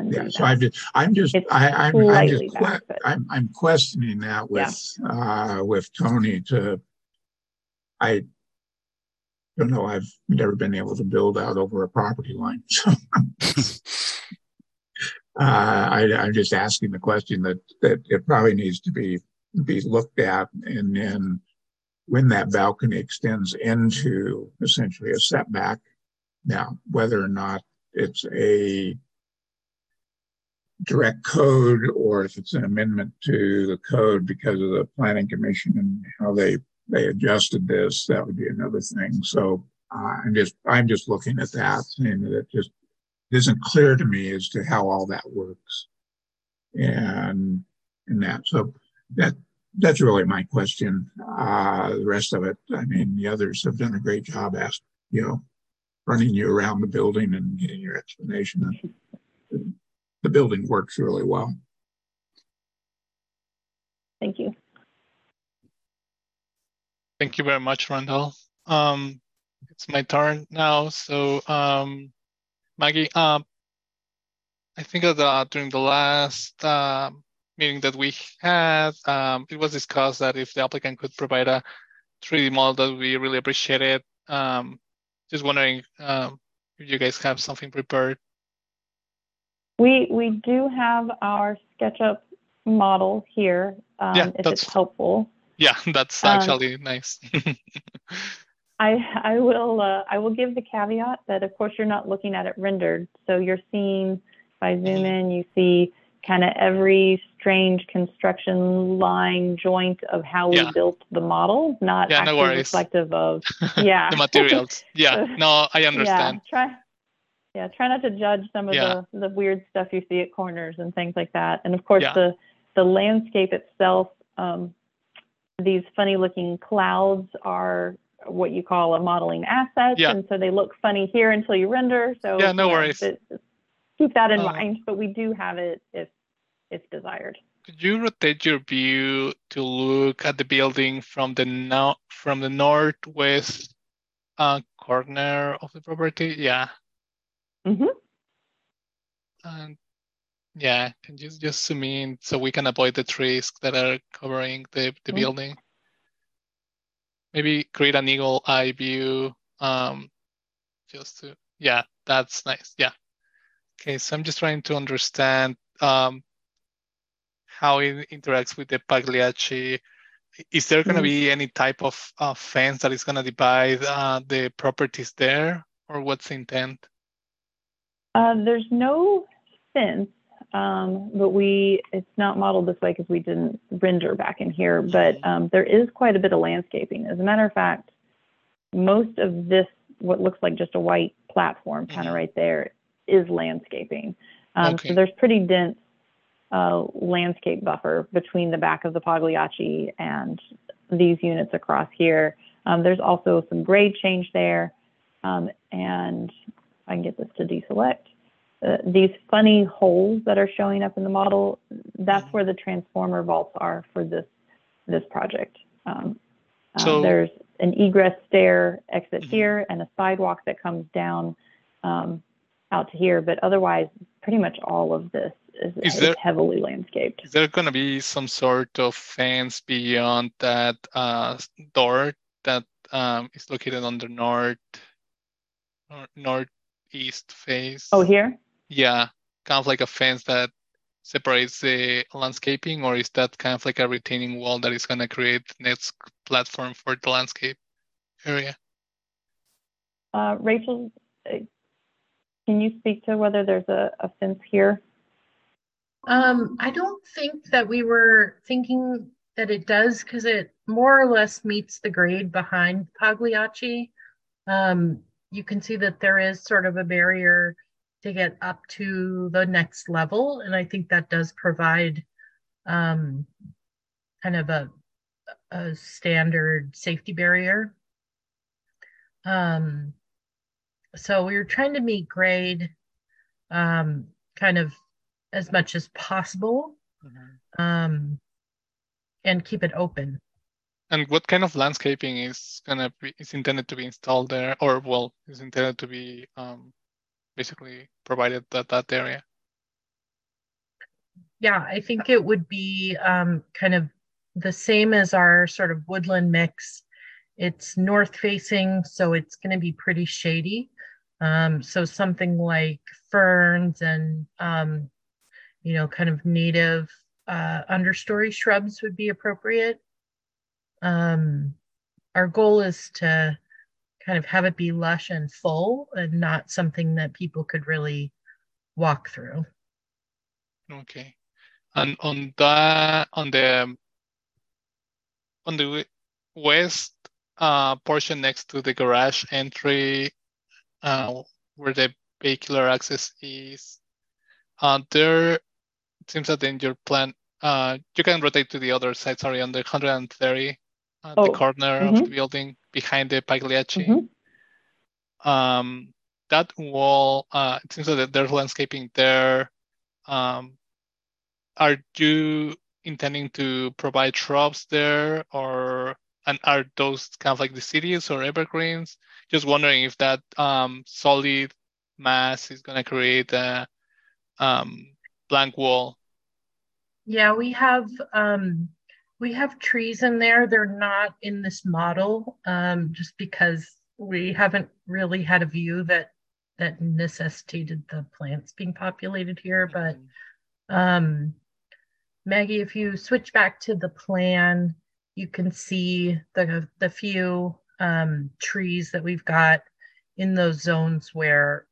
Yeah, so. I'm just, I'm just, It's I, I'm, I'm just, back, but- I'm, I'm questioning that with, uh, with Tony to, I don't know, I've never been able to build out over a property line, so. Uh, I, I'm just asking the question that, that it probably needs to be, be looked at and then when that balcony extends into essentially a setback. Now, whether or not it's a direct code or if it's an amendment to the code because of the planning commission and how they, they adjusted this, that would be another thing. So uh, I'm just, I'm just looking at that and it just isn't clear to me as to how all that works. And, and that, so that, that's really my question. Uh, the rest of it, I mean, the others have done a great job asking, you know, running you around the building and getting your explanation. The building works really well. Thank you. Thank you very much, Randall. Um, it's my turn now. So, um, Maggie, um, I think that uh, during the last uh, meeting that we had, um, it was discussed that if the applicant could provide a 3D model, that we really appreciate it. Um, just wondering um, if you guys have something prepared. We, we do have our SketchUp model here, um, Yeah, if that's- it's helpful. Yeah, that's Um, actually nice. I, I will, uh, I will give the caveat that of course you're not looking at it rendered. So you're seeing, if I zoom Mm-hmm. in, you see kind of every strange construction line joint of how we built the model, not Yeah, actually worries. reflective of, yeah. the materials. Yeah, no, I understand. Yeah, try, yeah, try not to judge some of Yeah. the, the weird stuff you see at corners and things like that. And of course, Yeah. the, the landscape itself, um, these funny looking clouds are what you call a modeling asset. Yeah. And so they look funny here until you render. So Yeah, no worries. it- keep that in Uh, mind, but we do have it if, if desired. Could you rotate your view to look at the building from the no from the northwest uh, corner of the property? Yeah. Hmm And yeah, can you just zoom in so we can avoid the trees that are covering the, the Mhm. building? Maybe create an eagle eye view. Um, just to yeah, that's nice. Yeah. Okay, so I'm just trying to understand um, how it interacts with the Pagliacci. Is there going to Mhm. be any type of uh, fence that is going to divide uh, the properties there, or what's the intent? Uh, there's no fence, um, but we, it's not modeled this way because we didn't render back in here, but um, there is quite a bit of landscaping. As a matter of fact, most of this, what looks like just a white platform kind of Mhm. right there, is landscaping. Um, Okay. So there's pretty dense uh, landscape buffer between the back of the Pagliacci and these units across here. Um, there's also some grade change there. Um, and I can get this to deselect, uh, these funny holes that are showing up in the model, that's Mhm. where the transformer vaults are for this, this project. Um, uh, So- there's an egress stair exit Mhm. here and a sidewalk that comes down um, out to here, but otherwise, pretty much all of this is, Is there- heavily landscaped. Is there going to be some sort of fence beyond that uh, door that um, is located on the north, nor- northeast face? Oh, here? Yeah, kind of like a fence that separates the landscaping, or is that kind of like a retaining wall that is going to create the next platform for the landscape area? Uh, Rachel, uh, can you speak to whether there's a, a fence here? Um, I don't think that we were thinking that it does because it more or less meets the grade behind Pagliacci. Um, you can see that there is sort of a barrier to get up to the next level, and I think that does provide um, kind of a, a standard safety barrier. Um, so we were trying to meet grade um, kind of as much as possible um, and keep it open. And what kind of landscaping is gonna be is intended to be installed there, or well, is intended to be um, basically provided at that area? Yeah, I think it would be um, kind of the same as our sort of woodland mix. It's north facing, so it's going to be pretty shady. Um, so something like ferns and um, you know, kind of native uh, understory shrubs would be appropriate. Um, our goal is to kind of have it be lush and full and not something that people could really walk through. Okay. And on the on the on the west uh, portion next to the garage entry, uh, where the vehicular access is, uh, there seems that in your plan, uh, you can rotate to the other side. Sorry, on the 130, at the Oh, corner of mhm. the building behind the Pagliacci. Mhm. um, that wall, uh, it seems that there's landscaping there. Um, are you intending to provide shrubs there, or and are those kind of like deciduous or evergreens? Just wondering if that um, solid mass is going to create a um, blank wall. Yeah, we have um, we have trees in there. They're not in this model um, just because we haven't really had a view that that necessitated the plants being populated here. But um, Maggie, if you switch back to the plan, you can see the the few um, trees that we've got in those zones where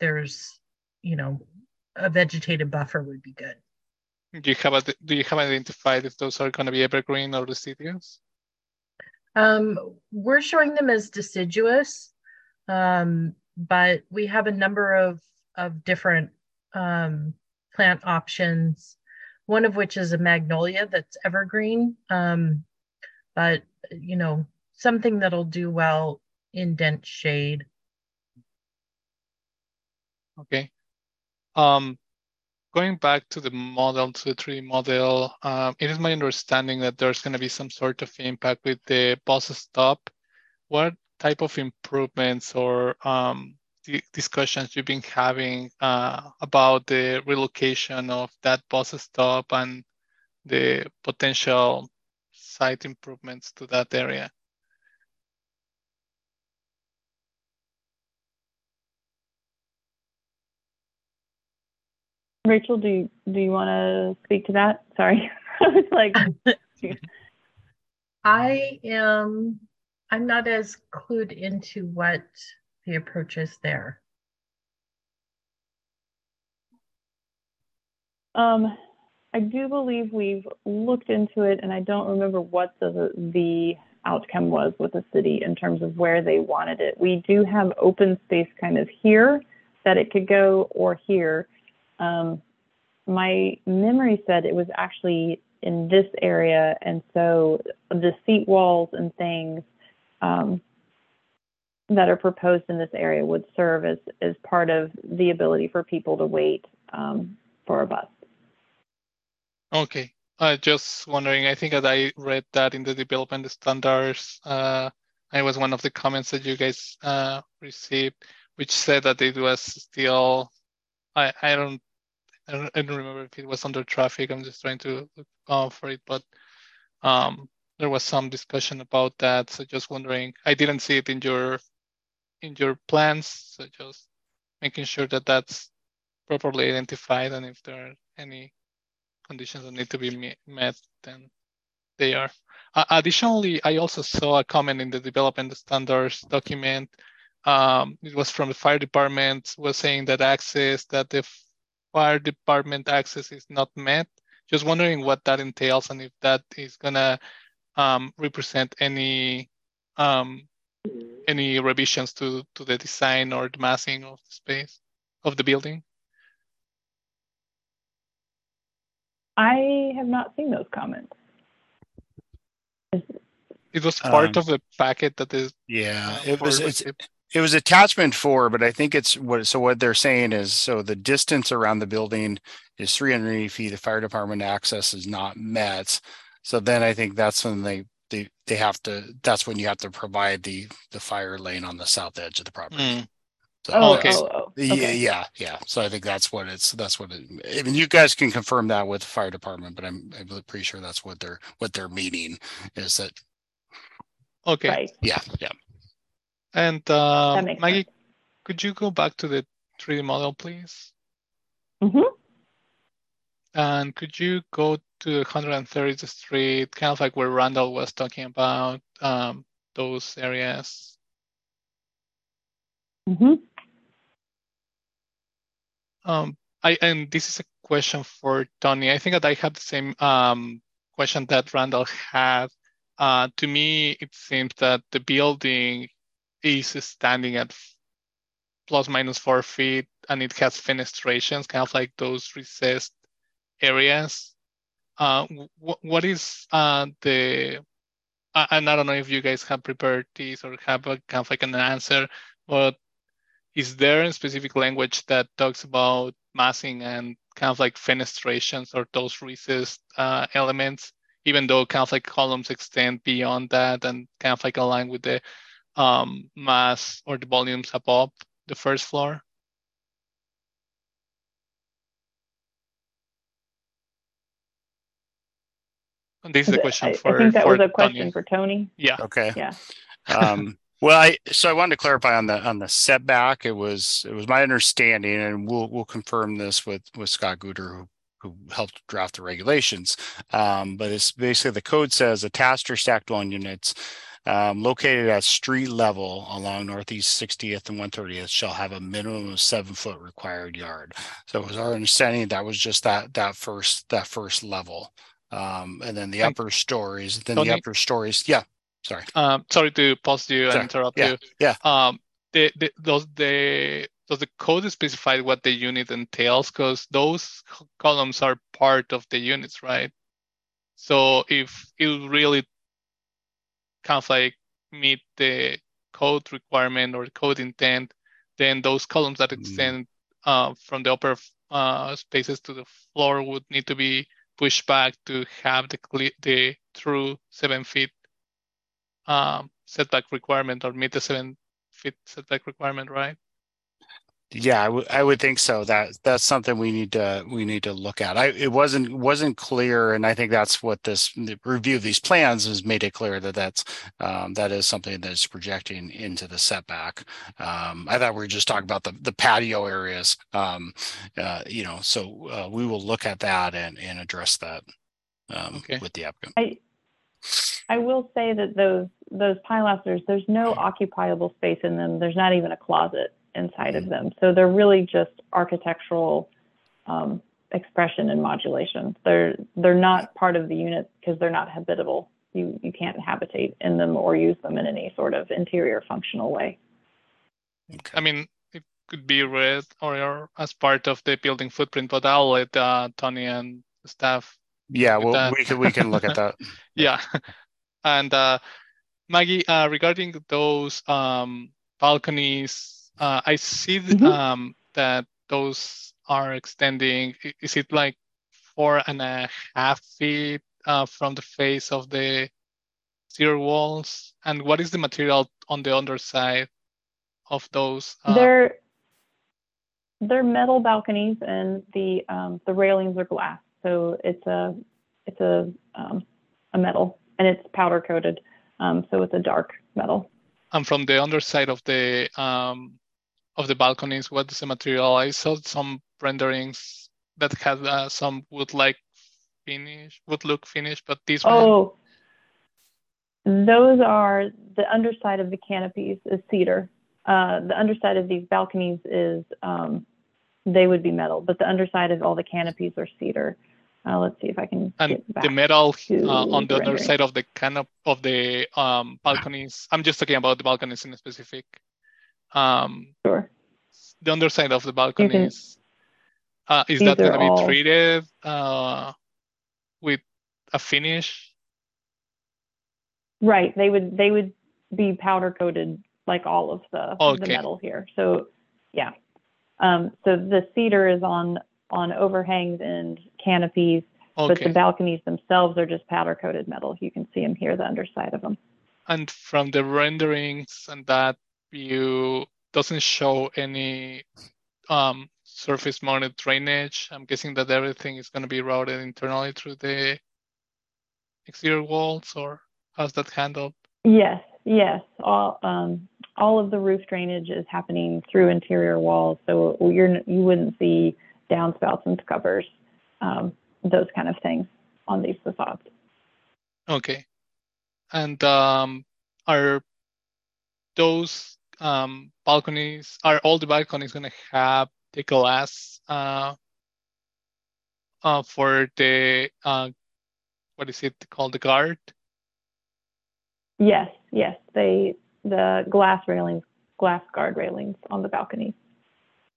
there's you know a vegetated buffer would be good. Do you have a, do you have identified if those are going to be evergreen or deciduous? Um, we're showing them as deciduous, um, but we have a number of, of different um, plant options, one of which is a magnolia that's evergreen, um, but you know, something that'll do well in dense shade. Okay. Um, going back to the model, to the 3D model, um, it is my understanding that there's going to be some sort of impact with the bus stop. What type of improvements or um, di- discussions you've been having uh, about the relocation of that bus stop and the potential site improvements to that area? Rachel, do you, do you want to speak to that? Sorry. I was like, I am, I'm not as clued into what the approach is there. um, I do believe we've looked into it and I don't remember what the, the outcome was with the city in terms of where they wanted it. We do have open space kind of here that it could go or here. Um, my memory said it was actually in this area, and so the seat walls and things um, that are proposed in this area would serve as, as part of the ability for people to wait um, for a bus. Okay. Uh, just wondering, I think that I read that in the development standards. Uh, it was one of the comments that you guys uh, received, which said that it was still, I, I don't, I don't, I don't remember if it was under traffic. I'm just trying to look uh, for it, but um, there was some discussion about that. So just wondering, I didn't see it in your in your plans, so just making sure that that's properly identified, and if there are any conditions that need to be met, then they are. Uh, additionally, I also saw a comment in the development standards document. Um, it was from the fire department, was saying that access, that the fire department access is not met. Just wondering what that entails and if that is gonna um, represent any um, any revisions to to the design or the massing of the space of the building. I have not seen those comments. It was part Um, of the packet that is. Yeah, uh, it was, it's, with it was attachment four, but I think it's what, so what they're saying is, so the distance around the building is three hundred eighty feet. The fire department access is not met. So then I think that's when they, they, they have to, that's when you have to provide the, the fire lane on the south edge of the property. Mm, So Oh, okay. oh, oh, Yeah, okay. yeah, yeah. So I think that's what it's, that's what it, I mean, you guys can confirm that with the fire department, but I'm, I'm pretty sure that's what they're, what they're meaning is that, okay. Right. yeah, yeah. And makes Maggie, sense. could you go back to the 3D model, please? hmm And could you go to 130th Street, kind of like where Randall was talking about um, those areas? hmm Um, I and this is a question for Tony. I think that I have the same um, question that Randall had. Uh, to me, it seems that the building is standing at plus minus four feet, and it has fenestrations, kind of like those recessed areas. Uh, wh- what is uh, the and I don't know if you guys have prepared this or have a kind of like an answer, but is there a specific language that talks about massing and kind of like fenestrations or those recessed uh, elements, even though kind of like columns extend beyond that and kind of like align with the um, mass or the volumes above the first floor? And this is a question I, for I think that for was a question Tony. for Tony. Yeah. Okay. Yeah. Um, well, I, so I wanted to clarify on the, on the setback, it was, it was my understanding, and we'll, we'll confirm this with, with Scott Guter, who, who helped draft the regulations. Um, but it's basically the code says attached or stacked dwelling units um, located at street level along Northeast 60th and 130th shall have a minimum of seven foot required yard. So it was our understanding that was just that, that first, that first level. Um, and then the And upper stories, then the upper stories, yeah, sorry. Um, sorry to pause you Sorry. and interrupt Yeah, you. yeah. Um, the, the, does the does the code specify what the unit entails? Because those columns are part of the units, right? So if it really kind of like meet the code requirement or code intent, then those columns that Mm. extend uh, from the upper uh, spaces to the floor would need to be pushed back to have the the true seven feet um, setback requirement or meet the seven feet setback requirement, right? Yeah, I would would think so. That that's something we need to we need to look at. I it wasn't wasn't clear, and I think that's what this the review of these plans has made it clear that that's um, that is something that's projecting into the setback. Um, I thought we were just talking about the the patio areas. Um, uh, you know, so uh, we will look at that and and address that um, Okay. with the applicant. I I will say that those those pilasters, there's no occupiable space in them. There's not even a closet inside of them. So they're really just architectural um, expression and modulation. They're they're not part of the unit because they're not habitable You, you can't habitate in them or use them in any sort of interior functional way. I mean, it could be read or as part of the building footprint, but I'll let uh, Tony and staff. Yeah, with well, that. we can we can look at that. yeah, and uh, Maggie, uh, regarding those um, balconies, uh, I see th- Mhm. um, that those are extending. Is it like four and a half feet uh, from the face of the exterior walls? And what is the material on the underside of those? uh, They're they're metal balconies, and the um, the railings are glass. So it's a it's a um, a metal, and it's powder coated. Um, so it's a dark metal. and from the underside of the um, of the balconies, what is the material? I saw some renderings that had uh, some wood like finish, wood look finish, but this one, Oh, those are the underside of the canopies is cedar. Uh, the underside of these balconies is um, they would be metal, but the underside of all the canopies are cedar. Uh, let's see if I can and the metal uh, on the rendering. underside of the canop of the um, balconies. I'm just talking about the balconies in specific. Um, Sure. the underside of the balconies. Uh, is that going to be all- treated uh, with a finish? Right. They would they would be powder coated like all of the the metal here. So yeah. Um, so the cedar is on on overhangs and canopies, but the balconies themselves are just powder coated metal. You can see them here, the underside of them. And from the renderings and that view doesn't show any um, surface mounted drainage. I'm guessing that everything is going to be routed internally through the exterior walls or how's that handled? Yes, yes. All um, all of the roof drainage is happening through interior walls, so you're you wouldn't see downspouts and covers, um, those kind of things on these facades. Okay. And um, are those um, balconies, are all the balconies going to have the glass uh, uh, for the, uh, what is it called, the guard? Yes, yes. They the glass railings, glass guard railings on the balcony.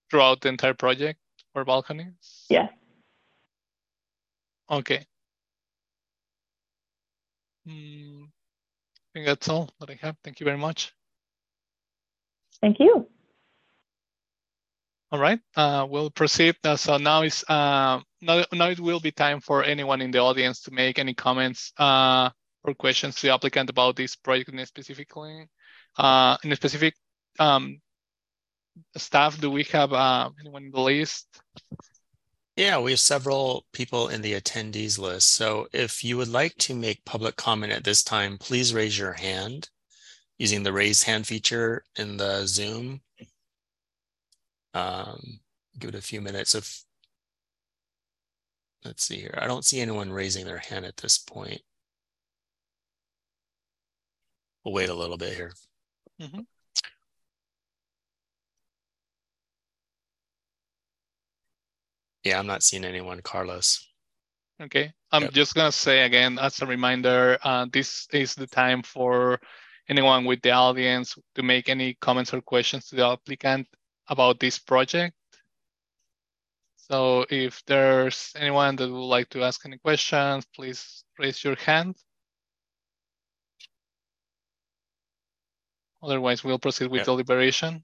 throughout the entire project for balconies? Yes. Okay. Hmm, I think that's all that I have. Thank you very much. Thank you. All right, uh, we'll proceed. Uh, so now is uh, now, now it will be time for anyone in the audience to make any comments uh, or questions to the applicant about this project in specifically. Uh, in a specific um, staff, do we have uh, anyone in the list? Yeah, we have several people in the attendees list. So if you would like to make public comment at this time, please raise your hand using the raise hand feature in the Zoom. Um, give it a few minutes of, let's see here. I don't see anyone raising their hand at this point. We'll wait a little bit here. Mhm. Yeah, I'm not seeing anyone, Carlos. Okay, I'm Yep. just gonna say again as a reminder, uh, this is the time for anyone with the audience to make any comments or questions to the applicant about this project. So if there's anyone that would like to ask any questions, please raise your hand. Otherwise, we'll proceed with Yep. deliberation.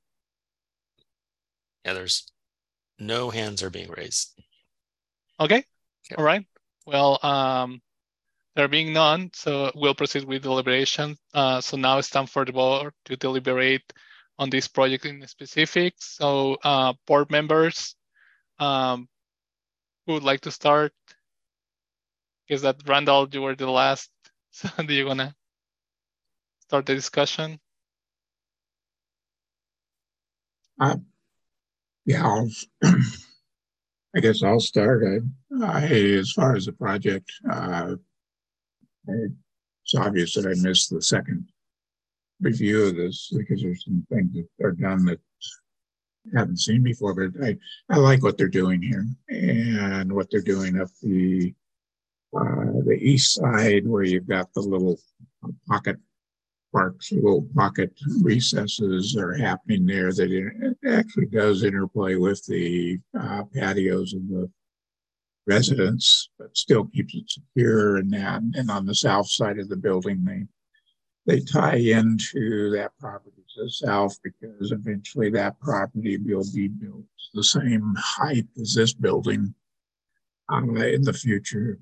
Yeah, there's no hands are being raised. Okay, Yep. all right. Well, um, there being none, so we'll proceed with deliberation. Uh, so now it's time for the board to deliberate on this project in specific. So, uh, board members, um, who would like to start? Is that Randall? You were the last. So, do you wanna start the discussion? Yeah, I'll, I guess I'll start. I, I, as far as the project, uh, it's obvious that I missed the second review of this because there's some things that are done that I haven't seen before, but I, I like what they're doing here and what they're doing up the uh, the east side where you've got the little pocket parks, little pocket recesses are happening there that it actually does interplay with the uh, patios of the residents, but still keeps it secure and that. And on the south side of the building, they they tie into that property to the south because eventually that property will be built the same height as this building uh, in the future,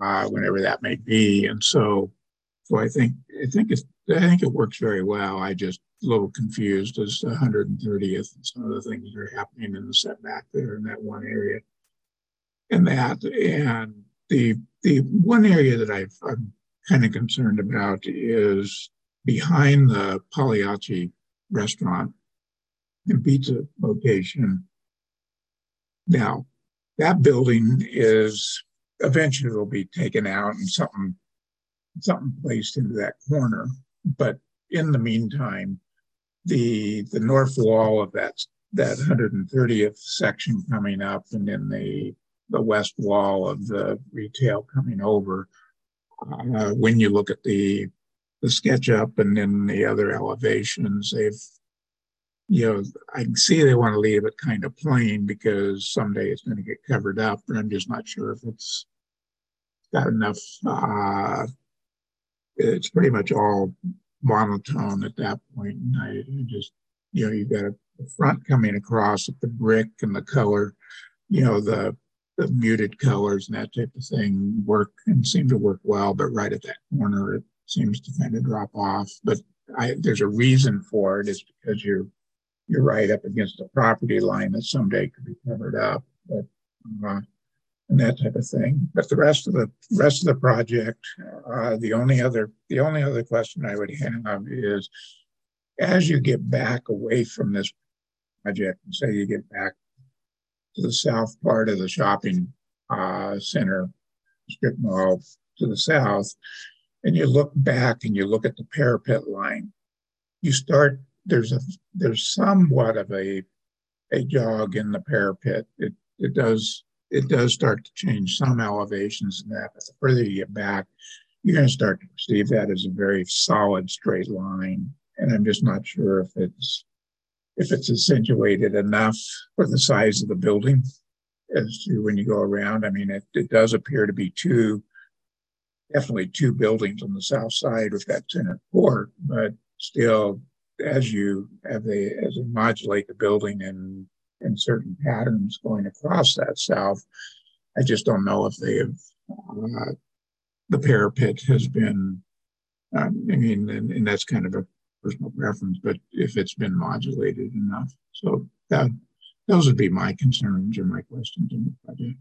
uh, whenever that may be. And so, so I think I think it's I think it works very well. I just a little confused as to 130th and some of the things that are happening in the setback there in that one area. And that and the the one area that I've, I'm kind of concerned about is behind the Pagliacci restaurant and pizza location. Now, that building is eventually will be taken out and something something placed into that corner. But in the meantime, the the north wall of that that 130th section coming up, and then the the west wall of the retail coming over. Uh, when you look at the the SketchUp and then the other elevations, they've you know, I can see they want to leave it kind of plain because someday it's going to get covered up, but I'm just not sure if it's got enough. Uh, it's pretty much all monotone at that point. And I, just, you know, you've got a, front coming across with the brick and the color, you know, the the muted colors and that type of thing work and seem to work well, but right at that corner it seems to kind of drop off. But I, there's a reason for it. it is because you're you're right up against a property line that someday could be covered up, but uh, and that type of thing. But the rest of the rest of the project, uh, the only other the only other question I would have is, as you get back away from this project, and say you get back to the south part of the shopping uh, center strip mall to the south, and you look back and you look at the parapet line, you start there's a there's somewhat of a a jog in the parapet. It it does it does start to change some elevations in that. But the further you get back, you're going to start to perceive that as a very solid straight line. And I'm just not sure if it's if it's accentuated enough for the size of the building as to when you go around. I mean, it, it does appear to be two, definitely two buildings on the south side with that center court, but still as you as they as they modulate the building in in certain patterns going across that south, I just don't know if they have uh, the parapet has been. Um, I mean, and, and that's kind of a personal preference, but if it's been modulated enough, so that those would be my concerns or my questions in the project.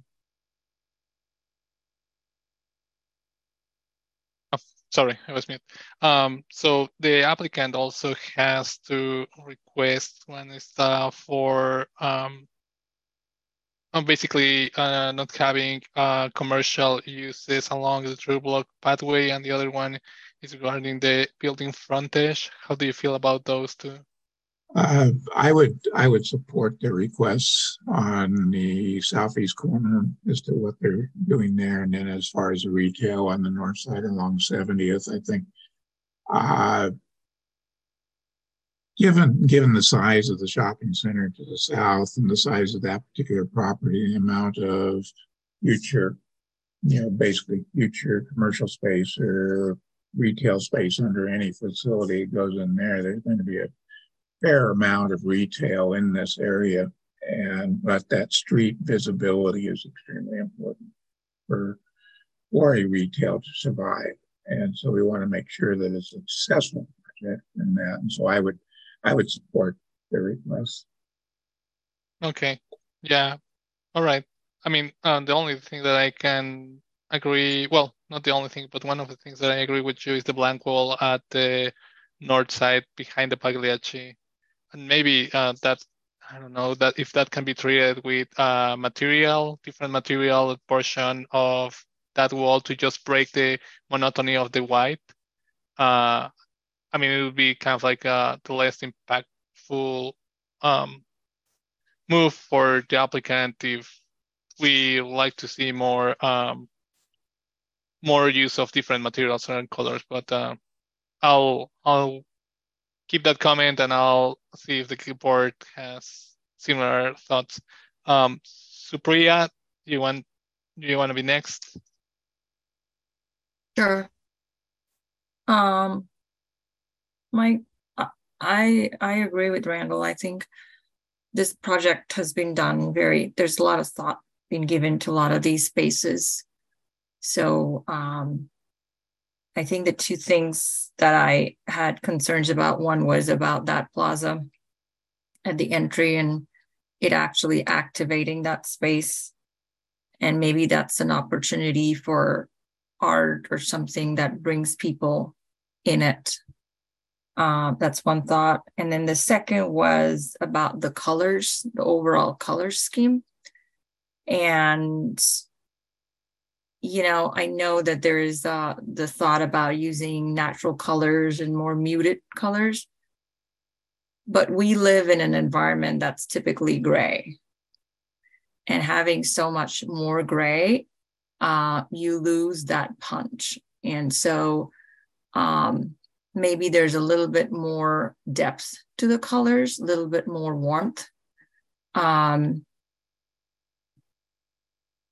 sorry, I was mute. Um, so the applicant also has to request when it's uh, for um, um, basically uh, not having uh, commercial uses along the through block pathway, and the other one is regarding the building frontage. How do you feel about those two? Uh, I would I would support the requests on the southeast corner as to what they're doing there, and then as far as the retail on the north side along 70th, I think, uh, given given the size of the shopping center to the south and the size of that particular property, the amount of future, you know, basically future commercial space or retail space under any facility goes in there, there's going to be a fair amount of retail in this area, and but that street visibility is extremely important for for a retail to survive. And so we want to make sure that it's a successful project in that. And so I would I would support the request. Okay. Yeah. All right. I mean, uh, the only thing that I can agree, well, not the only thing, but one of the things that I agree with you is the blank wall at the north side behind the Pagliacci and maybe uh, that I don't know that if that can be treated with uh, material, different material portion of that wall to just break the monotony of the white. Uh, I mean, it would be kind of like uh, the less impactful um, move for the applicant if we like to see more um, more use of different materials and colors. But uh, I'll I'll keep that comment and I'll see if the board has similar thoughts. Um, Supriya, do you want do you want to be next? Sure. Um, my I I agree with Randall. I think this project has been done very. There's a lot of thought being given to a lot of these spaces. So um, I think the two things that I had concerns about one was about that plaza at the entry and it actually activating that space. And maybe that's an opportunity for art or something that brings people in it. Uh, that's one thought. And then the second was about the colors, the overall color scheme. And you know, I know that there is uh, the thought about using natural colors and more muted colors, but we live in an environment that's typically gray. And having so much more gray, uh, you lose that punch. And so um, maybe there's a little bit more depth to the colors, a little bit more warmth. Um,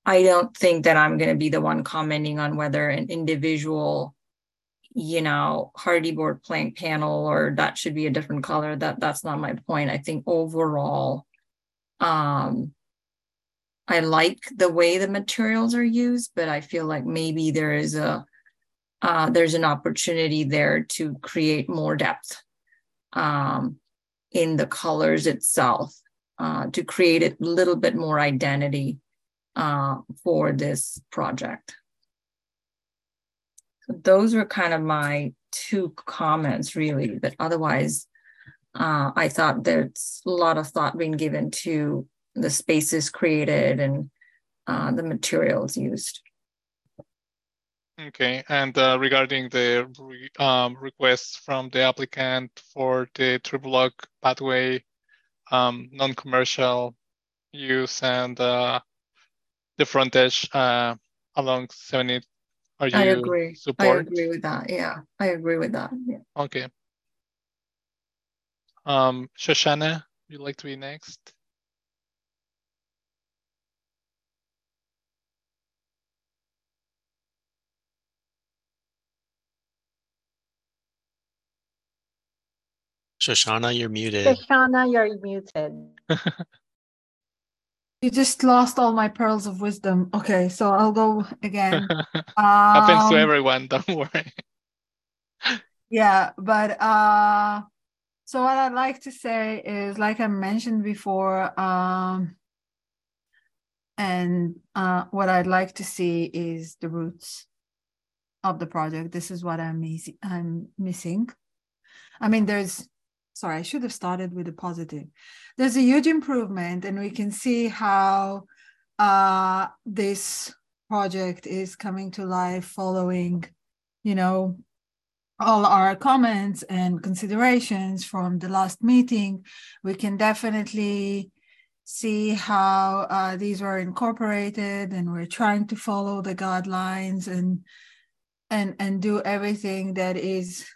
I don't think that I'm going to be the one commenting on whether an individual, you know, Hardie board plank panel or that should be a different color. That that's not my point. I think overall, um, I like the way the materials are used, but I feel like maybe there is a uh, there's an opportunity there to create more depth um, in the colors itself, uh, to create a little bit more identity uh, for this project. So those were kind of my two comments, really. But otherwise, uh, I thought there's a lot of thought being given to the spaces created and uh, the materials used. Okay, and uh, regarding the re um, requests from the applicant for the through block pathway, um, non-commercial use and uh, the frontage uh, along 70 are you I agree. support? I agree with that. Yeah, I agree with that. Yeah. Okay. Um, Shoshana, you'd like to be next? Shoshana, you're muted. Shoshana, you're muted. You just lost all my pearls of wisdom. Okay, so I'll go again. Happens to Um, everyone, don't worry. Yeah, but uh so what I'd like to say is like I mentioned before, um and uh what I'd like to see is the roots of the project. This is what I'm missing I'm missing. I mean there's sorry, I should have started with the positive. There's a huge improvement and we can see how uh this project is coming to life following, you know, all our comments and considerations from the last meeting, we can definitely see how uh, these were incorporated, and we're trying to follow the guidelines and and and do everything that is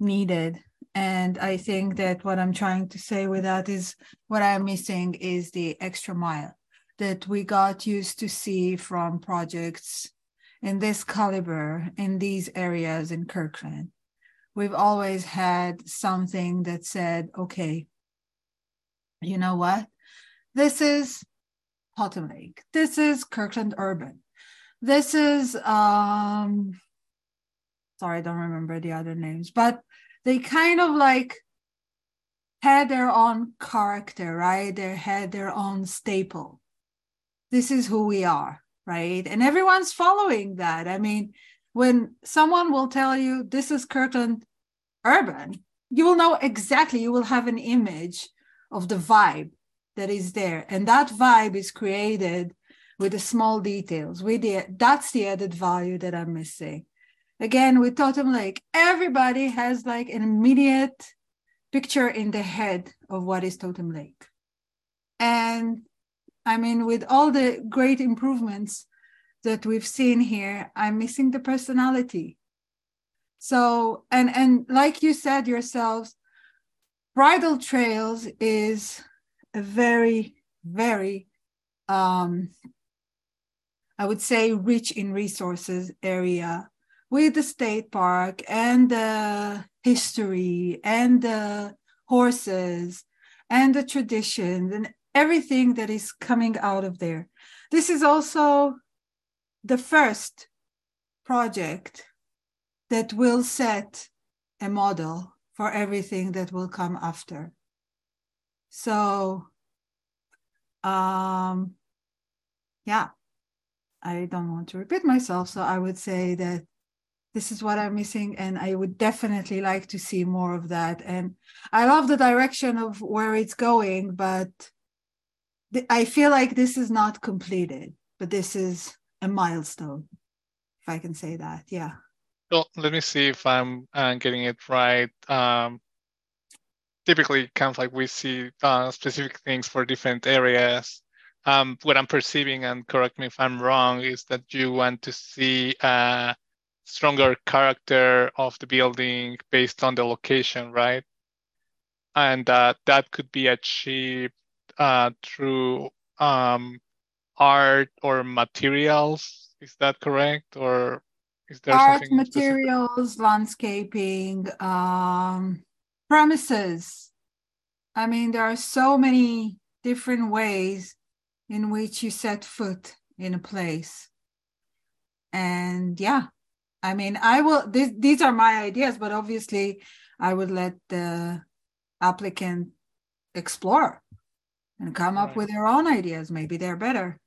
needed. And I think that what I'm trying to say with that is what I'm missing is the extra mile that we got used to see from projects in this caliber in these areas in Kirkland. We've always had something that said, okay, you know what? This is Totem Lake. This is Kirkland Urban. This is um sorry, I don't remember the other names, but they kind of like had their own character, right? They had their own staple. This is who we are right? And everyone's following that. I mean, when someone will tell you this is Kirkland urban, you will know exactly, you will have an image of the vibe that is there. And that vibe is created with the small details. With the that's the added value that I'm missing. Again, with Totem Lake, everybody has like an immediate picture in the head of what is Totem Lake. And I mean, with all the great improvements that we've seen here, I'm missing the personality. So, and and like you said yourselves, bridle trails is a very, very um, I would say rich in resources area with the state park and the history and the horses and the traditions and everything that is coming out of there. This is also the first project that will set a model for everything that will come after. So, um, yeah, I don't want to repeat myself. So I would say that this is what I'm missing, and I would definitely like to see more of that. And I love the direction of where it's going, but I feel like this is not completed, but this is a milestone, if I can say that. Yeah. Well, let me see if I'm uh, getting it right. Um, typically, kind of like we see uh, specific things for different areas. Um, what I'm perceiving, and correct me if I'm wrong, is that you want to see a stronger character of the building based on the location, right? And uh, that could be achieved uh, through um, art or materials. Is that correct? Or is there art, materials, specific? landscaping, um, premises? I mean, there are so many different ways in which you set foot in a place. And yeah, I mean, I will, These these are my ideas, but obviously I would let the applicant explore and come up with their own ideas. Maybe they're better.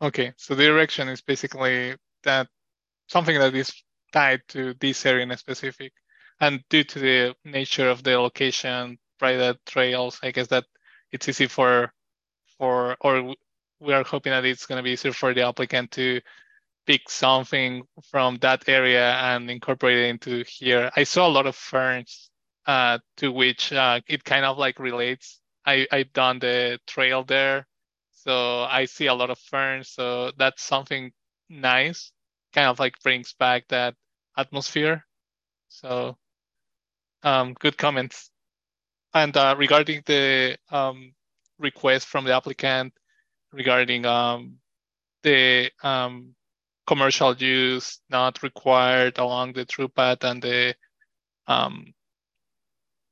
Okay, so the direction is basically that something that is tied to this area in specific. And due to the nature of the location, Bridle Trails, I guess that it's easy for, for or we are hoping that it's going to be easier for the applicant to pick something from that area and incorporate it into here. I saw a lot of ferns uh, to which uh, it kind of like relates I, I've done the trail there. So I see a lot of ferns. So that's something nice. Kind of like brings back that atmosphere. So um, good comments. And uh, regarding the um, request from the applicant regarding um, the um, commercial use not required along the through path and the um,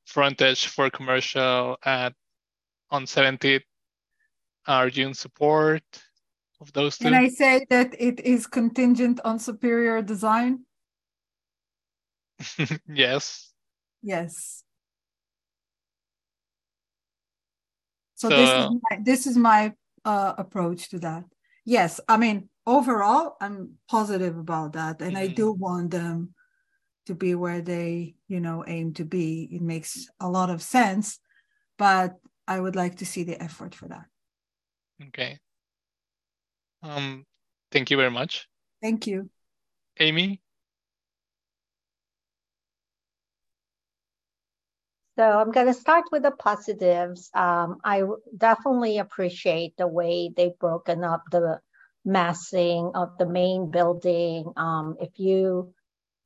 frontage for commercial at on 17th are you in support of those two? Can I say that it is contingent on superior design? yes. Yes. So, so this is my, this is my uh, approach to that. Yes, I mean overall, I'm positive about that, and mm-hmm. I do want them to be where they, you know, aim to be. It makes a lot of sense, but I would like to see the effort for that. Okay. Um, thank you very much. Thank you. Amy? So I'm going to start with the positives. Um, I definitely appreciate the way they've broken up the massing of the main building. Um, if you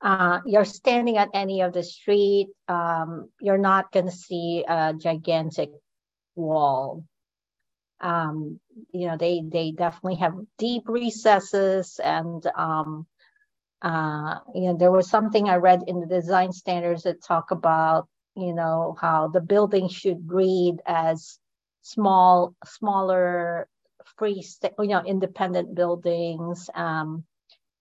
uh, you're standing at any of the street, um, you're not going to see a gigantic wall. Um, you know, they they definitely have deep recesses, and um, uh, you know, there was something I read in the design standards that talk about you know how the building should read as small, smaller, free, you know, independent buildings. Um,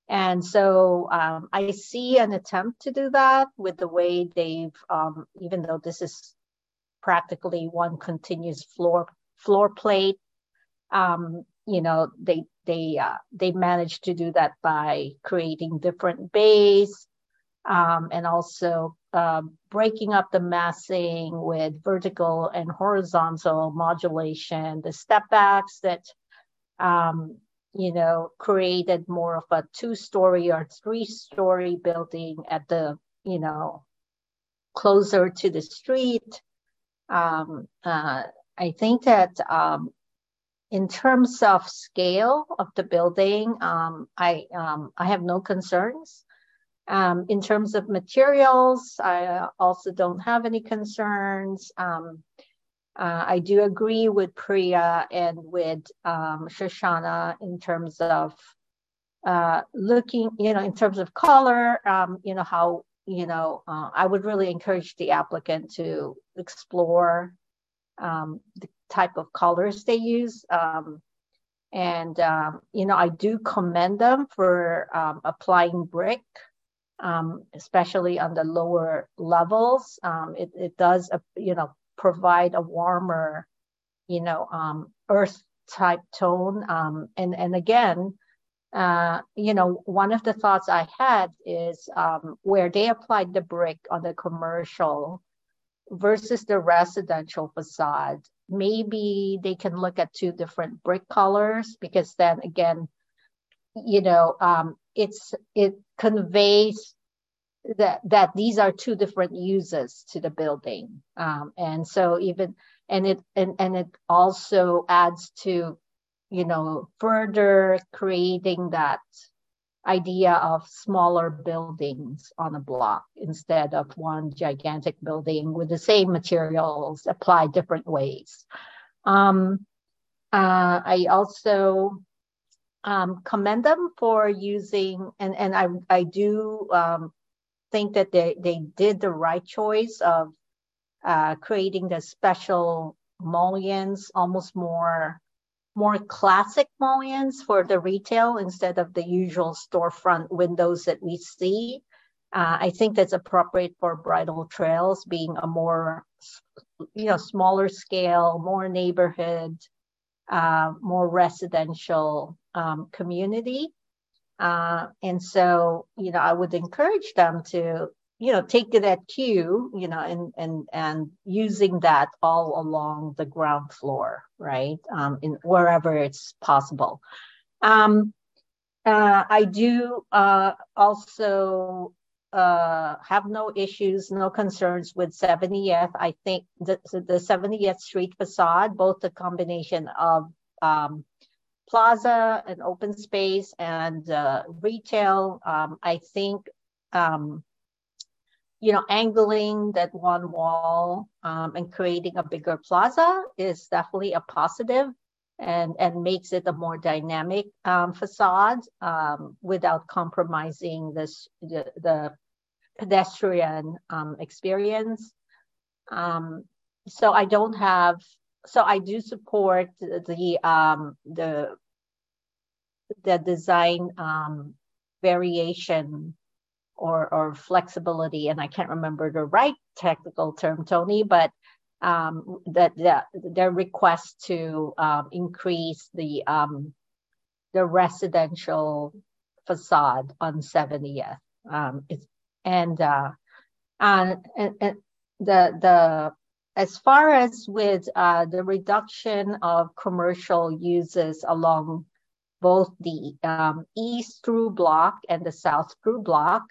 and so um, I see an attempt to do that with the way they've, um, even though this is practically one continuous floor floor plate. Um, you know, they they uh, they managed to do that by creating different bays um, and also uh, breaking up the massing with vertical and horizontal modulation. The step backs that um, you know created more of a two-story or three-story building at the you know closer to the street um, uh, I think that um, in terms of scale of the building, um, I um, I have no concerns. Um, in terms of materials, I also don't have any concerns. Uh, I do agree with Priya and with um, Shoshana in terms of uh, looking, you know, in terms of color, um, you know, how, you know, uh, I would really encourage the applicant to explore um, the type of colors they use. Um, and, um, you know, I do commend them for um, applying brick um, especially on the lower levels. Um, it, it does, uh, you know, provide a warmer, you know, um, earth type tone. Um, and, and again, uh, you know, one of the thoughts I had is um, where they applied the brick on the commercial versus the residential facade. Maybe they can look at two different brick colors because then again, you know, um, it's it conveys that that these are two different uses to the building, um, and so even and it and and it also adds to, you know, further creating that idea of smaller buildings on a block instead of one gigantic building with the same materials applied different ways. Um, uh, I also um, commend them for using, and, and I, I do um, think that they, they did the right choice of uh, creating the special mullions, almost more more classic mullions for the retail instead of the usual storefront windows that we see. Uh, I think that's appropriate for Bridle Trails being a more, you know, smaller scale, more neighborhood, uh, more residential um, community. Uh, and so, you know, I would encourage them to, you know, take that cue, you know, and and and using that all along the ground floor, right, um, in wherever it's possible. Um, uh, I do uh, also uh, have no issues, no concerns with 70th. I think the, the 70th Street facade, both the combination of um, plaza and open space and uh, retail. Um, I think, um, you know, angling that one wall um, and creating a bigger plaza is definitely a positive and, and makes it a more dynamic um, facade um, without compromising this, the, the pedestrian um, experience. so I don't have so I do support the um, the the design um, variation or or flexibility, and I can't remember the right technical term, Tony, but um, that the, their request to um, increase the um, the residential facade on 70th. Um, and, uh, and, and the the as far as with uh, the reduction of commercial uses along both the um, east through block and the south through block,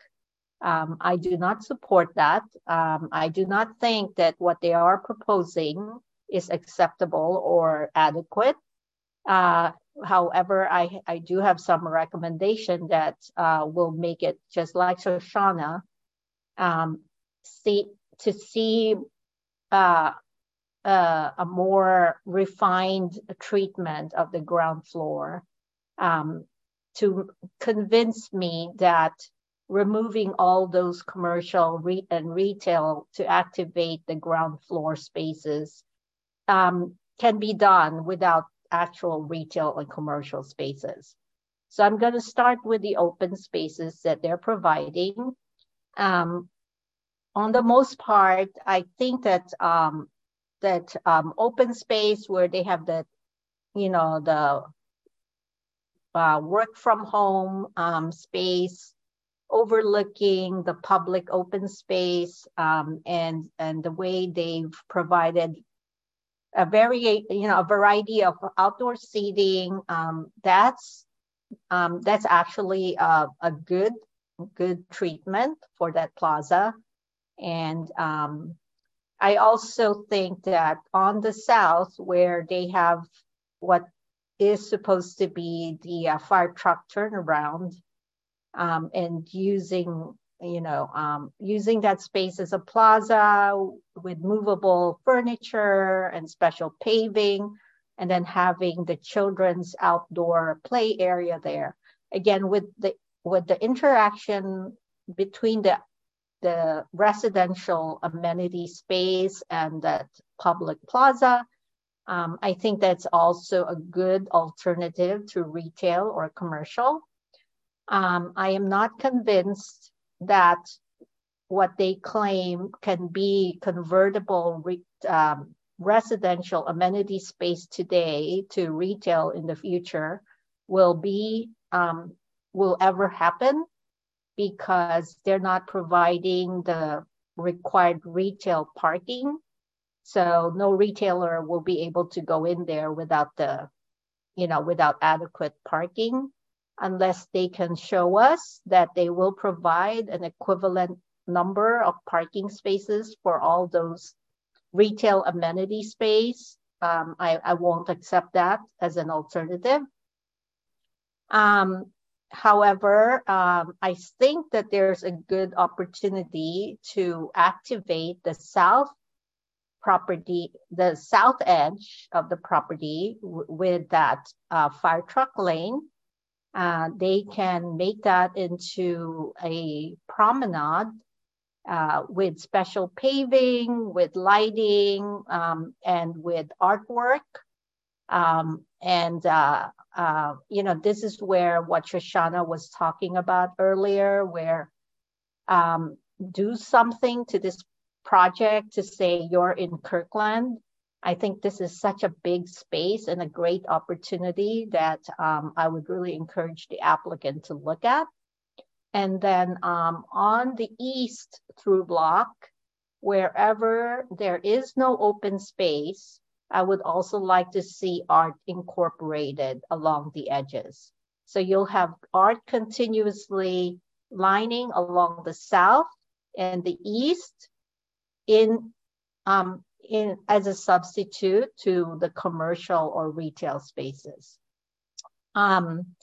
um, I do not support that. Um, I do not think that what they are proposing is acceptable or adequate. Uh, however, I, I do have some recommendation that uh, will make it just like Shoshana, um, see, to see uh, uh, a more refined treatment of the ground floor um, to convince me that removing all those commercial re- and retail to activate the ground floor spaces um, can be done without actual retail and commercial spaces. So I'm going to start with the open spaces that they're providing. Um, on the most part, I think that um, that um, open space where they have the, you know, the uh, work from home um, space overlooking the public open space um, and and the way they've provided a very you know a variety of outdoor seating um, that's um, that's actually a, a good good treatment for that plaza and um, I also think that on the south, where they have what is supposed to be the uh, fire truck turnaround um, and using you know um, using that space as a plaza with movable furniture and special paving and then having the children's outdoor play area there. Again with the with the interaction between the the residential amenity space and that public plaza um, I think that's also a good alternative to retail or commercial. Um, I am not convinced that what they claim can be convertible re, um, residential amenity space today to retail in the future will be um, will ever happen because they're not providing the required retail parking so no retailer will be able to go in there without the, you know, without adequate parking unless they can show us that they will provide an equivalent number of parking spaces for all those retail amenity space. Um, I, I won't accept that as an alternative. Um, however, um, I think that there's a good opportunity to activate the South property, the south edge of the property with that uh, fire truck lane. Uh, they can make that into a promenade uh, with special paving, with lighting, um, and with artwork. Um, and, uh, uh, you know, this is where what Shoshana was talking about earlier, where um, do something to this project to say you're in Kirkland. I think this is such a big space and a great opportunity that um, I would really encourage the applicant to look at. And then um, on the east through block, wherever there is no open space, I would also like to see art incorporated along the edges. So you'll have art continuously lining along the south and the east in um, in as a substitute to the commercial or retail spaces. Um,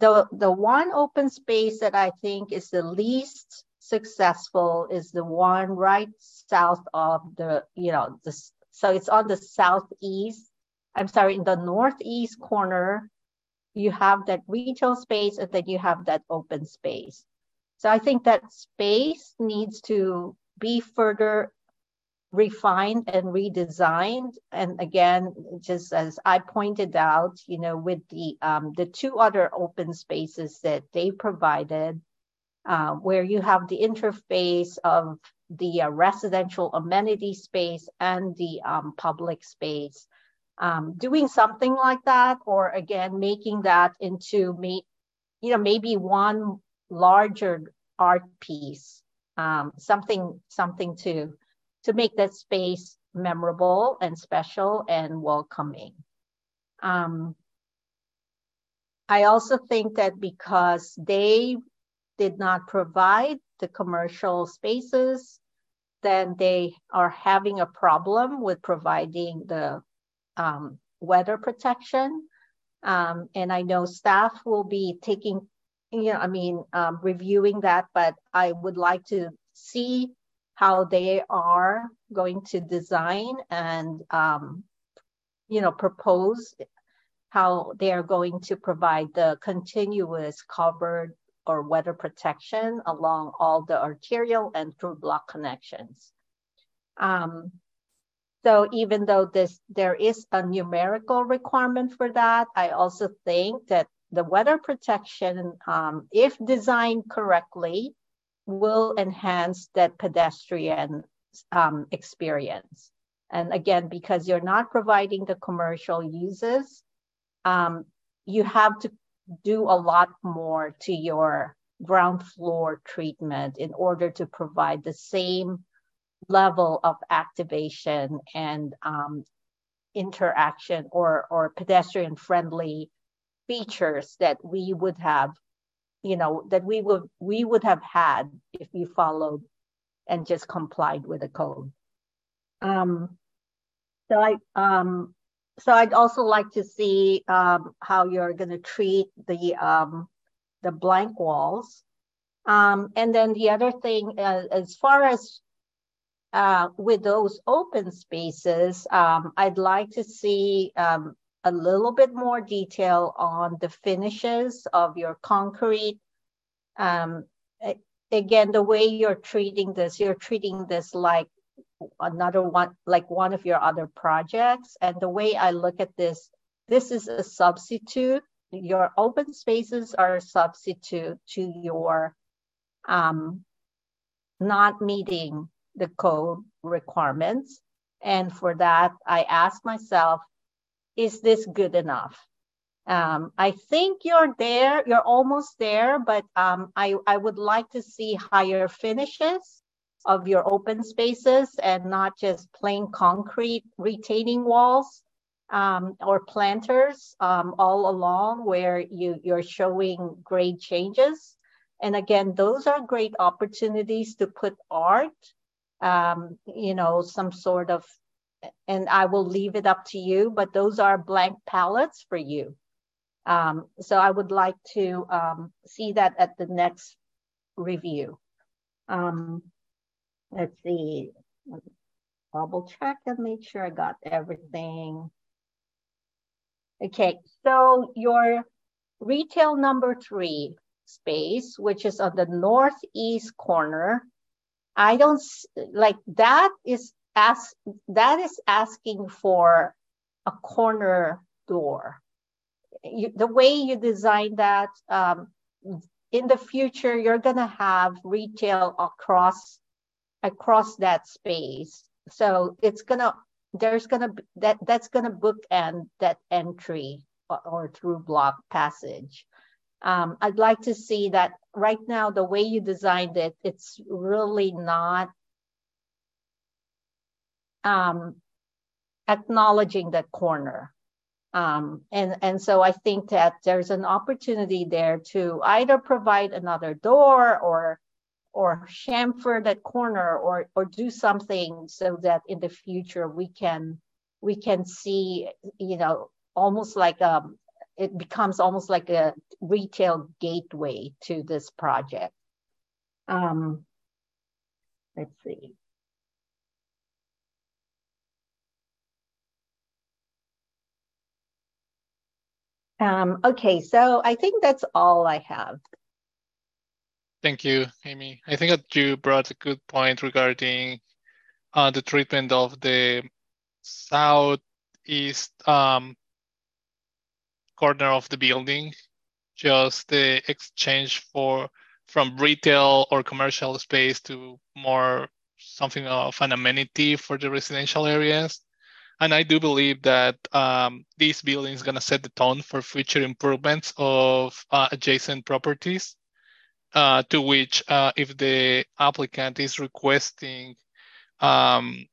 the the one open space that I think is the least successful is the one right south of the you know the so it's on the southeast. I'm sorry, in the northeast corner, you have that retail space and then you have that open space. So I think that space needs to be further refined and redesigned. And again, just as I pointed out, you know, with the um, the two other open spaces that they provided, uh, where you have the interface of the uh, residential amenity space and the um, public space. Um, doing something like that, or again, making that into, me, you know, maybe one larger art piece, um, something, something to to make that space memorable and special and welcoming. Um, I also think that because they did not provide the commercial spaces, then they are having a problem with providing the um, weather protection. Um, and I know staff will be taking, you know, I mean, um, reviewing that, but I would like to see how they are going to design and um, you know propose how they are going to provide the continuous covered or weather protection along all the arterial and through block connections. Um, so even though this there is a numerical requirement for that, I also think that the weather protection, um, if designed correctly, will enhance that pedestrian um, experience. And again, because you're not providing the commercial uses, um, you have to do a lot more to your ground floor treatment in order to provide the same level of activation and um, interaction or, or pedestrian friendly features that we would have you know that we would we would have had if we followed and just complied with the code. Um so i um so I'd also like to see um, how you're going to treat the um, the blank walls. Um, and then the other thing, uh, as far as uh, with those open spaces, um, I'd like to see um, a little bit more detail on the finishes of your concrete. Um, again, the way you're treating this, you're treating this like another one, like one of your other projects. And the way I look at this, this is a substitute. Your open spaces are a substitute to your um, not meeting the code requirements. And for that, I ask myself, is this good enough? Um, I think you're there, you're almost there, but um, I, I would like to see higher finishes of your open spaces and not just plain concrete retaining walls um, or planters um, all along where you, you're showing grade changes. And again, those are great opportunities to put art, um, you know, some sort of, and I will leave it up to you, but those are blank palettes for you. Um, so I would like to um, see that at the next review. Um, let's see, double check and make sure I got everything. Okay, so your retail number three space, which is on the northeast corner, I don't like that is ask that is asking for a corner door. You, the way you design that, um, in the future, you're gonna have retail across across that space. So it's gonna there's gonna that that's gonna bookend that entry or, or through block passage. Um, I'd like to see that right now the way you designed it, it's really not um, acknowledging that corner. Um, and, and so I think that there's an opportunity there to either provide another door or or chamfer that corner or or do something so that in the future we can we can see you know almost like um it becomes almost like a retail gateway to this project. Um let's see. Um okay so i think that's all i have Thank you, Amy. I think that you brought a good point regarding uh, the treatment of the southeast um, corner of the building, just the exchange for from retail or commercial space to more something of an amenity for the residential areas. And I do believe that um, this building is going to set the tone for future improvements of uh, adjacent properties uh, to which uh, if the applicant is requesting um,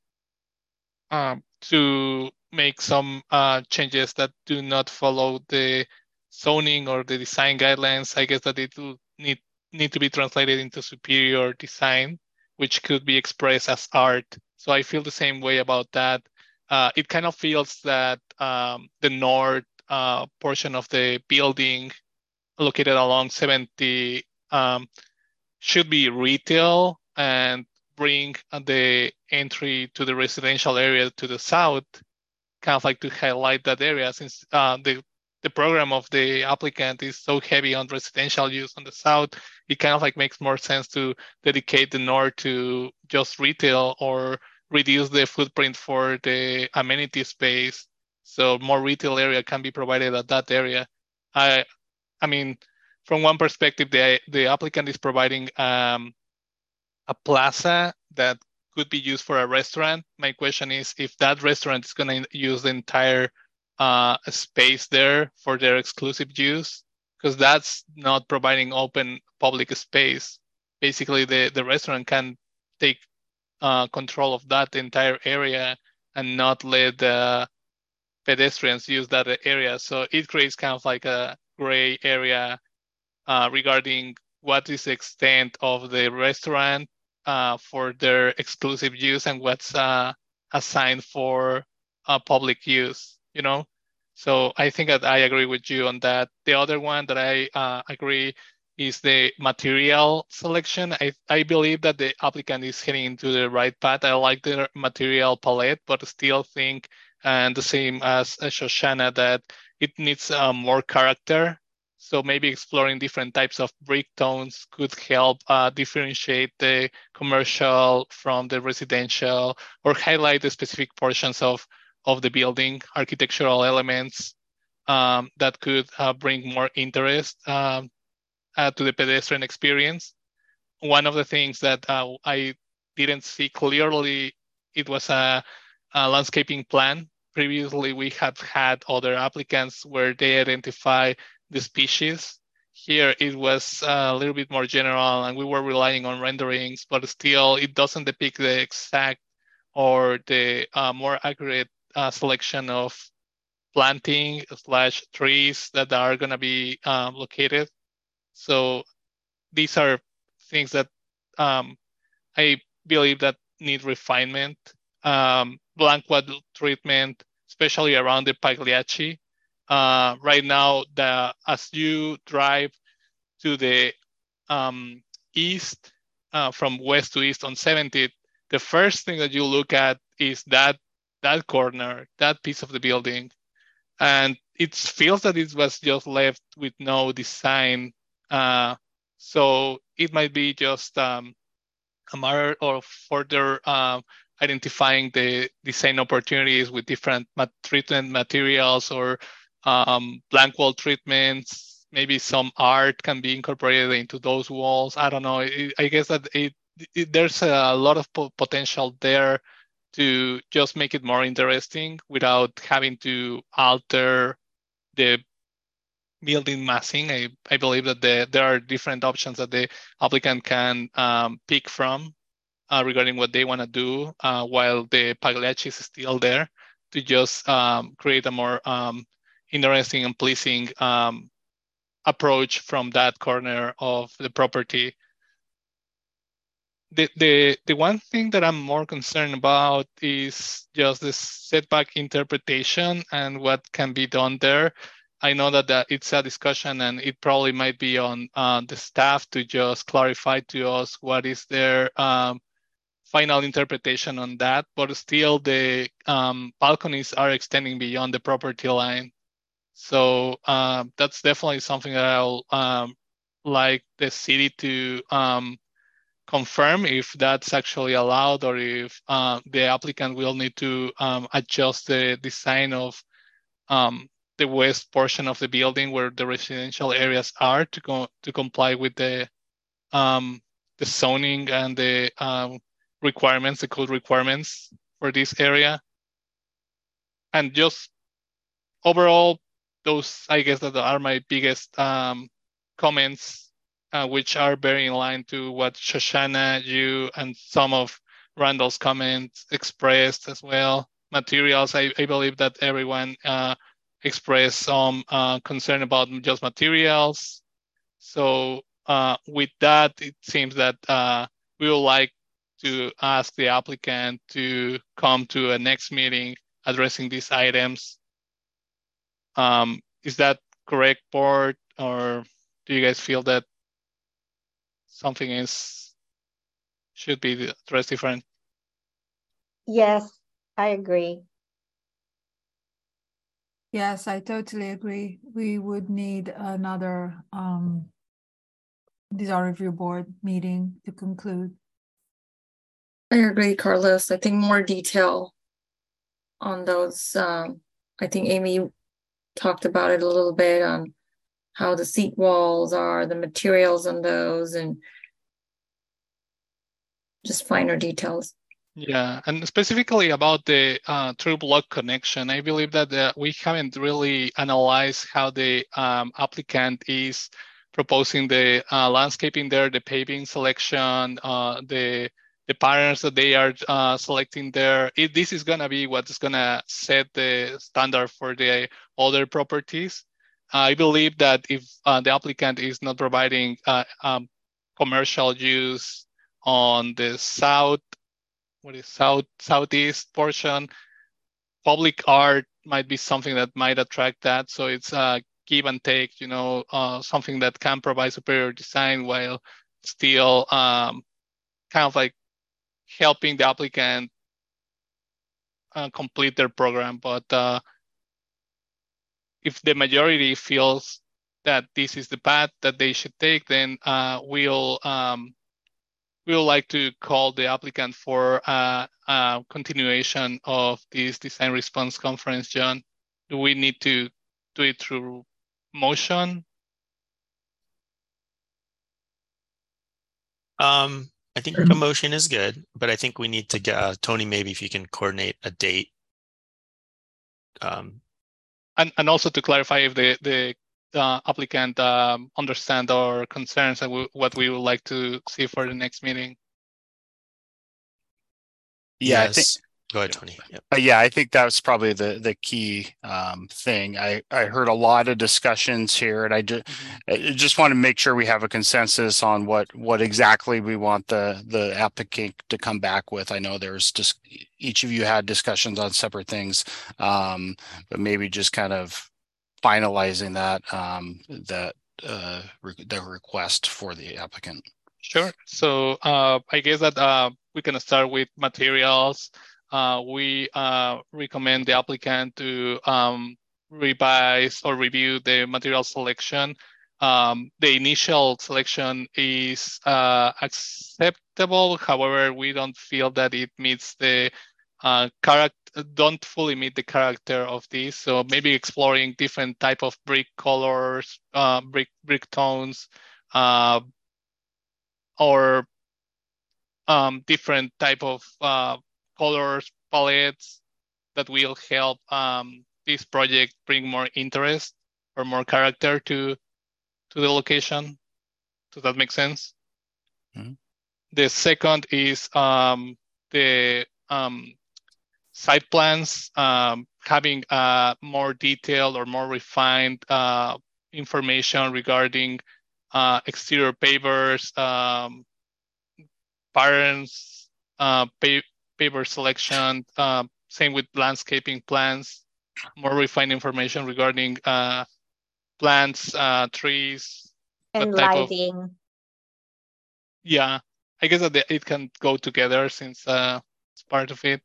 um, to make some uh, changes that do not follow the zoning or the design guidelines, I guess that it will need, need to be translated into superior design, which could be expressed as art. So I feel the same way about that. Uh, it kind of feels that um, the north uh, portion of the building located along 70 um, should be retail and bring the entry to the residential area to the south, kind of like to highlight that area since uh, the the program of the applicant is so heavy on residential use on the south, it kind of like makes more sense to dedicate the north to just retail or reduce the footprint for the amenity space. So more retail area can be provided at that area. I, I mean, from one perspective, the, the applicant is providing um, a plaza that could be used for a restaurant. My question is if that restaurant is going to use the entire uh, space there for their exclusive use, because that's not providing open public space. Basically, the, the restaurant can take uh, control of that entire area and not let the pedestrians use that area. So it creates kind of like a gray area uh, regarding what is the extent of the restaurant uh, for their exclusive use and what's uh, assigned for uh, public use. you know. So I think that I agree with you on that. The other one that I uh, agree is the material selection. I, I believe that the applicant is heading into the right path. I like the material palette, but still think, and the same as, Shoshana, that it needs uh, more character. So maybe exploring different types of brick tones could help uh, differentiate the commercial from the residential or highlight the specific portions of, of the building, architectural elements um, that could uh, bring more interest um, uh, to the pedestrian experience. One of the things that uh, I didn't see clearly, it was a, a, landscaping plan. Previously, we have had other applicants where they identify the species. Here, it was a little bit more general and we were relying on renderings, but still it doesn't depict the exact or the uh, more accurate uh, selection of planting slash trees that are going to be um, located. So these are things that um, I believe that need refinement. Um, blank wall treatment, especially around the Pagliacci. Uh, right now, the as you drive to the um, east, uh, from west to east on 70, the first thing that you look at is that that corner, that piece of the building, and it feels that it was just left with no design uh, so it might be just um, a matter of further uh, identifying the design opportunities with different mat treatment materials or um, blank wall treatments. Maybe some art can be incorporated into those walls. I don't know. It, I guess that it, it, there's a lot of po potential there to just make it more interesting without having to alter the building massing. I, I believe that the, there are different options that the applicant can um, pick from uh, regarding what they want to do uh, while the Pagliacci is still there to just um, create a more um, interesting and pleasing um, approach from that corner of the property. The, the, the one thing that I'm more concerned about is just the setback interpretation and what can be done there. I know that, that it's a discussion and it probably might be on uh, the staff to just clarify to us what is their um, final interpretation on that, but still the um, balconies are extending beyond the property line. So uh, that's definitely something that I'll um, like the city to um, confirm if that's actually allowed or if uh, the applicant will need to um, adjust the design of um, the west portion of the building where the residential areas are to go to comply with the um, the zoning and the um, requirements, the code requirements for this area. And just overall, those I guess that are my biggest um, comments, uh, which are very in line to what Shoshana, you, and some of Randall's comments expressed as well. Materials, I, I believe that everyone uh, express some uh, concern about just materials. So uh, with that, it seems that uh, we would like to ask the applicant to come to a next meeting addressing these items. Um, is that correct, board, or do you guys feel that something is should be addressed different? Yes, I agree. Yes, I totally agree. We would need another um, design review board meeting to conclude. I agree, Carlos. I think more detail on those. Um, I think Amy talked about it a little bit on how the seat walls are, the materials on those, and just finer details. Yeah, and specifically about the uh, through block connection, I believe that uh, we haven't really analyzed how the um, applicant is proposing the uh, landscaping there, the paving selection, uh, the the patterns that they are uh, selecting there. This is gonna be what's gonna set the standard for the other properties. I believe that if uh, the applicant is not providing um, commercial use on the south what is south southeast portion. Public art might be something that might attract that. So it's a give and take, you know, uh, something that can provide superior design while still um, kind of like helping the applicant uh, complete their program. But uh, if the majority feels that this is the path that they should take, then uh, we'll um, we would like to call the applicant for a, a continuation of this design response conference. John, do we need to do it through motion? Um, I think a motion is good, but I think we need to get uh, Tony. Maybe if you can coordinate a date. Um, and and also to clarify if the the uh, applicant um, understand our concerns and what we would like to see for the next meeting. Yeah, yes. I think Go ahead, Tony. Yep. Uh, yeah, I think that's probably the the key um, thing. I I heard a lot of discussions here, and I, ju- I just want to make sure we have a consensus on what what exactly we want the the applicant to come back with. I know there's just each of you had discussions on separate things, um, but maybe just kind of finalizing that um, that uh, re- the request for the applicant. Sure. So uh, I guess that uh, we can start with materials. Uh, we uh, recommend the applicant to um, revise or review the material selection. Um, the initial selection is uh, acceptable. However, we don't feel that it meets the uh, character, don't fully meet the character of this. So maybe exploring different type of brick colors, uh, brick brick tones, or um, different type of colors palettes that will help um, this project bring more interest or more character to to the location. Does that make sense? Mhm. The second is um, the um, site plans um, having uh, more detailed or more refined uh, information regarding uh, exterior pavers, um, patterns, uh, pa- paver selection, uh, same with landscaping plans, more refined information regarding uh, plants, uh, trees. And type of- lighting. Yeah, I guess that it can go together since uh, it's part of it.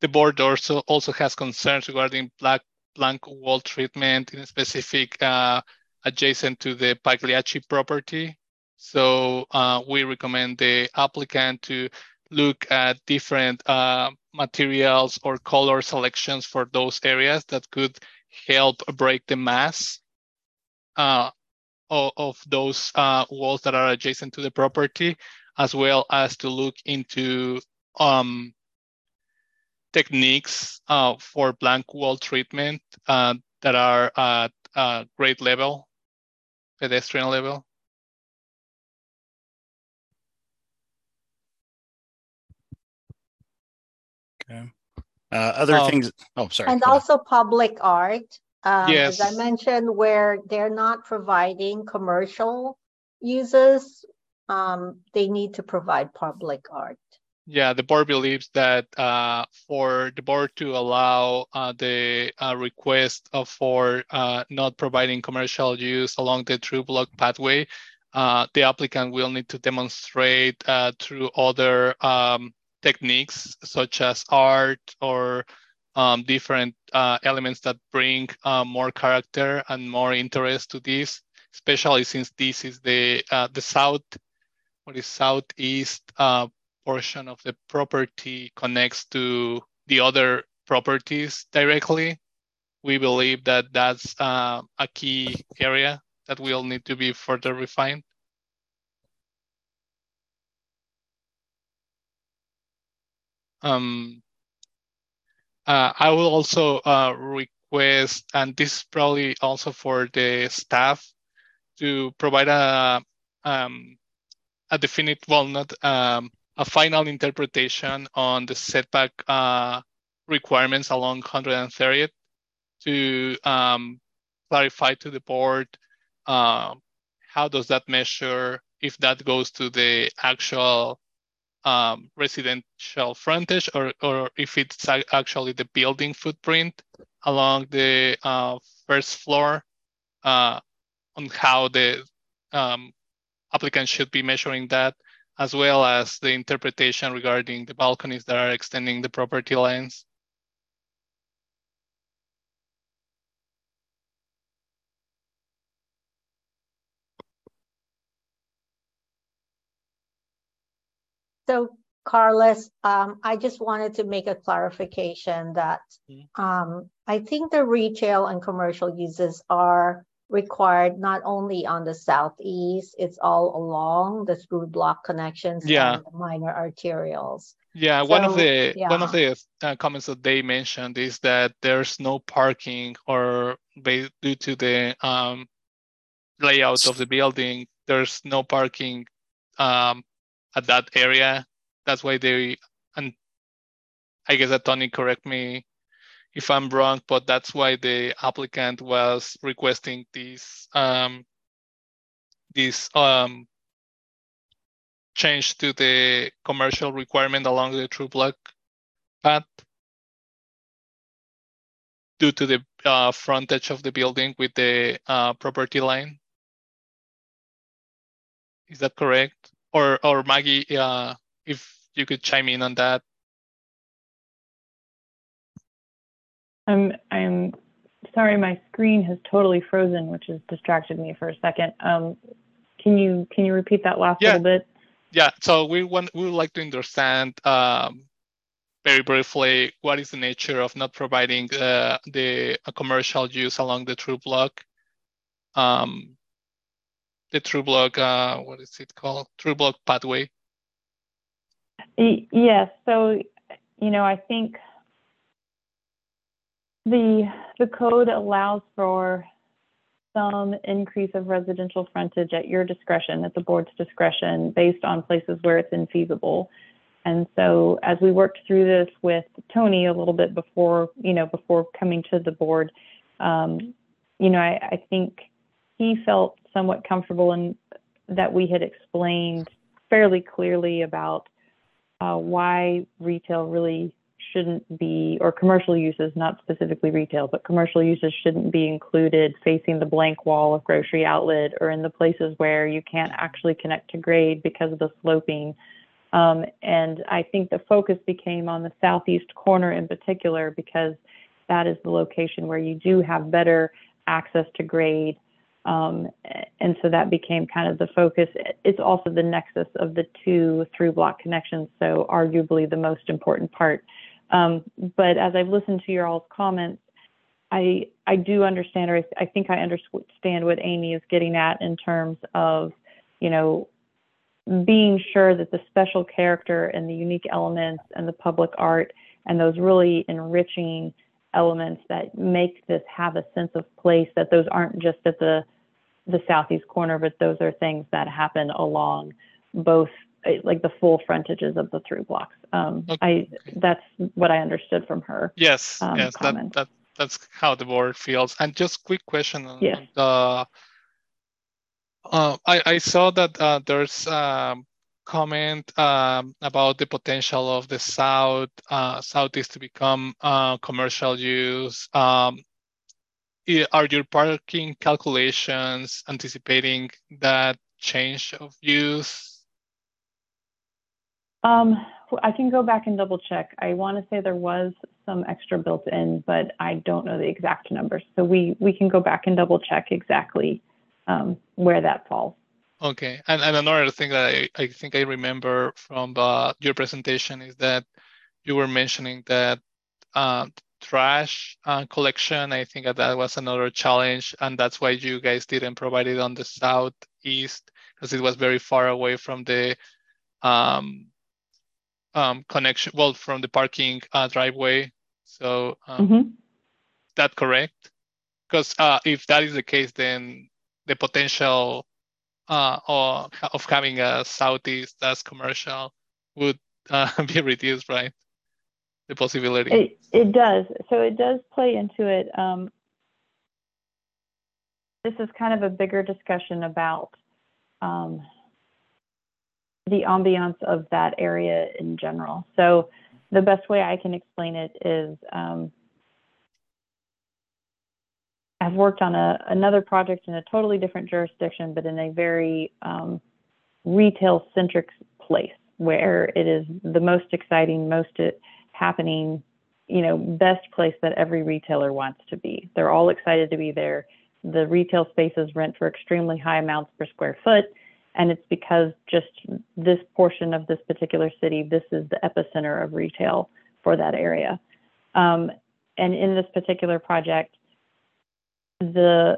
The board also also has concerns regarding black blank wall treatment in a specific uh, adjacent to the Pagliacci property. So uh, we recommend the applicant to look at different uh, materials or color selections for those areas that could help break the mass uh, of, of those uh, walls that are adjacent to the property, as well as to look into um, techniques uh, for blank wall treatment uh, that are at a grade level, pedestrian level. Okay. Uh, other Um, things. Oh, sorry. And also public art. Um, as I mentioned, where they're not providing commercial uses, um, they need to provide public art. Yeah, the board believes that uh, for the board to allow uh, the uh, request for uh, not providing commercial use along the through block pathway, uh, the applicant will need to demonstrate uh, through other um, techniques such as art or um, different elements that bring more character and more interest to this, especially since this is the the south, what is southeast portion of the property connects to the other properties directly. We believe that that's uh, a key area that will need to be further refined. Um, uh, I will also uh, request, and this is probably also for the staff, to provide a um, a definite, well, not um, a final interpretation on the setback uh, requirements along 130th to um, clarify to the board uh, how does that measure if that goes to the actual um, residential frontage or, or if it's actually the building footprint along the uh, first floor uh, on how the um, applicant should be measuring that, as well as the interpretation regarding the balconies that are extending the property lines. So Carlos, um, I just wanted to make a clarification that Mm-hmm. um, I think the retail and commercial uses are required not only on the southeast, it's all along the through block connections Yeah. and the minor arterials. Yeah, one of So, the one of the uh, comments that they mentioned is that there's no parking or ba- due to the um, layout of the building, there's no parking um, at that area. That's why they and I guess that Tony correct me if I'm wrong, but that's why the applicant was requesting this um, this um, change to the commercial requirement along the through block path due to the uh, frontage of the building with the uh, property line. Is that correct? Or or Maggie, uh, if you could chime in on that. I'm I'm sorry, my screen has totally frozen, which has distracted me for a second. Um, can you can you repeat that last Yeah. little bit? Yeah, so we want we would like to understand um, very briefly what is the nature of not providing uh, the a commercial use along the through block. Um, the through block, uh, what is it called? Through block pathway. Yes. So, you know, I think the the code allows for some increase of residential frontage at your discretion, at the board's discretion, based on places where it's infeasible. And so, as we worked through this with Tony a little bit before, you know, before coming to the board, um, you know, I, I think he felt somewhat comfortable in that we had explained fairly clearly about uh, why retail really shouldn't be, or commercial uses, not specifically retail, but commercial uses shouldn't be included facing the blank wall of grocery outlet or in the places where you can't actually connect to grade because of the sloping. Um, and I think the focus became on the southeast corner in particular because that is the location where you do have better access to grade. Um, and so that became kind of the focus. It's also the nexus of the two through block connections, so arguably the most important part. Um, but as I've listened to your all's comments, I I do understand, or I, think I understand what Amy is getting at in terms of, you know, being sure that the special character and the unique elements and the public art and those really enriching elements that make this have a sense of place that those aren't just at the the southeast corner but those are things that happen along both like the full frontages of the through blocks um, Okay. i that's what i understood from her Yes, um, yes, that, comment. that that's how the board feels. And just quick question on Yes. the uh, I, I saw that uh, there's um, comment um, about the potential of the south uh, southeast to become uh, commercial use. Um, are your parking calculations anticipating that change of use? Um, I can go back and double check. I want to say there was some extra built in, but I don't know the exact numbers. So we we can go back and double check exactly um, where that falls. Okay, and, and another thing that I, I think I remember from your presentation is that you were mentioning that uh, trash uh, collection, I think that, that was another challenge, and that's why you guys didn't provide it on the southeast because it was very far away from the um, um, connection, well, from the parking uh, driveway. So um, hmm is that correct? Because uh, if that is the case, then the potential uh, or of having a southeast as commercial would uh, be reduced, right? The possibility. It it does. So it does play into it. Um, this is kind of a bigger discussion about um, the ambiance of that area in general. So the best way I can explain it is um, I've worked on a, another project in a totally different jurisdiction, but in a very um, retail centric place where it is the most exciting, most happening, you know, best place that every retailer wants to be. They're all excited to be there. The retail spaces rent for extremely high amounts per square foot. And it's because just this portion of this particular city, this is the epicenter of retail for that area. Um, and in this particular project, the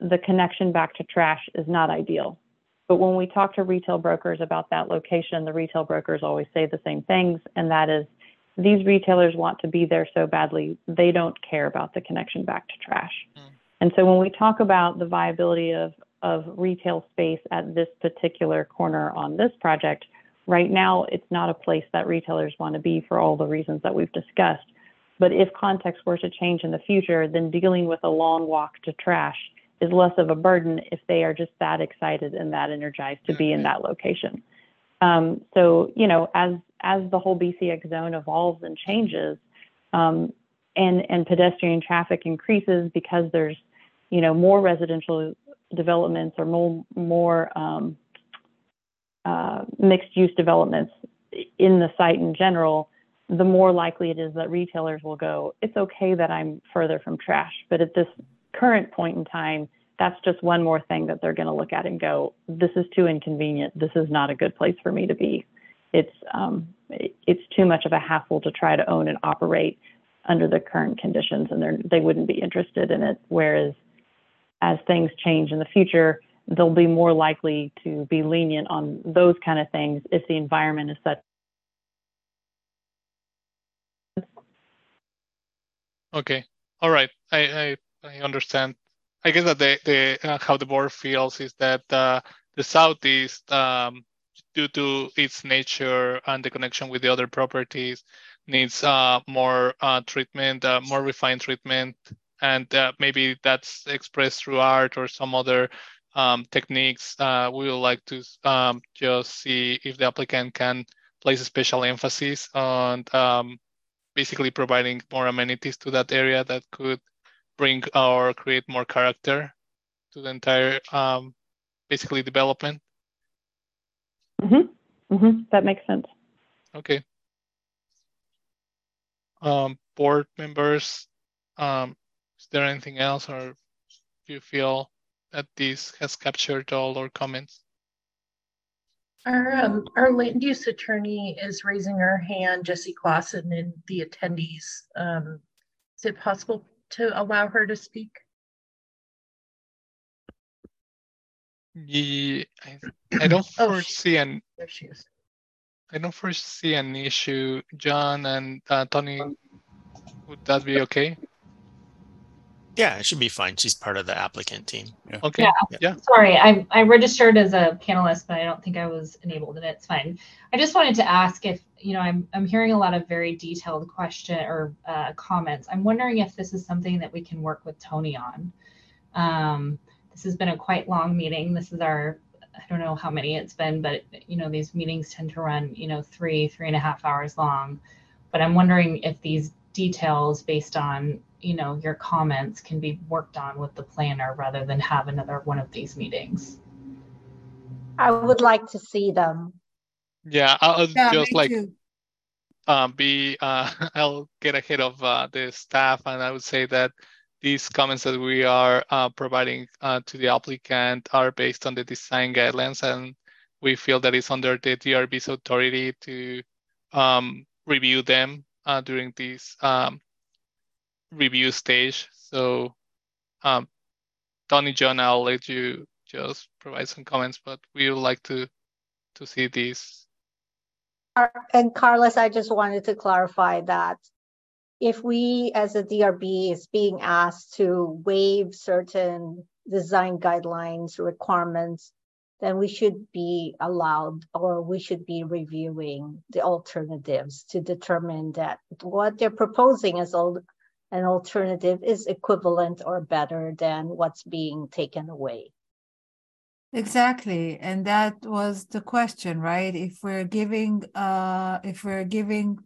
the connection back to trash is not ideal. But when we talk to retail brokers about that location, the retail brokers always say the same things, and that is these retailers want to be there so badly, they don't care about the connection back to trash. Mm. And so when we talk about the viability of, of retail space at this particular corner on this project, right now it's not a place that retailers want to be for all the reasons that we've discussed. But if context were to change in the future, then dealing with a long walk to trash is less of a burden if they are just that excited and that energized to be in that location. Um, so, you know, as as the whole BCX zone evolves and changes, um, and and pedestrian traffic increases because there's, you know, more residential developments or more more um, uh, mixed use developments in the site in general, the more likely it is that retailers will go, it's okay that I'm further from trash. But at this current point in time, that's just one more thing that they're going to look at and go, this is too inconvenient. This is not a good place for me to be. It's, um, it's too much of a hassle to try to own and operate under the current conditions, and they wouldn't be interested in it. Whereas as things change in the future, they'll be more likely to be lenient on those kind of things if the environment is such Okay. All right. I, I, I understand. I guess that the, the uh, how the board feels is that uh, the southeast, um, due to its nature and the connection with the other properties, needs uh, more uh, treatment, uh, more refined treatment, and uh, maybe that's expressed through art or some other um, techniques. we would like to um, just see if the applicant can place a special emphasis on um, basically providing more amenities to that area that could bring or create more character to the entire um, basically development. Mm-hmm. Mm-hmm. That makes sense. Okay. Um, board members, um, there anything else or do you feel that this has captured all our comments? Our, um, our land use attorney is raising her hand, Jessie Clawson, and the attendees. Um, is it possible to allow her to speak? Yeah, I, I don't oh, foresee an. There she is. I don't foresee an issue, John and uh, Tony. Would that be okay? Yeah, it should be fine. She's part of the applicant team. Yeah. Okay. Yeah. yeah. Sorry, I, I registered as a panelist, but I don't think I was enabled and it's fine. I just wanted to ask if, you know, I'm, I'm hearing a lot of very detailed question or uh, comments. I'm wondering if this is something that we can work with Tony on. Um, this has been a quite long meeting. This is our, I don't know how many it's been, but you know, these meetings tend to run, you know, three, three and a half hours long. But I'm wondering if these details based on you know your comments can be worked on with the planner rather than have another one of these meetings. I would like to see them. Yeah i'll yeah, just like um, be uh, i'll get ahead of uh, the staff and i would say that these comments that we are uh, providing uh, to the applicant are based on the design guidelines and we feel that it's under the drb's authority to um, review them uh, during this um, review stage. So, um, Tony John, I'll let you just provide some comments, but we would like to to see these. And Carlos, I just wanted to clarify that if we as a DRB is being asked to waive certain design guidelines requirements, then we should be allowed or we should be reviewing the alternatives to determine that what they're proposing as an alternative is equivalent or better than what's being taken away. Exactly. And that was the question, right? If we're giving uh if we're giving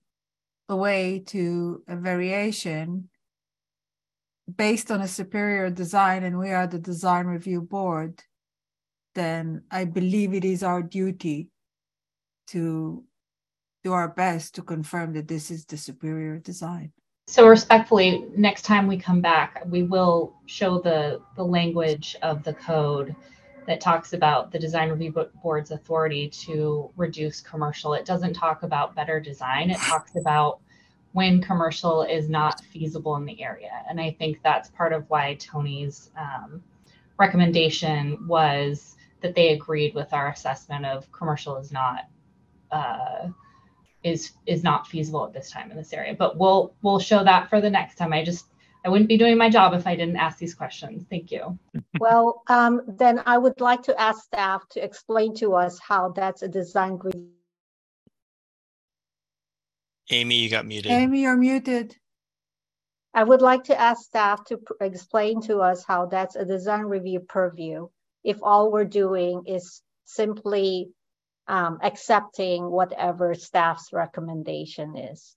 away to a variation based on a superior design and we are the design review board, then I believe it is our duty to do our best to confirm that this is the superior design. So respectfully, next time we come back, we will show the, the language of the code that talks about the design review board's authority to reduce commercial. It doesn't talk about better design. It talks about when commercial is not feasible in the area. And I think that's part of why Tony's um, recommendation was that they agreed with our assessment of commercial is not uh, is is not feasible at this time in this area. But we'll we'll show that for the next time. I just I wouldn't be doing my job if I didn't ask these questions. Thank you. Well, um, then I would like to ask staff to explain to us how that's a design review. Amy, you got muted. Amy, you're muted. I would like to ask staff to explain to us how that's a design review purview if all we're doing is simply um, accepting whatever staff's recommendation is.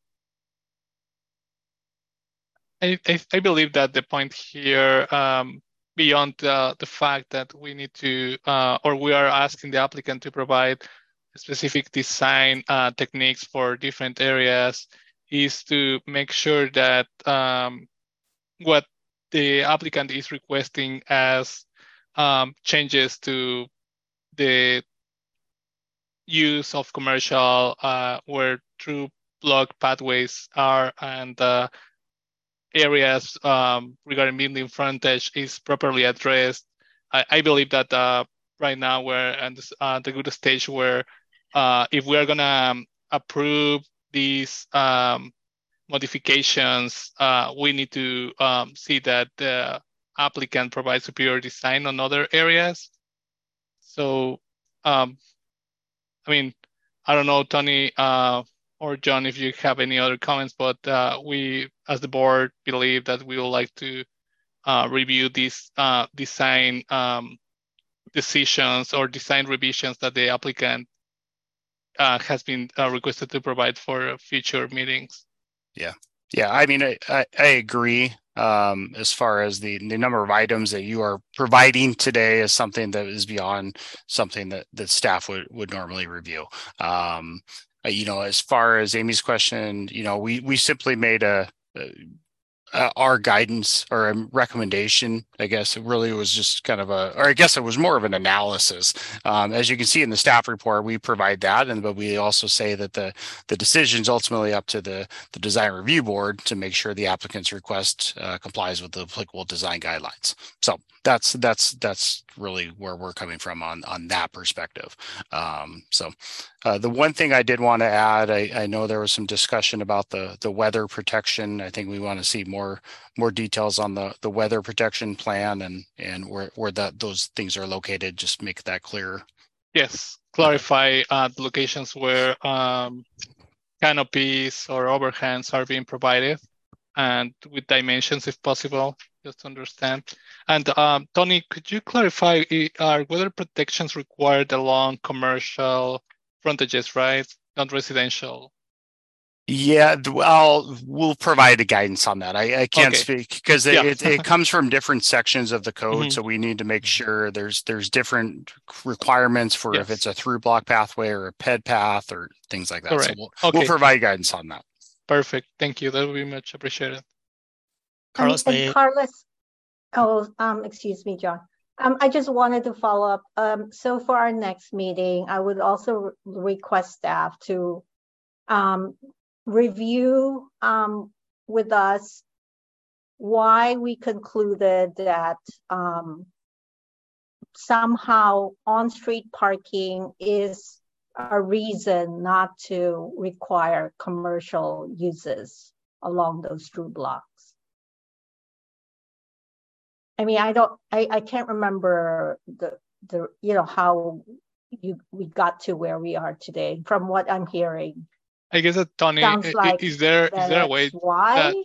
I, I, I believe that the point here, um, beyond uh, the fact that we need to, uh, or we are asking the applicant to provide specific design uh, techniques for different areas, is to make sure that um, what the applicant is requesting as um, changes to the use of commercial uh, where through block pathways are and uh, areas um, regarding building frontage is properly addressed. I, I believe that uh, right now we're at uh, the good stage where uh, if we are gonna um, approve these um, modifications, uh, we need to um, see that the applicant provides superior design on other areas. So um, I mean, I don't know, Tony uh, or John, if you have any other comments, but uh, we, as the board, believe that we would like to uh, review these uh, design um, decisions or design revisions that the applicant uh, has been uh, requested to provide for future meetings. Yeah, yeah. I mean, I, I, I agree um, as far as the, the number of items that you are providing today is something that is beyond something that, that staff would, would normally review. Um, uh, you know, as far as Amy's question, you know, we, we simply made a, a uh, our guidance or a recommendation, I guess it really was just kind of a, or I guess it was more of an analysis. Um, as you can see in the staff report, we provide that, and but we also say that the the decision is ultimately up to the the design review board to make sure the applicant's request uh, complies with the applicable design guidelines. So that's that's that's really where we're coming from on on that perspective. Um, so uh, the one thing I did want to add, I, I, know there was some discussion about the the weather protection. I think we want to see more more details on the the weather protection plan and and where where that those things are located. Just make that clear. Yes, clarify uh, the locations where um, canopies or overhangs are being provided, and with dimensions if possible just to understand. And um, Tony, could you clarify, are weather protections required along commercial frontages, right? Not residential? Yeah, well, we'll provide a guidance on that. I, I can't okay. speak because it, yeah. it, it, comes from different sections of the code, mm-hmm. so we need to make sure there's there's different requirements for yes. if it's a through block pathway or a ped path or things like that. Correct. So we'll, okay. we'll provide guidance on that. Perfect. Thank you. That would be much appreciated. Carlos, and, and Carlos, oh, um, excuse me, John. Um, I just wanted to follow up. Um, so for our next meeting, I would also re request staff to um, review um, with us why we concluded that um, somehow on-street parking is a reason not to require commercial uses along those two blocks. I mean, I don't, I, I can't remember the, the, you know, how you, we got to where we are today from what I'm hearing. I guess that Tony, like is there, is there a way why? That,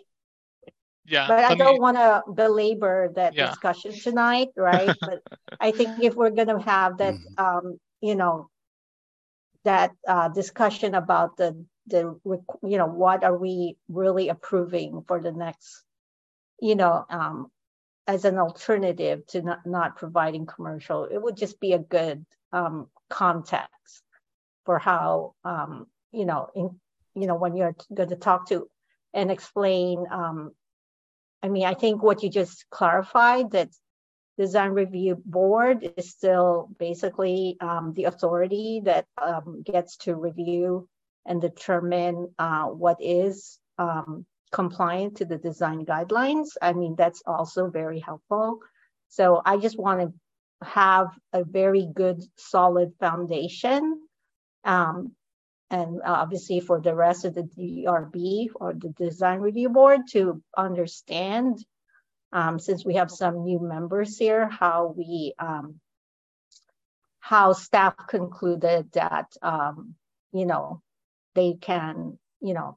yeah. But I don't want to belabor that Yeah. discussion tonight, right? But I think if we're gonna have that, um, you know, that uh, discussion about the the you know what are we really approving for the next, you know, um, as an alternative to not not providing commercial, it would just be a good um, context for how um, you know in you know when you're going to talk to and explain um, I mean, I think what you just clarified that design review board is still basically um, the authority that um, gets to review and determine uh, what is um, compliant to the design guidelines. I mean, that's also very helpful. So I just want to have a very good, solid foundation. And obviously for the rest of the DRB or the design review board to understand, um, since we have some new members here, how we, um, how staff concluded that, um, you know, they can, you know,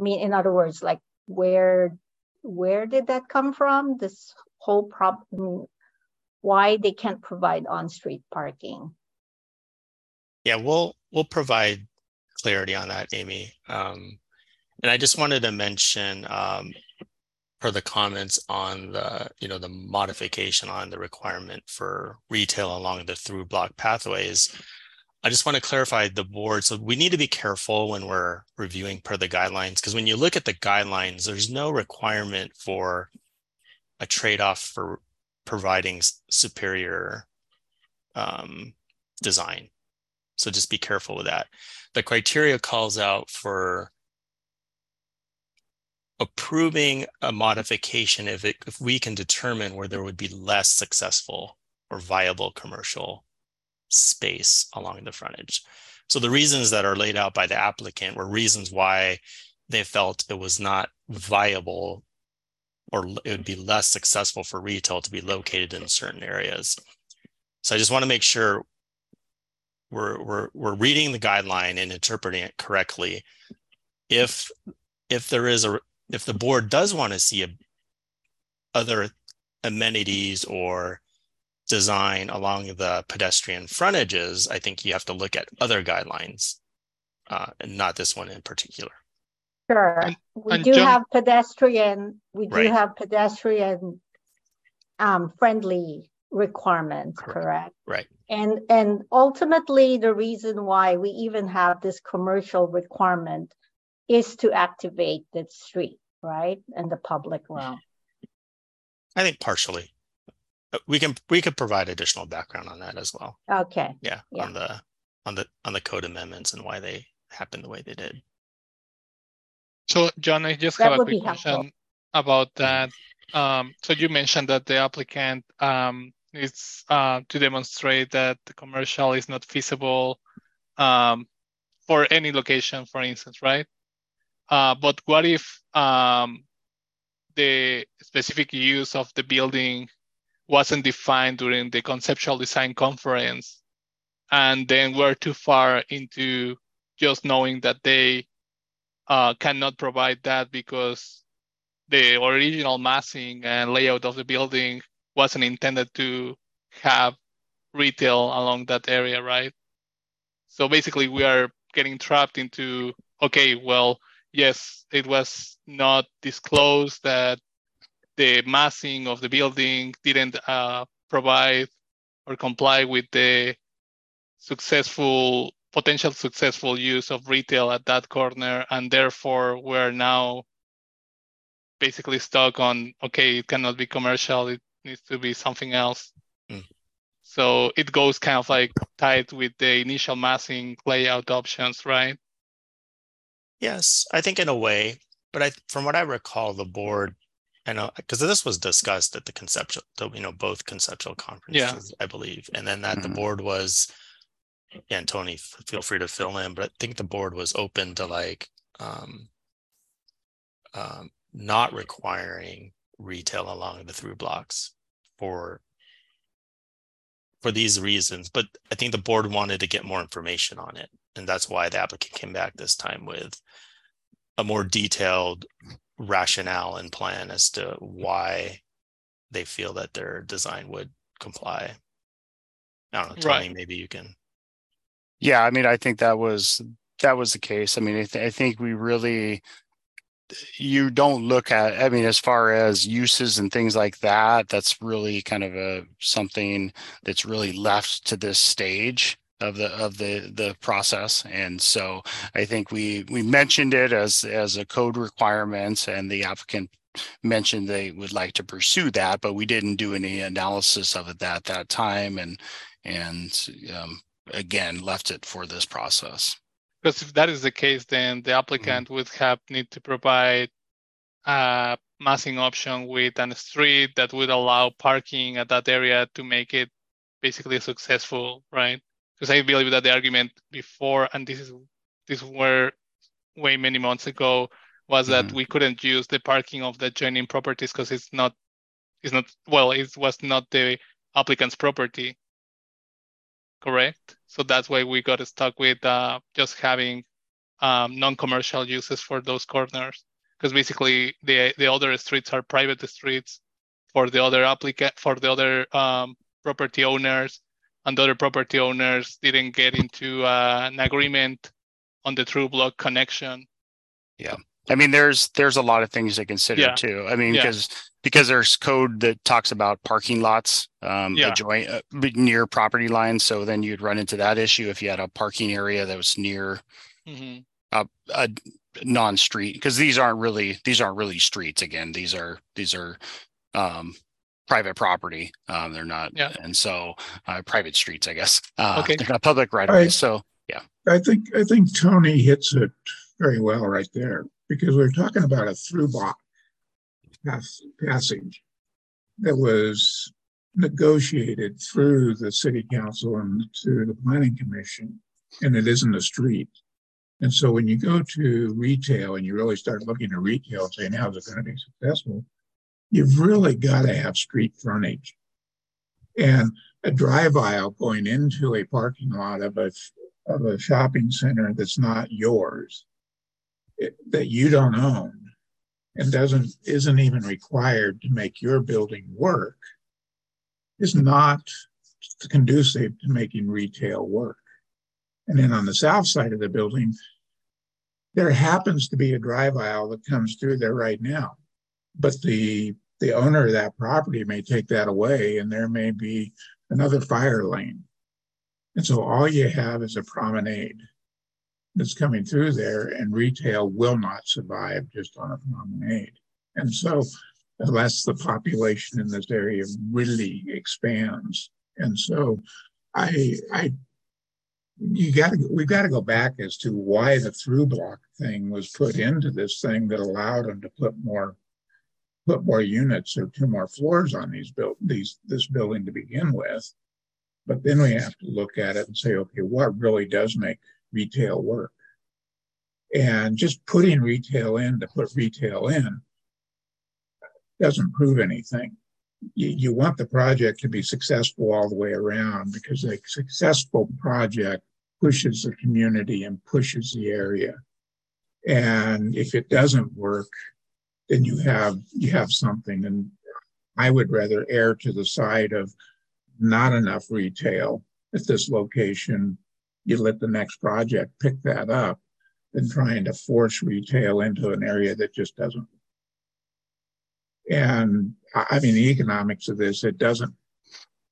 I mean, in other words, like where, where did that come from? This whole problem, why they can't provide on-street parking. Yeah, we'll we'll provide clarity on that, Amy. Um, and I just wanted to mention um, per the comments on the you know the modification on the requirement for retail along the through block pathways. I just want to clarify the board. So we need to be careful when we're reviewing per the guidelines because when you look at the guidelines, there's no requirement for a trade-off for providing superior um, design. So just be careful with that. The criteria calls out for approving a modification if it if we can determine where there would be less successful or viable commercial space along the frontage. So the reasons that are laid out by the applicant were reasons why they felt it was not viable or it would be less successful for retail to be located in certain areas. So I just want to make sure we're we're we're reading the guideline and interpreting it correctly. If if there is a if the board does want to see a, other amenities or design along the pedestrian frontages, I think you have to look at other guidelines, uh, and not this one in particular. Sure, we and do John- have pedestrian, we do Right. have pedestrian um, friendly requirements, Correct. correct? Right. And, and ultimately, the reason why we even have this commercial requirement is to activate the street, right? And the public realm. I think partially. Uh, We can we could provide additional background on that as well. Okay, Yeah, Yeah. on the on the on the code amendments and why they happened the way they did. So, John, I just That have a quick be helpful. question about that. Um, so you mentioned that the applicant um, is uh, to demonstrate that the commercial is not feasible um, for any location, for instance, right? Uh, but what if um, the specific use of the building wasn't defined during the conceptual design conference, and then we're too far into just knowing that they uh, cannot provide that because the original massing and layout of the building wasn't intended to have retail along that area, right? So basically, we are getting trapped into okay, well, yes, it was not disclosed that the massing of the building didn't uh, provide or comply with the successful potential successful use of retail at that corner and therefore we're now basically stuck on okay it cannot be commercial it needs to be something else Mm. so it goes kind of like tied with the initial massing layout options right Yes, I think in a way, but I from what I recall, the board, I know because this was discussed at the conceptual, the, you know, both conceptual conferences, I believe, and then that the Mhm. board was, and Tony, feel free to fill in, but I think the board was open to like, um, um, not requiring retail along the through blocks for for these reasons, but I think the board wanted to get more information on it. And that's why the applicant came back this time with a more detailed rationale and plan as to why they feel that their design would comply. I don't know, Tony, Right. maybe you can. Yeah, I mean, I think that was that was the case. I mean, I, th- I think we really you don't look at. I mean, as far as uses and things like that, that's really kind of a something that's really left to this stage of the of the the process. And so I think we we mentioned it as as a code requirement, and the applicant mentioned they would like to pursue that, but we didn't do any analysis of it at that time, and and um, again left it for this process. Because if that is the case, then the applicant would have need to provide a massing option with a street that would allow parking at that area to make it basically successful, right? Because I believe that the argument before, and this is this were way many months ago, was that Mhm. we couldn't use the parking of the adjoining properties because it's not, it's not well, it was not the applicant's property. Correct. So that's why we got stuck with uh, just having um, non-commercial uses for those corners because basically the the other streets are private streets for the other applicant for the other um, property owners and the other property owners didn't get into uh, an agreement on the through block connection yeah I mean, there's there's a lot of things to consider Yeah. too. I mean, Yeah. Because because there's code that talks about parking lots um, Yeah. adjoin uh, near property lines. So then you'd run into that issue if you had a parking area that was near hmm a, a non-street because these aren't really these aren't really streets. Again, these are these are um, private property. Um, they're not, Yeah. and so uh, private streets, I guess. Uh, Okay. They're not public right away. Right. So I think, I think Tony hits it very well right there, because we're talking about a through block pass, passage that was negotiated through the city council and to the planning commission, and it isn't a street. And so when you go to retail and you really start looking at retail and saying, how's it gonna be successful? You've really gotta have street frontage. And a drive aisle going into a parking lot of a of a shopping center that's not yours, it- that you don't own, and doesn't isn't even required to make your building work, is not conducive to making retail work. And then on the south side of the building, there happens to be a drive aisle that comes through there right now, but the the owner of that property may take that away, and there may be another fire lane. And so all you have is a promenade that's coming through there, and retail will not survive just on a promenade. And so, unless the population in this area really expands, and so I, I, you got to, we've got to go back as to why the through block thing was put into this thing that allowed them to put more, put more units or two more floors on these build these this building to begin with. But then we have to look at it and say, okay, what really does make retail work? And just putting retail in to put retail in doesn't prove anything. You, you want the project to be successful all the way around because a successful project pushes the community and pushes the area. And if it doesn't work, then you have you have something. And I would rather err to the side of not enough retail at this location. You let the next project pick that up than trying to force retail into an area that just doesn't. And I mean, the economics of this, it doesn't,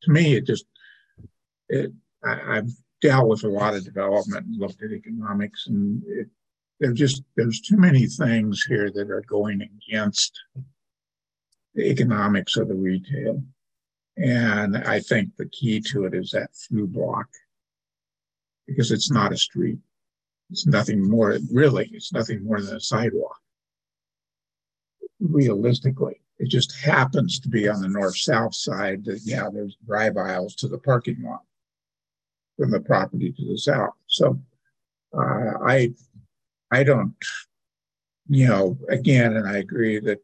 to me, it just, it, I, I've dealt with a lot of development and looked at economics and it, there just, there's too many things here that are going against the economics of the retail. And I think the key to it is that through block. Because it's not a street. It's nothing more, really, it's nothing more than a sidewalk. Realistically, it just happens to be on the north-south side that, yeah, there's drive aisles to the parking lot from the property to the south. So, uh, I, I don't, you know, again, and I agree that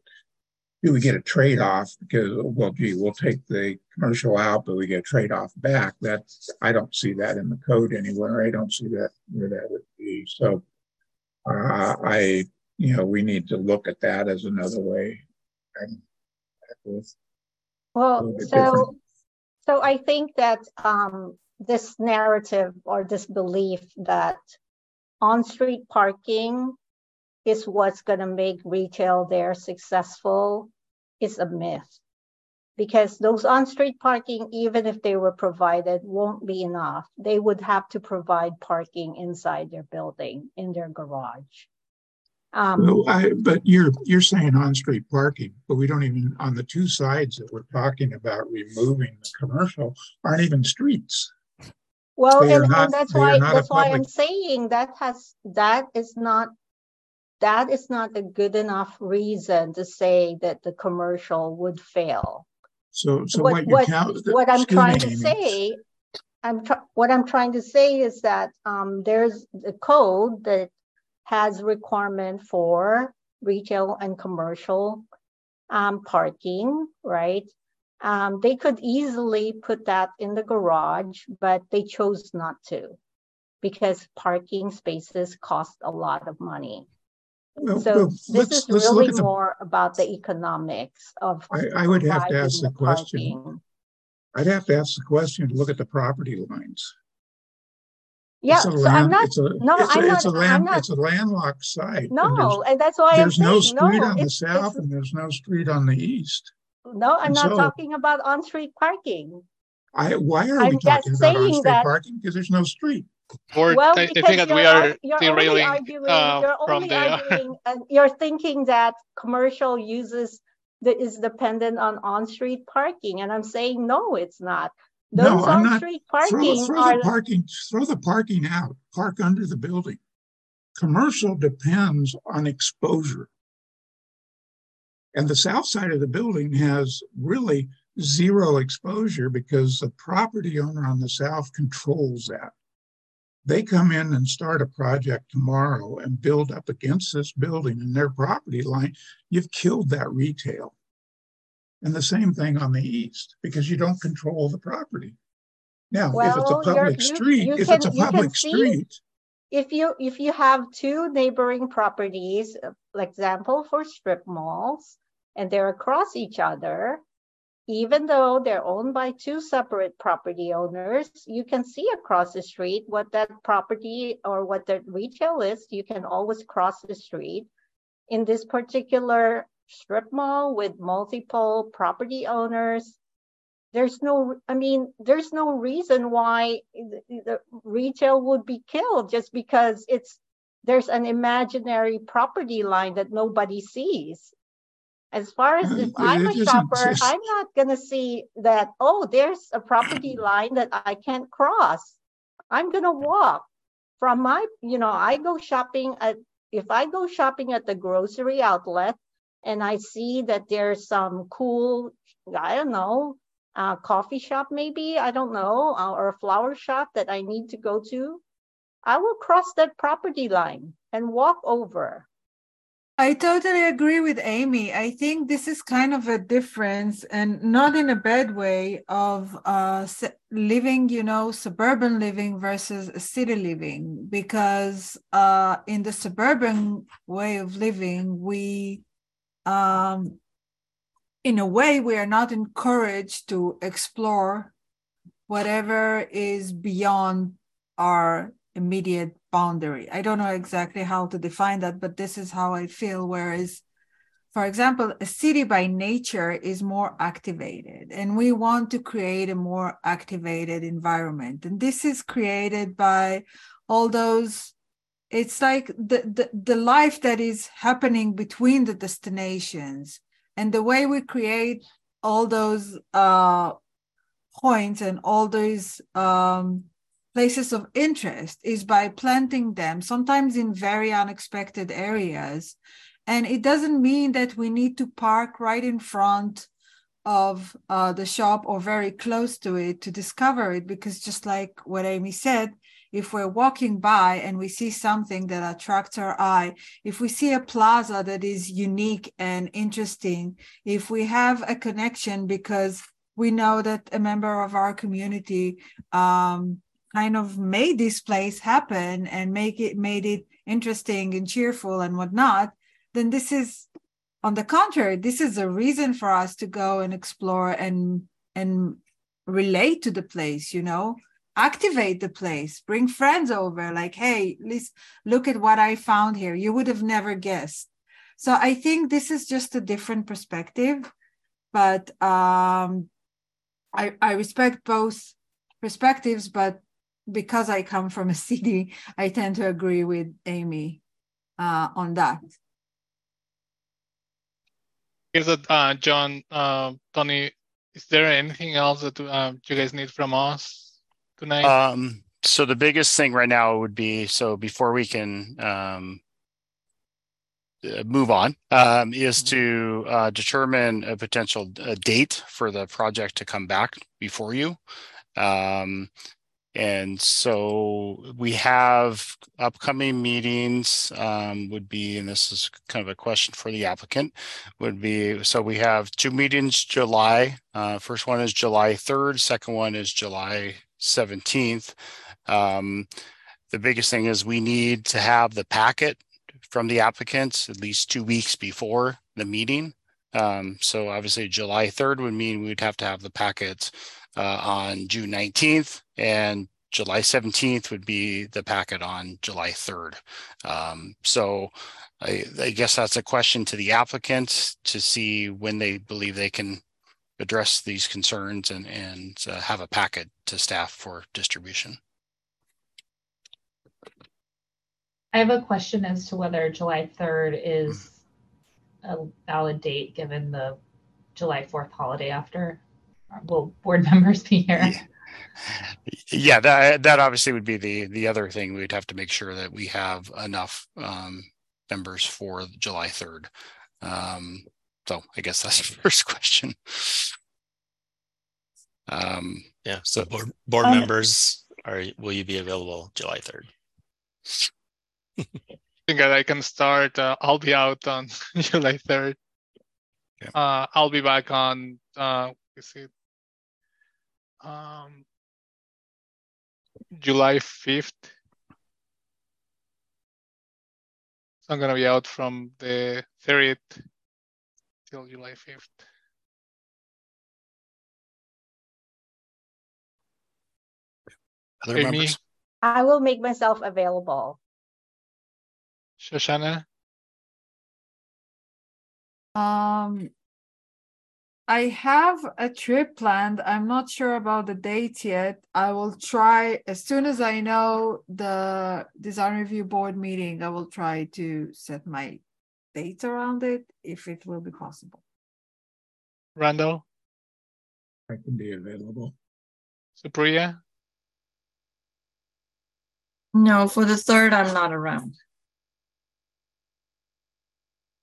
do we get a trade-off because well gee we'll take the commercial out but we get a trade-off back that's i don't see that in the code anywhere i don't see that where that would be so uh, i you know, we need to look at that as another way. And that was Well, so, different. so I think that um, this narrative or this belief that on-street parking is what's going to make retail there successful is a myth. Because those on-street parking, even if they were provided, won't be enough. They would have to provide parking inside their building, in their garage. Um, Well, I, but you're, you're saying on-street parking, but we don't even, on the two sides that we're talking about removing the commercial aren't even streets. Well, and, and that's why, that's why I'm saying that has, that is not, that is not a good enough reason to say that the commercial would fail. So, so What, what count. what I'm trying to say, I'm, tr- what I'm trying to say is that, um, there's a code that has requirement for retail and commercial, um, parking, right? Um, they could easily put that in the garage, but they chose not to because parking spaces cost a lot of money. Well, So well, this let's- is really the- more about the economics of. I, I would have to ask the question. parking. I'd have to ask the question to look at the property lines. Yeah, so I'm not, a- no, it's a- I'm It's a not, I'm not, it's a landlocked site. no, there's- and that's why I'm There's no saying, street no, on the south and there's no street on the east. no, I'm and not so- talking about on-street parking. I, why are I'm we talking about on-street parking? Because there's no street. Or Well, I, I because think that we you're you're only derailing arguing, uh, you're from only the. arguing, and you're thinking that commercial uses that is dependent on on-street parking, and I'm saying, no, it's not. No, I'm not- on-street Throw, throw are, the parking, throw the parking out, park under the building. Commercial depends on exposure. And the south side of the building has really zero exposure because the property owner on the south controls that. They come in and start a project tomorrow and build up against this building and their property line, you've killed that retail. And the same thing on the east, because you don't control the property. Now, if it's a public you- street, you if it's a can- you can public street, if you, if you have two neighboring properties, like example for strip malls, and they're across each other, even though they're owned by two separate property owners, you can see across the street what that property or what the retail is. You can always cross the street. In this particular strip mall with multiple property owners, there's no, I mean, there's no reason why the, the retail would be killed just because it's there's an imaginary property line that nobody sees. As far as if I'm a shopper, I'm not gonna see that, oh, there's a property line that I can't cross. I'm gonna walk from my, you know, I go shopping at, if I go shopping at the grocery outlet and I see that there's some cool, I don't know, uh, coffee shop maybe, I don't know, uh, or a flower shop that I need to go to, I will cross that property line and walk over. I totally agree with Amy. I think this is kind of a difference, and not in a bad way, of uh, living, you know, suburban living versus city living. Because uh, in the suburban way of living, we, um, in a way, we are not encouraged to explore whatever is beyond our immediate boundary. I don't know exactly how to define that, but this is how I feel. Whereas, for example, a city by nature is more activated, and we want to create a more activated environment. And this is created by all those. It's like the, the, the life that is happening between the destinations and the way we create all those uh, points and all those um, places of interest is by planting them, sometimes in very unexpected areas. And it doesn't mean that we need to park right in front of uh, the shop or very close to it to discover it, because just like what Amy said, if we're walking by and we see something that attracts our eye, if we see a plaza that is unique and interesting, if we have a connection because we know that a member of our community um, kind of made this place happen and make it made it interesting and cheerful and whatnot then this is on the contrary, this is a reason for us to go and explore and and relate to the place, you know, activate the place, bring friends over, like, hey, let's look at what I found here. You would have never guessed. So I think this is just a different perspective, but um, I I respect both perspectives, but because I come from a city, I tend to agree with Amy uh, on that. Is it uh, John, uh, Tony? Is there anything else that uh, you guys need from us tonight? Um, so the biggest thing right now would be so before we can um, uh, move on um, is to uh, determine a potential a date for the project to come back before you. Um, and so we have upcoming meetings um, would be, and this is kind of a question for the applicant, would be, so we have two meetings July. Uh, first one is July 3rd, second one is July 17th. Um, the biggest thing is we need to have the packet from the applicants at least two weeks before the meeting. Um, so obviously July 3rd would mean we'd have to have the packets uh, on June 19th, and July 17th would be the packet on July 3rd. Um, so I, I, guess that's a question to the applicant to see when they believe they can address these concerns and, and uh, have a packet to staff for distribution. I have a question as to whether July 3rd is a valid date given the July 4th holiday after will board members be here? Yeah. yeah, that that obviously would be the the other thing. We'd have to make sure that we have enough um, members for July third. Um, so I guess that's the first question. Um, yeah. So board board um, members are will you be available July third? I think that I can start. Uh, I'll be out on July third. Yeah. Uh, I'll be back on. Uh, is it um, July 5th. So I'm going to be out from the 30th till July 5th. Other Amy? members? I will make myself available. Shoshana? Um, I have a trip planned. I'm not sure about the date yet. I will try as soon as I know the design review board meeting, I will try to set my dates around it if it will be possible. Randall? I can be available. Supriya? No, for the third, I'm not around.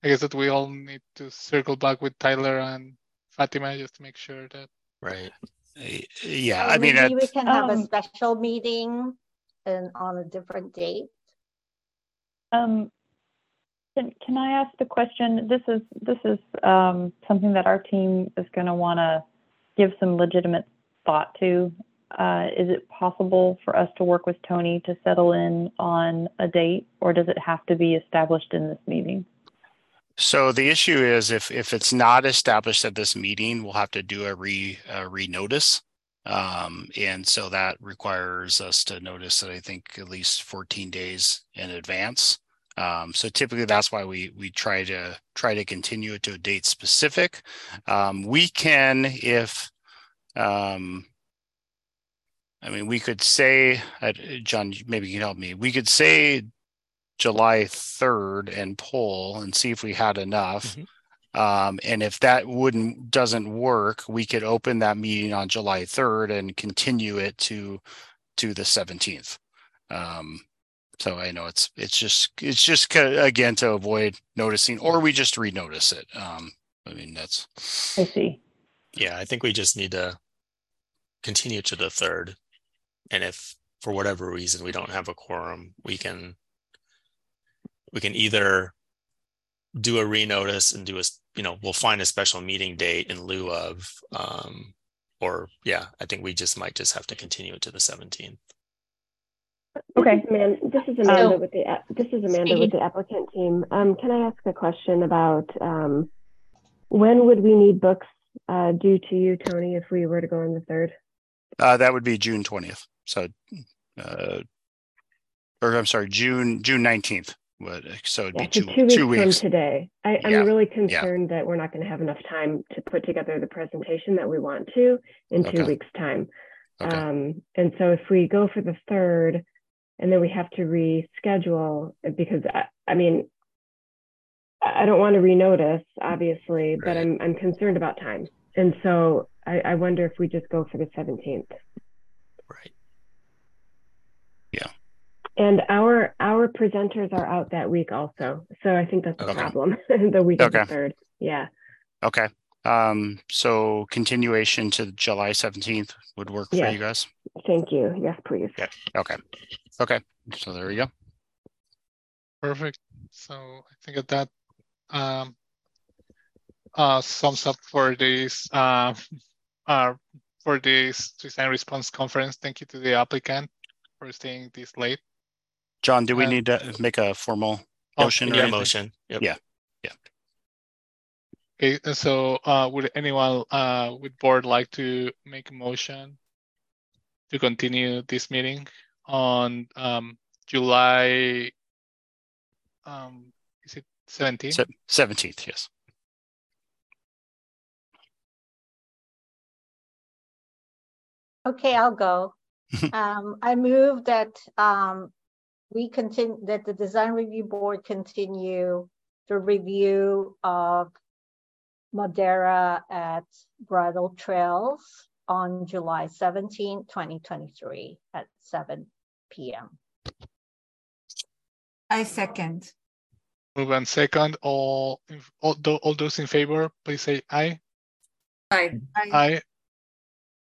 I guess that we all need to circle back with Tyler and Fatima, just to make sure that. Right. Yeah, I mean, maybe we can have um, a special meeting and on a different date. Um, can, can I ask the question? This is this is um, something that our team is going to want to give some legitimate thought to. Uh, is it possible for us to work with Tony to settle in on a date, or does it have to be established in this meeting? So the issue is if if it's not established at this meeting, we'll have to do a re a renotice. Um, and so that requires us to notice that I think at least 14 days in advance. Um, so typically that's why we we try to try to continue it to a date specific. Um, we can if um, I mean we could say John maybe you can help me. We could say July 3rd and poll and see if we had enough. Mm-hmm. Um, and if that wouldn't doesn't work, we could open that meeting on July 3rd and continue it to to the 17th. Um, so I know it's it's just it's just again to avoid noticing, or we just renotice it. Um, I mean that's. I see. Yeah, I think we just need to continue to the third, and if for whatever reason we don't have a quorum, we can we can either do a renotice and do a you know we'll find a special meeting date in lieu of um or yeah i think we just might just have to continue it to the 17th okay. Man this is amanda oh. with the this is amanda with the applicant team. Um can i ask a question about um when would we need books uh due to you tony if we were to go on the third? Uh that would be june 20th so uh or i'm sorry june june 19th but uh, so it'd yeah, be two, two, weeks, two weeks. from today. I, am really concerned yeah. that we're not going to have enough time to put together the presentation that we want to in okay. two weeks' time. Okay. Um, and so if we go for the third, and then we have to reschedule uh, because I, I mean, I don't want to renotice, obviously, but. I'm I'm concerned about time, and so I, I wonder if we just go for the 17th. Right. And our our presenters are out that week also, so I think that's a Okay. problem. the week of the third, yeah. Okay. Um, so continuation to July seventeenth would work for you guys. Thank you. Yes, please. Yeah. Okay. Okay. So there we go. Perfect. So I think that that um, uh, sums up for this uh, uh, for this design response conference. Thank you to the applicant for staying this late. John, do we Uh, need to make a formal Oh, motion? or Yeah, anything? motion. Yep. Yeah. Okay, so uh, would anyone uh, with board like to make a motion to continue this meeting on um, July? Um, is it 17? Seventeenth, yes. Okay, I'll go. Um, I move that, um, we continue, that the design review board continue the review of Modera at Bridle Trails on July 17, 2023 at seven PM. I second. Move on second. All, all, all those in favor, please say aye. Aye. Aye.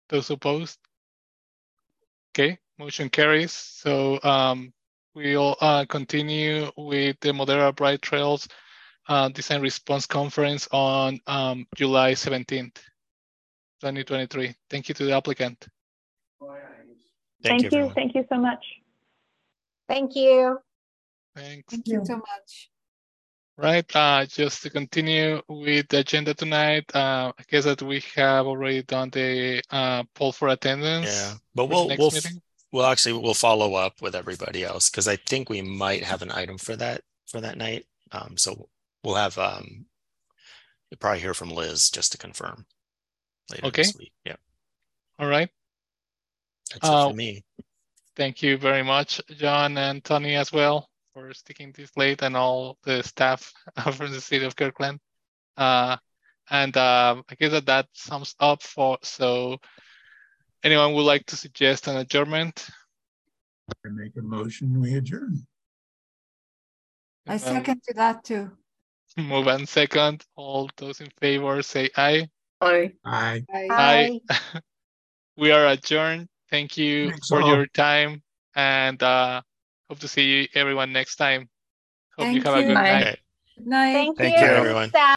Those opposed? Okay, motion carries. So um, we'll uh, continue with the Modera Bridle Trails uh, Design Response Conference on um, July 17th, 2023. Thank you to the applicant. Thank, you. everyone. Thank you so much. Thank you. Thanks. Thank you so much. Right, uh, just to continue with the agenda tonight, uh, I guess that we have already done the uh, poll for attendance. Yeah, but we'll next we'll meeting. We'll actually we'll follow up with everybody else because I think we might have an item for that for that night. Um, so we'll have um, you'll probably hear from Liz just to confirm later Okay. this week. Yeah, All right. that's it Uh, for me. Thank you very much, John and Tony as well for sticking this late and all the staff from the city of Kirkland. Uh, and uh, I guess that that sums up for, so anyone would like to suggest an adjournment? I make a motion, we adjourn. I second to that too. Move on second. All those in favor say aye. Aye. Aye. Aye. We are adjourned. Thank you Thanks for all. your time and uh, hope to see you everyone next time. Hope you Thank have a you. good Bye. night. Good night. Thank Thank you. you, everyone. Staff.